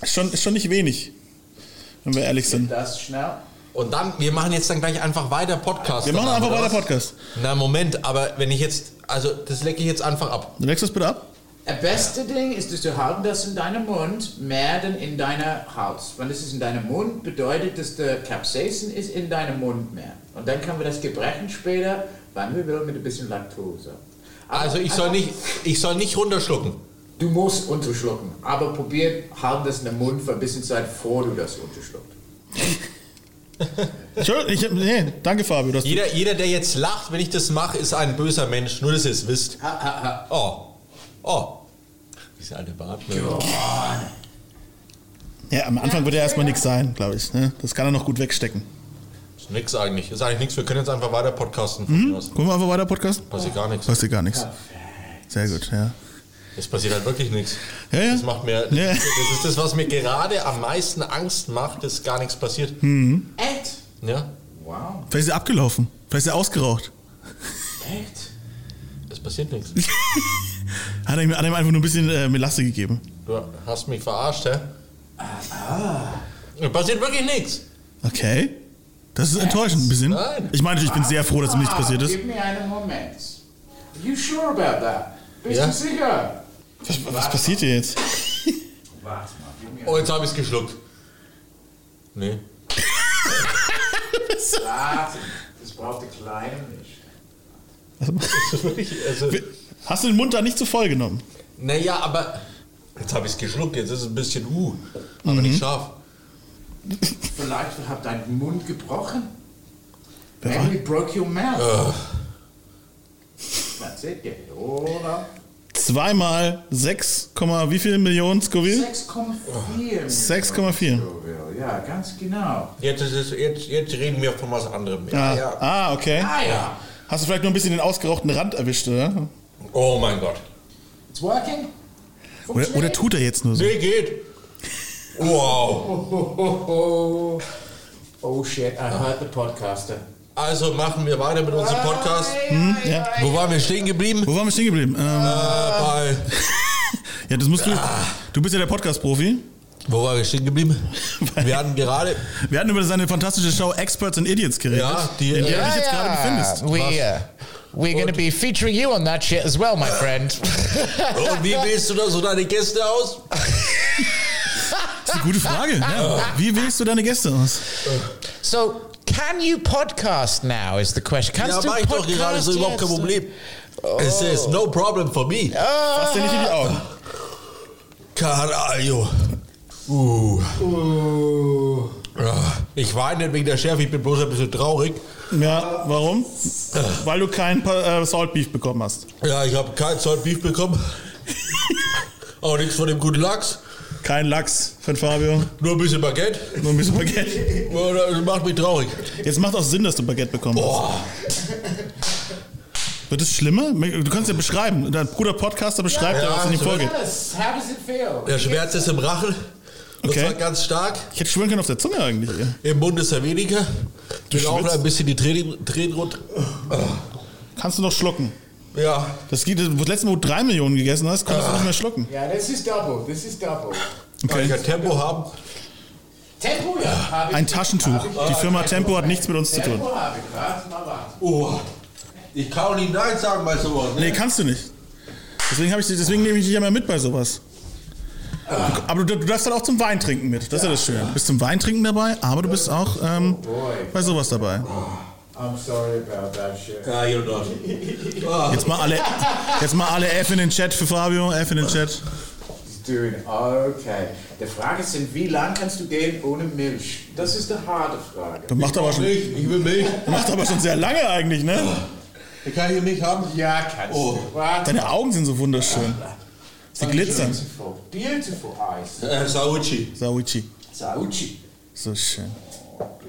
S2: schon, ist schon nicht wenig, wenn wir ehrlich sind.
S4: Das schnell.
S3: Und dann, wir machen jetzt dann gleich einfach weiter Podcast.
S2: Wir machen einfach weiter? Podcast.
S3: Na, Moment, aber wenn ich jetzt, also das lecke ich jetzt einfach ab.
S2: Du legst das bitte ab?
S4: Das beste Ding ist, dass du halten das in deinem Mund mehr denn in deiner Hals. Wenn es ist in deinem Mund, bedeutet, dass der Capsaicin ist in deinem Mund mehr. Und dann können wir das gebrechen später, wann wir wollen, mit ein bisschen Laktose. Aber
S3: Also ich soll nicht, ich soll nicht runterschlucken.
S4: Du musst unterschlucken, aber probier, halten das in den Mund für ein bisschen Zeit, bevor du das unterschluckst.
S2: Schön, ich, nee, danke Fabio. Dass du,
S3: Jeder, jeder, der jetzt lacht, wenn ich das mache, ist ein böser Mensch. Nur, dass ihr es wisst.
S4: Ha, ha, ha.
S3: Oh. Oh. Diese alte Bart.
S2: Ja, am Anfang wird ja erstmal nichts sein, glaube ich. Ne? Das kann er noch gut wegstecken.
S3: Ist nix eigentlich. Ist eigentlich nichts. Wir können jetzt einfach weiter podcasten. Aus.
S2: Gucken wir einfach weiter Podcast?
S3: Passiert gar nichts.
S2: Passiert gar nichts. Sehr gut, ja.
S3: Es passiert halt wirklich nichts.
S2: Ja, ja.
S3: Das macht mir,
S2: Ja.
S3: das ist das, was mir gerade am meisten Angst macht, dass gar nichts passiert.
S4: Echt?
S3: Ja,
S4: Wow,
S2: Vielleicht ist er abgelaufen. Vielleicht ist er ausgeraucht.
S4: echt?
S3: es passiert nichts.
S2: Hat er ihm, hat er ihm einfach nur ein bisschen äh, Melasse gegeben.
S3: Du hast mich verarscht, hä? Es passiert wirklich nichts.
S2: Okay. Das ist enttäuschend ein bisschen.
S3: Nein.
S2: Ich meine, ich bin sehr froh, dass ihm nichts passiert ist.
S4: Gib mir einen Moment. Are you sure about that? Bist
S3: Ja.
S4: du sicher?
S2: Was, was passiert hier jetzt?
S4: Warte mal, gib mir
S3: Oh, jetzt habe ich es geschluckt. Nee.
S4: Warte, das braucht der Kleine nicht.
S3: Wirklich, also,
S2: Hast du den Mund da nicht zu voll genommen?
S3: naja, aber jetzt habe ich es geschluckt. Jetzt ist es ein bisschen uh, aber nicht scharf.
S4: Vielleicht habt ihr deinen Mund gebrochen. Maybe broke your mouth.
S3: Ugh.
S4: That's it, get it all up.
S2: Zweimal 6, wie viel Millionen Scoville?
S4: 6,4.
S2: 6,4.
S4: Ja, ganz genau.
S3: Jetzt, ist es, jetzt, jetzt reden wir von was anderem.
S2: Ah,
S3: Ja, ja.
S2: ah, okay.
S4: Ah ja,
S2: Hast du vielleicht nur ein bisschen den ausgerauchten Rand erwischt, oder?
S3: Oh mein Gott.
S4: it's working.
S2: Oder, oder tut er jetzt nur so?
S3: Nee, geht. Wow.
S4: Oh, oh shit, I heard the podcaster.
S3: Also machen wir weiter mit unserem Podcast.
S2: Hm, ja.
S3: Wo waren wir stehen geblieben?
S2: Wo waren wir stehen geblieben? Ähm,
S3: Äh, bei
S2: ja, das musst du. Du bist ja der Podcast-Profi.
S3: Wo war ich stehen geblieben? Wir hatten gerade.
S2: Wir hatten über seine fantastische Show Experts and Idiots geredet.
S3: Ja, die-
S2: in der
S3: Ja,
S2: du dich jetzt gerade befindest.
S4: We, uh, we're going to be featuring you on that shit as well, my friend.
S3: Und wie wählst du da so deine Gäste aus?
S2: Das ist eine gute Frage. Ja. Wie wählst du deine Gäste aus?
S4: so, can you podcast now? Is the question. Kannst
S3: Ja,
S4: du
S3: mach ich doch gerade so
S4: Podcast
S3: überhaupt kein? Problem. Es ist no problem for me.
S2: Fass dir nicht in die Augen.
S3: Caralho. Uh. Ja, Ich weine nicht wegen der Schärfe, ich bin bloß ein bisschen traurig.
S2: Ja, warum? Weil du kein äh, Salt Beef bekommen hast.
S3: Ja, ich habe kein Zoll Beef bekommen. Auch nichts von dem guten Lachs.
S2: Kein Lachs von Fabio,
S3: Nur ein bisschen Baguette.
S2: nur ein bisschen Baguette.
S3: Das macht mich traurig.
S2: Jetzt macht auch Sinn, dass du Baguette bekommen hast. Wird es schlimmer? Du kannst ja beschreiben. Dein Bruder Podcaster beschreibt ja,
S3: Ja,
S2: was in ihm vorgeht.
S4: Yes, How does it feel?
S3: Der Schmerz ist im Rachen. Und
S2: Okay.
S3: zwar ganz stark.
S2: Ich hätte schwören können auf der Zunge eigentlich.
S3: Im Mund ist er weniger. Bin auch ein bisschen die Tränen, Tränen runter.
S2: Kannst du noch schlucken?
S3: Ja.
S2: Das geht, das letzte Mal, wo du drei Millionen gegessen hast, konntest du nicht mehr schlucken.
S4: Yeah, this is double. This is double.
S3: Kann ich ein Tempo haben?
S4: Tempo, ja. Hab ich-
S2: Ein Taschentuch. Die Firma Tempo hat nichts mit uns zu tun.
S4: Tempo habe ich. Warte mal, warte.
S3: Oh. Ich kann auch nicht Nein sagen bei sowas. Ne?
S2: Nee, kannst du nicht. Deswegen, ich, deswegen nehme ich dich ja mal mit bei sowas. Aber du, du darfst dann auch zum Weintrinken mit. Das ist ja das Schöne. Du bist zum Weintrinken dabei, aber du bist auch ähm, bei sowas dabei.
S4: I'm sorry about that shit.
S3: Ja, you're not.
S2: Jetzt mal alle, jetzt mal alle F in den Chat für Fabio, F in den Chat.
S4: He's doing okay. Die Frage ist, wie lang kannst du gehen ohne Milch? Das ist eine harte Frage.
S2: Du macht aber schon,
S3: Milch, ich will Milch.
S2: macht aber schon sehr lange eigentlich, ne?
S3: Ich kann hier Milch haben.
S4: Ja, kannst
S3: Oh.
S4: du. Warte.
S2: Deine Augen sind so wunderschön. Sie glitzern.
S4: Beautiful. Beautiful eyes.
S3: Äh, Sauchi.
S2: Sauichi.
S4: Sauchi.
S2: So schön.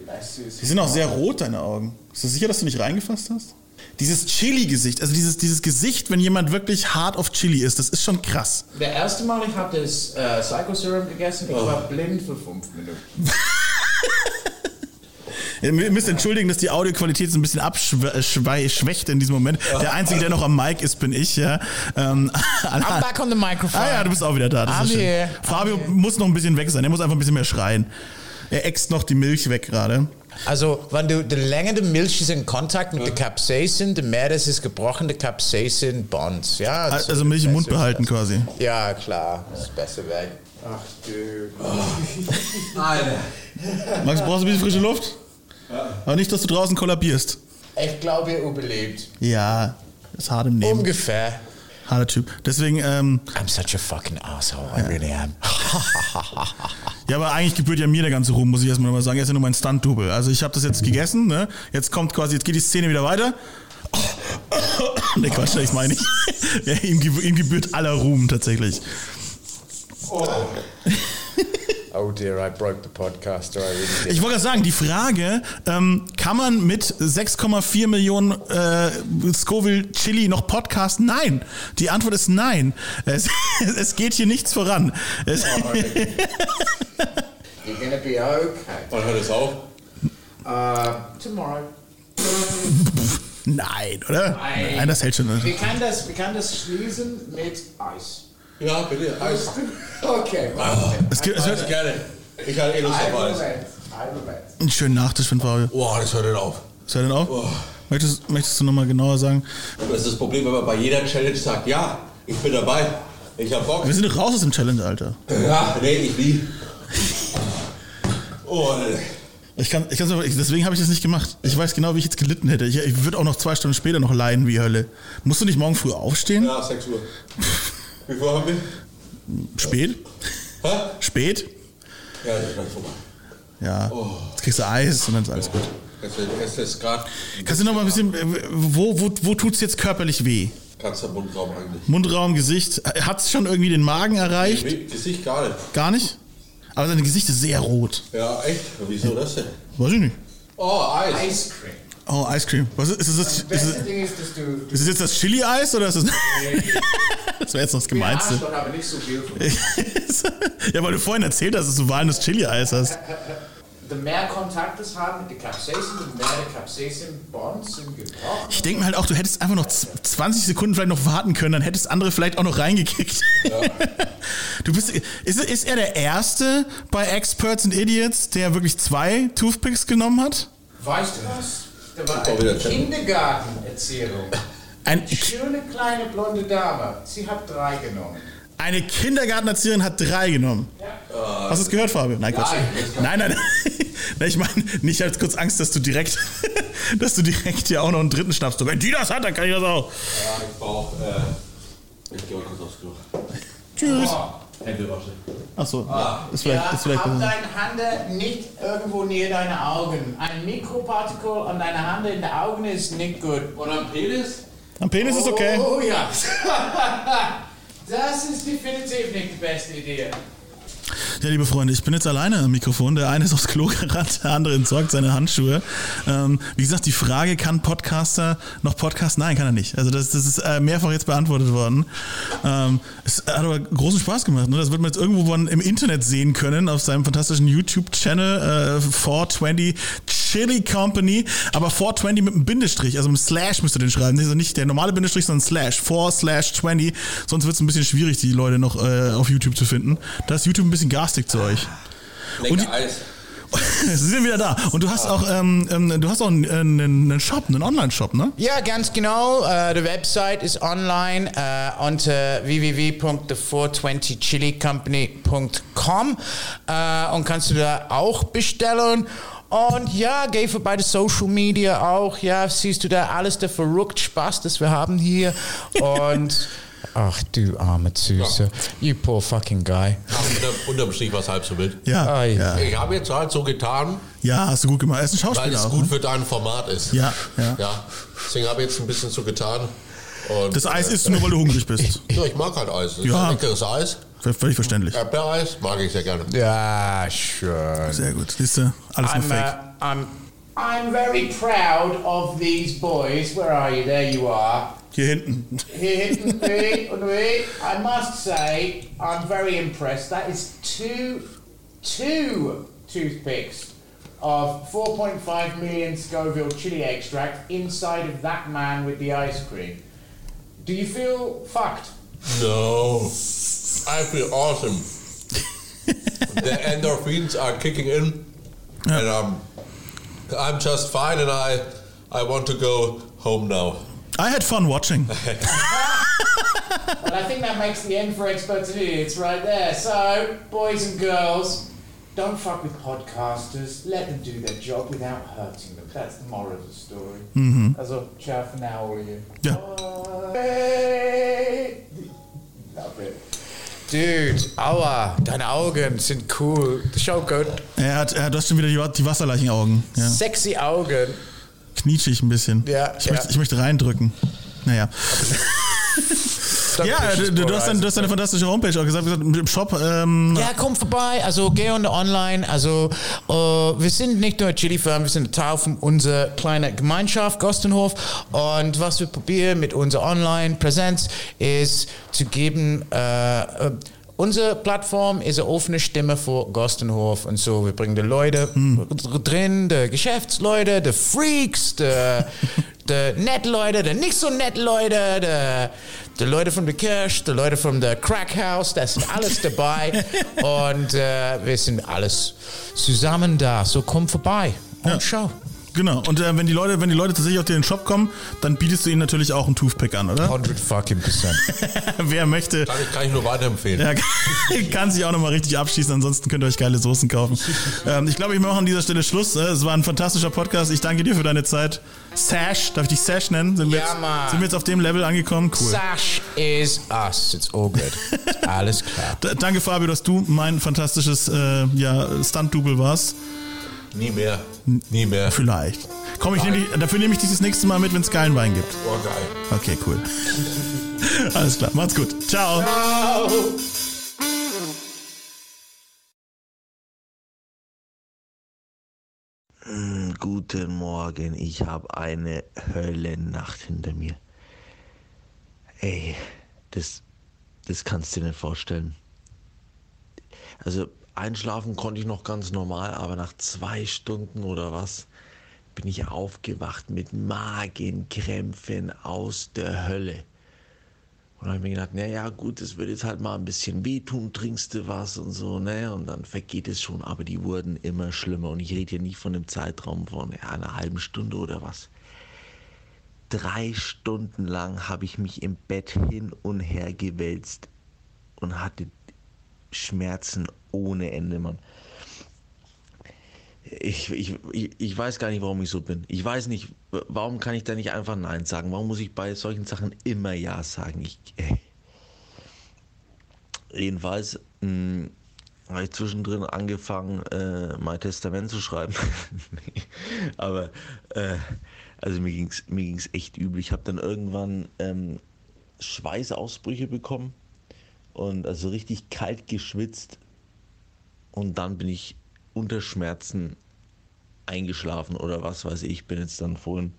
S4: Das ist
S2: Die sind auch sehr rot, deine Augen. Bist du sicher, dass du nicht reingefasst hast? Dieses Chili-Gesicht, also dieses, dieses Gesicht, wenn jemand wirklich hart auf Chili ist, das ist schon krass.
S4: Der erste Mal, ich habe das äh, Psycho Serum gegessen, ich war blind für fünf Minuten.
S2: Ihr müsst entschuldigen, dass die Audioqualität so ein bisschen abschwächt in diesem Moment. Der Einzige, der noch am Mic ist, bin ich. Ja. Ähm,
S4: I'm back on the microphone.
S2: Ah ja, du bist auch wieder da. Das
S4: I'm.
S2: Fabio muss noch ein bisschen weg sein. Er muss einfach ein bisschen mehr schreien. Er äxt noch die Milch weg gerade.
S4: Also, wenn du, die länger die Milch ist in Kontakt mit der Capsaicin, die mehr das ist gebrochene Capsaicin Bonds. Ja,
S2: Also Milch im Mund
S4: besser-
S2: behalten quasi.
S4: Ja, klar, das ist besser weg. Ach du.
S3: Alter.
S2: Max, brauchst du ein bisschen frische Luft? Aber nicht, dass du draußen kollabierst.
S4: Ich glaube, ihr überlebt.
S2: Ja, ist hart im Leben.
S4: Ungefähr.
S2: Harter Typ. Deswegen, ähm,
S4: I'm such a fucking asshole, I really am.
S2: ja, aber eigentlich gebührt ja mir der ganze Ruhm, muss ich erstmal nochmal sagen. Er ist ja nur mein Stunt-Double. Also ich habe das jetzt gegessen, ne? Jetzt kommt quasi, jetzt geht die Szene wieder weiter. Ne, Quatsch, ich meine nicht. Ja, ihm gebührt aller Ruhm tatsächlich.
S4: Oh dear, I broke the podcaster. I really did.
S2: Ich wollte gerade sagen, die Frage, ähm, kann man mit 6,4 Millionen äh, Scoville Chili noch podcasten? Nein. Die Antwort ist nein. Es, es geht hier nichts voran. Es,
S4: You're gonna be okay.
S3: Wann hört es auf?
S4: Uh, tomorrow.
S2: nein, oder?
S4: Nein.
S2: Nein, das hält schon.
S4: Wir können das, wir können das schließen mit Eis.
S3: Ja, bitte. Eis.
S4: Okay, warte.
S2: Es gibt, es hört
S3: gerne. Ich hatte eh Lust
S4: Ein
S3: auf Eis.
S2: Einen schönen Nachtisch von Fabio.
S3: Boah, das hört nicht auf.
S2: Ist er denn auch? Möchtest, möchtest du nochmal genauer sagen?
S3: Das ist das Problem, wenn man bei jeder Challenge sagt, ja, ich bin dabei. Ich hab Bock.
S2: Wir sind doch raus aus dem Challenge, Alter.
S3: Ja, nee, ich nie. Oh,
S2: Ich kann, ich kann's deswegen habe ich das nicht gemacht. Ich weiß genau, wie ich jetzt gelitten hätte. Ich, ich würde auch noch zwei Stunden später noch leiden wie Hölle. Musst du nicht morgen früh aufstehen?
S3: ja, 6 Uhr. Wie viel haben wir?
S2: Spät?
S3: Hä?
S2: Spät?
S3: Ja, das ist gleich vorbei.
S2: Ja. Jetzt kriegst du Eis und dann ist alles gut.
S3: Es ist, es gerade
S2: Kannst du noch mal ein bisschen, äh, wo, wo, wo tut's jetzt körperlich weh?
S3: ganzer Mundraum eigentlich.
S2: Mundraum, Gesicht. Hat's schon irgendwie den Magen erreicht?
S3: Nee, Gesicht gar nicht.
S2: Gar nicht? Aber dein Gesicht ist sehr rot.
S3: Ja, echt? Wieso das denn?
S2: Weiß ich nicht.
S3: Oh, Eis.
S4: Ice cream.
S2: Oh, Ice Cream. Was ist, ist, es,
S4: Das
S2: ist, es,
S4: Ding ist, dass du.
S2: ist es jetzt das Chili-Eis oder ist es. das wäre jetzt noch das Gemeinste.
S4: Arschloch, aber nicht so viel
S2: ja, weil du vorhin erzählt hast, dass du Walnuss Chili-Eis hast.
S4: the mehr Kontakt es haben mit der Capsaicin, the mehr Capsaicin-Bonds sind gebrochen.
S2: Ich denke mir halt auch, du hättest einfach noch z- 20 Sekunden vielleicht noch warten können, dann hättest andere vielleicht auch noch reingekickt. Du bist, ist, ist er der Erste bei Experts and Idiots, der wirklich zwei Toothpicks genommen hat?
S4: Weißt du was? Da war eine. Kindergartenerzählung.
S2: Ein,
S4: Schöne kleine blonde Dame. Sie hat drei genommen.
S2: eine Kindergartenerzieherin hat drei genommen. Hast du es gehört, Fabio? Nein, Quatsch. Nein, nein, nein. Ich meine, nicht als kurz Angst, dass du direkt, dass du direkt hier auch noch einen dritten schnappst. Wenn die das hat, dann kann ich das auch.
S3: Ja, ich brauch, äh, ich geh mal kurz aufs Klo.
S2: Tschüss.
S3: Hände
S2: Achso, ist vielleicht, ist vielleicht
S4: hab
S2: besser.
S4: deine Hand nicht irgendwo näher deine Augen. Ein Mikropartikel an deiner Hand in den Augen ist nicht gut.
S3: Und am Penis?
S2: Am Penis ist okay.
S4: Oh ja. Das ist definitiv nicht die beste Idee.
S2: Ja, liebe Freunde, ich bin jetzt alleine am Mikrofon. Der eine ist aufs Klo gerannt, der andere entsorgt seine Handschuhe. Ähm, wie gesagt, die Frage, kann Podcaster noch Podcast? Nein, kann er nicht. Also das, das ist äh, mehrfach jetzt beantwortet worden. Ähm, es hat aber großen Spaß gemacht. Ne? Das wird man jetzt irgendwo im Internet sehen können, auf seinem fantastischen YouTube-Channel äh, 420 Chili Company. Aber 420 mit einem Bindestrich, also mit einem Slash müsst ihr den schreiben. Also nicht der normale Bindestrich, sondern Slash. 4 slash 20. Sonst wird es ein bisschen schwierig, die Leute noch äh, auf YouTube zu finden. Da ist YouTube ein bisschen garstig zu euch.
S3: Lecker
S2: Und die-
S3: Eis.
S2: Sie sind wieder da. Und du hast auch, ähm, ähm, du hast auch einen, einen, einen Shop, einen Online-Shop, ne?
S4: Ja, ganz genau. Äh, die Website ist online äh, unter www.the420chilicompany.com äh, und kannst du da auch bestellen. Und ja, geh vorbei die Social Media auch. Ja, siehst du da alles der verrückt Spaß, das wir haben hier. Und ach du arme Süße, you poor fucking guy.
S3: Ach, unter, unterm Strich war es halb so wild.
S2: Ja. Ja,
S3: Ich habe jetzt halt so getan,
S2: ja hast du gut gemacht. Er ist ein
S3: weil
S2: Schauspieler
S3: es
S2: auch.
S3: gut
S2: Ne?
S3: für dein Format ist.
S2: Ja, ja.
S3: Ja, deswegen habe ich jetzt ein bisschen so getan. Und,
S2: Das Eis
S3: äh,
S2: isst du nur, weil du hungrig bist.
S3: Ja, ich mag halt Eis. Das ist
S2: Ja.
S3: ein leckeres Eis.
S2: Völlig verständlich.
S3: Erdbeereis mag ich sehr gerne.
S4: Ja, schön.
S2: Sehr gut. Siehst du, alles nur
S4: I'm,
S2: Fake.
S4: uh, I'm, I'm very proud of these boys. Where are you? There you are. Here, me. I must say, I'm very impressed. That is two, two toothpicks of 4.5 million Scoville chili extract inside of that man with the ice cream. Do you feel fucked?
S3: No, I feel awesome. the endorphins are kicking in, and um, I'm just fine, and I, I want to go home now.
S2: I had fun watching.
S4: Well, I think that makes the end for experts and idiots right there. So, boys and girls, don't fuck with podcasters. Let them do their job without hurting them. That's the moral of the story. Mm-hmm. Also, ciao for now, all of you.
S2: Ja.
S4: Bye. Love it. Dude, aua, deine Augen sind cool. Schau gut.
S2: Er hat, er hat das schon wieder die, die Wasserleichenaugen. Ja.
S4: Sexy Augen.
S2: Knietschig ein bisschen.
S4: Ja,
S2: ich,
S4: ja.
S2: Möchte, ich möchte reindrücken. Naja. Ja, du, du, hast dann, du hast eine fantastische Homepage auch gesagt, gesagt im Shop. Ähm,
S4: Ja, komm vorbei. Also geh online. Also äh, wir sind nicht nur Chili Firm, wir sind Teil von unserer kleinen Gemeinschaft Gostenhof. Und was wir probieren mit unserer Online-Präsenz ist zu geben. Äh, äh, Unsere Plattform ist eine offene Stimme für Gostenhof und so. Wir bringen die Leute drin, die Geschäftsleute, die Freaks, die, die nette Leute, die nicht so nette Leute, die, die Leute von der Kirche, die Leute von der Crackhouse, das sind alles dabei. und äh, wir sind alles zusammen da. So komm vorbei und
S2: Ja.
S4: schau.
S2: Genau. Und äh, wenn die Leute, wenn die Leute tatsächlich auf den Shop kommen, dann bietest du ihnen natürlich auch einen Toothpick an, oder?
S4: 100 fucking Percent.
S2: Wer möchte,
S3: Kann ich, kann ich nur weiterempfehlen.
S2: ja, kann sich auch nochmal richtig abschießen, ansonsten könnt ihr euch geile Soßen kaufen. Ähm, ich glaube, ich mache an dieser Stelle Schluss. Äh, Es war ein fantastischer Podcast. Ich danke dir für deine Zeit. Sash, darf ich dich Sash nennen? Sind wir,
S4: Ja,
S2: jetzt,
S4: Mann.
S2: sind wir jetzt auf dem Level angekommen? Cool.
S4: Sash is us. It's all good. Alles klar.
S2: Danke, Fabio, dass du mein fantastisches äh, ja, Stunt-Double warst.
S3: Nie mehr. Nie mehr.
S2: Vielleicht. Komm, ich nehm dich, dafür nehme ich dich das nächste Mal mit, wenn es geilen Wein gibt.
S3: Oh, geil.
S2: Okay, cool. Alles klar, macht's gut. Ciao.
S5: Guten Morgen, ich habe eine Höllennacht hinter mir. Ey, das, das kannst du dir nicht vorstellen. Also
S3: einschlafen konnte ich noch ganz normal, aber nach zwei Stunden oder was bin ich aufgewacht mit Magenkrämpfen aus der Hölle. Und dann habe ich mir gedacht, naja, gut, es wird jetzt halt mal ein bisschen wehtun, trinkst du was und so, ne? Und dann vergeht es schon, aber die wurden immer schlimmer. Und ich rede hier nicht von einem Zeitraum von ja, einer halben Stunde oder was. Drei Stunden lang habe ich mich im Bett hin und her gewälzt und hatte Schmerzen ohne Ende, Mann. Ich, ich, ich, weiß gar nicht, warum ich so bin. Ich weiß nicht, warum kann ich da nicht einfach Nein sagen? Warum muss ich bei solchen Sachen immer Ja sagen? Ich, äh. Jedenfalls mh, habe ich zwischendrin angefangen, äh, mein Testament zu schreiben. Aber äh, also mir ging es mir ging's echt übel. Ich habe dann irgendwann ähm, Schweißausbrüche bekommen und also richtig kalt geschwitzt. Und dann bin ich unter Schmerzen eingeschlafen oder was weiß ich. Bin jetzt dann vorhin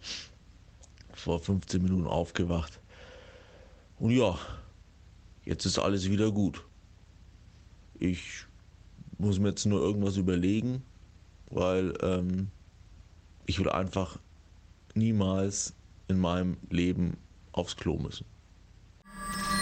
S3: vor 15 Minuten aufgewacht. Und ja, jetzt ist alles wieder gut. Ich muss mir jetzt nur irgendwas überlegen, weil ähm, ich will einfach niemals in meinem Leben aufs Klo müssen.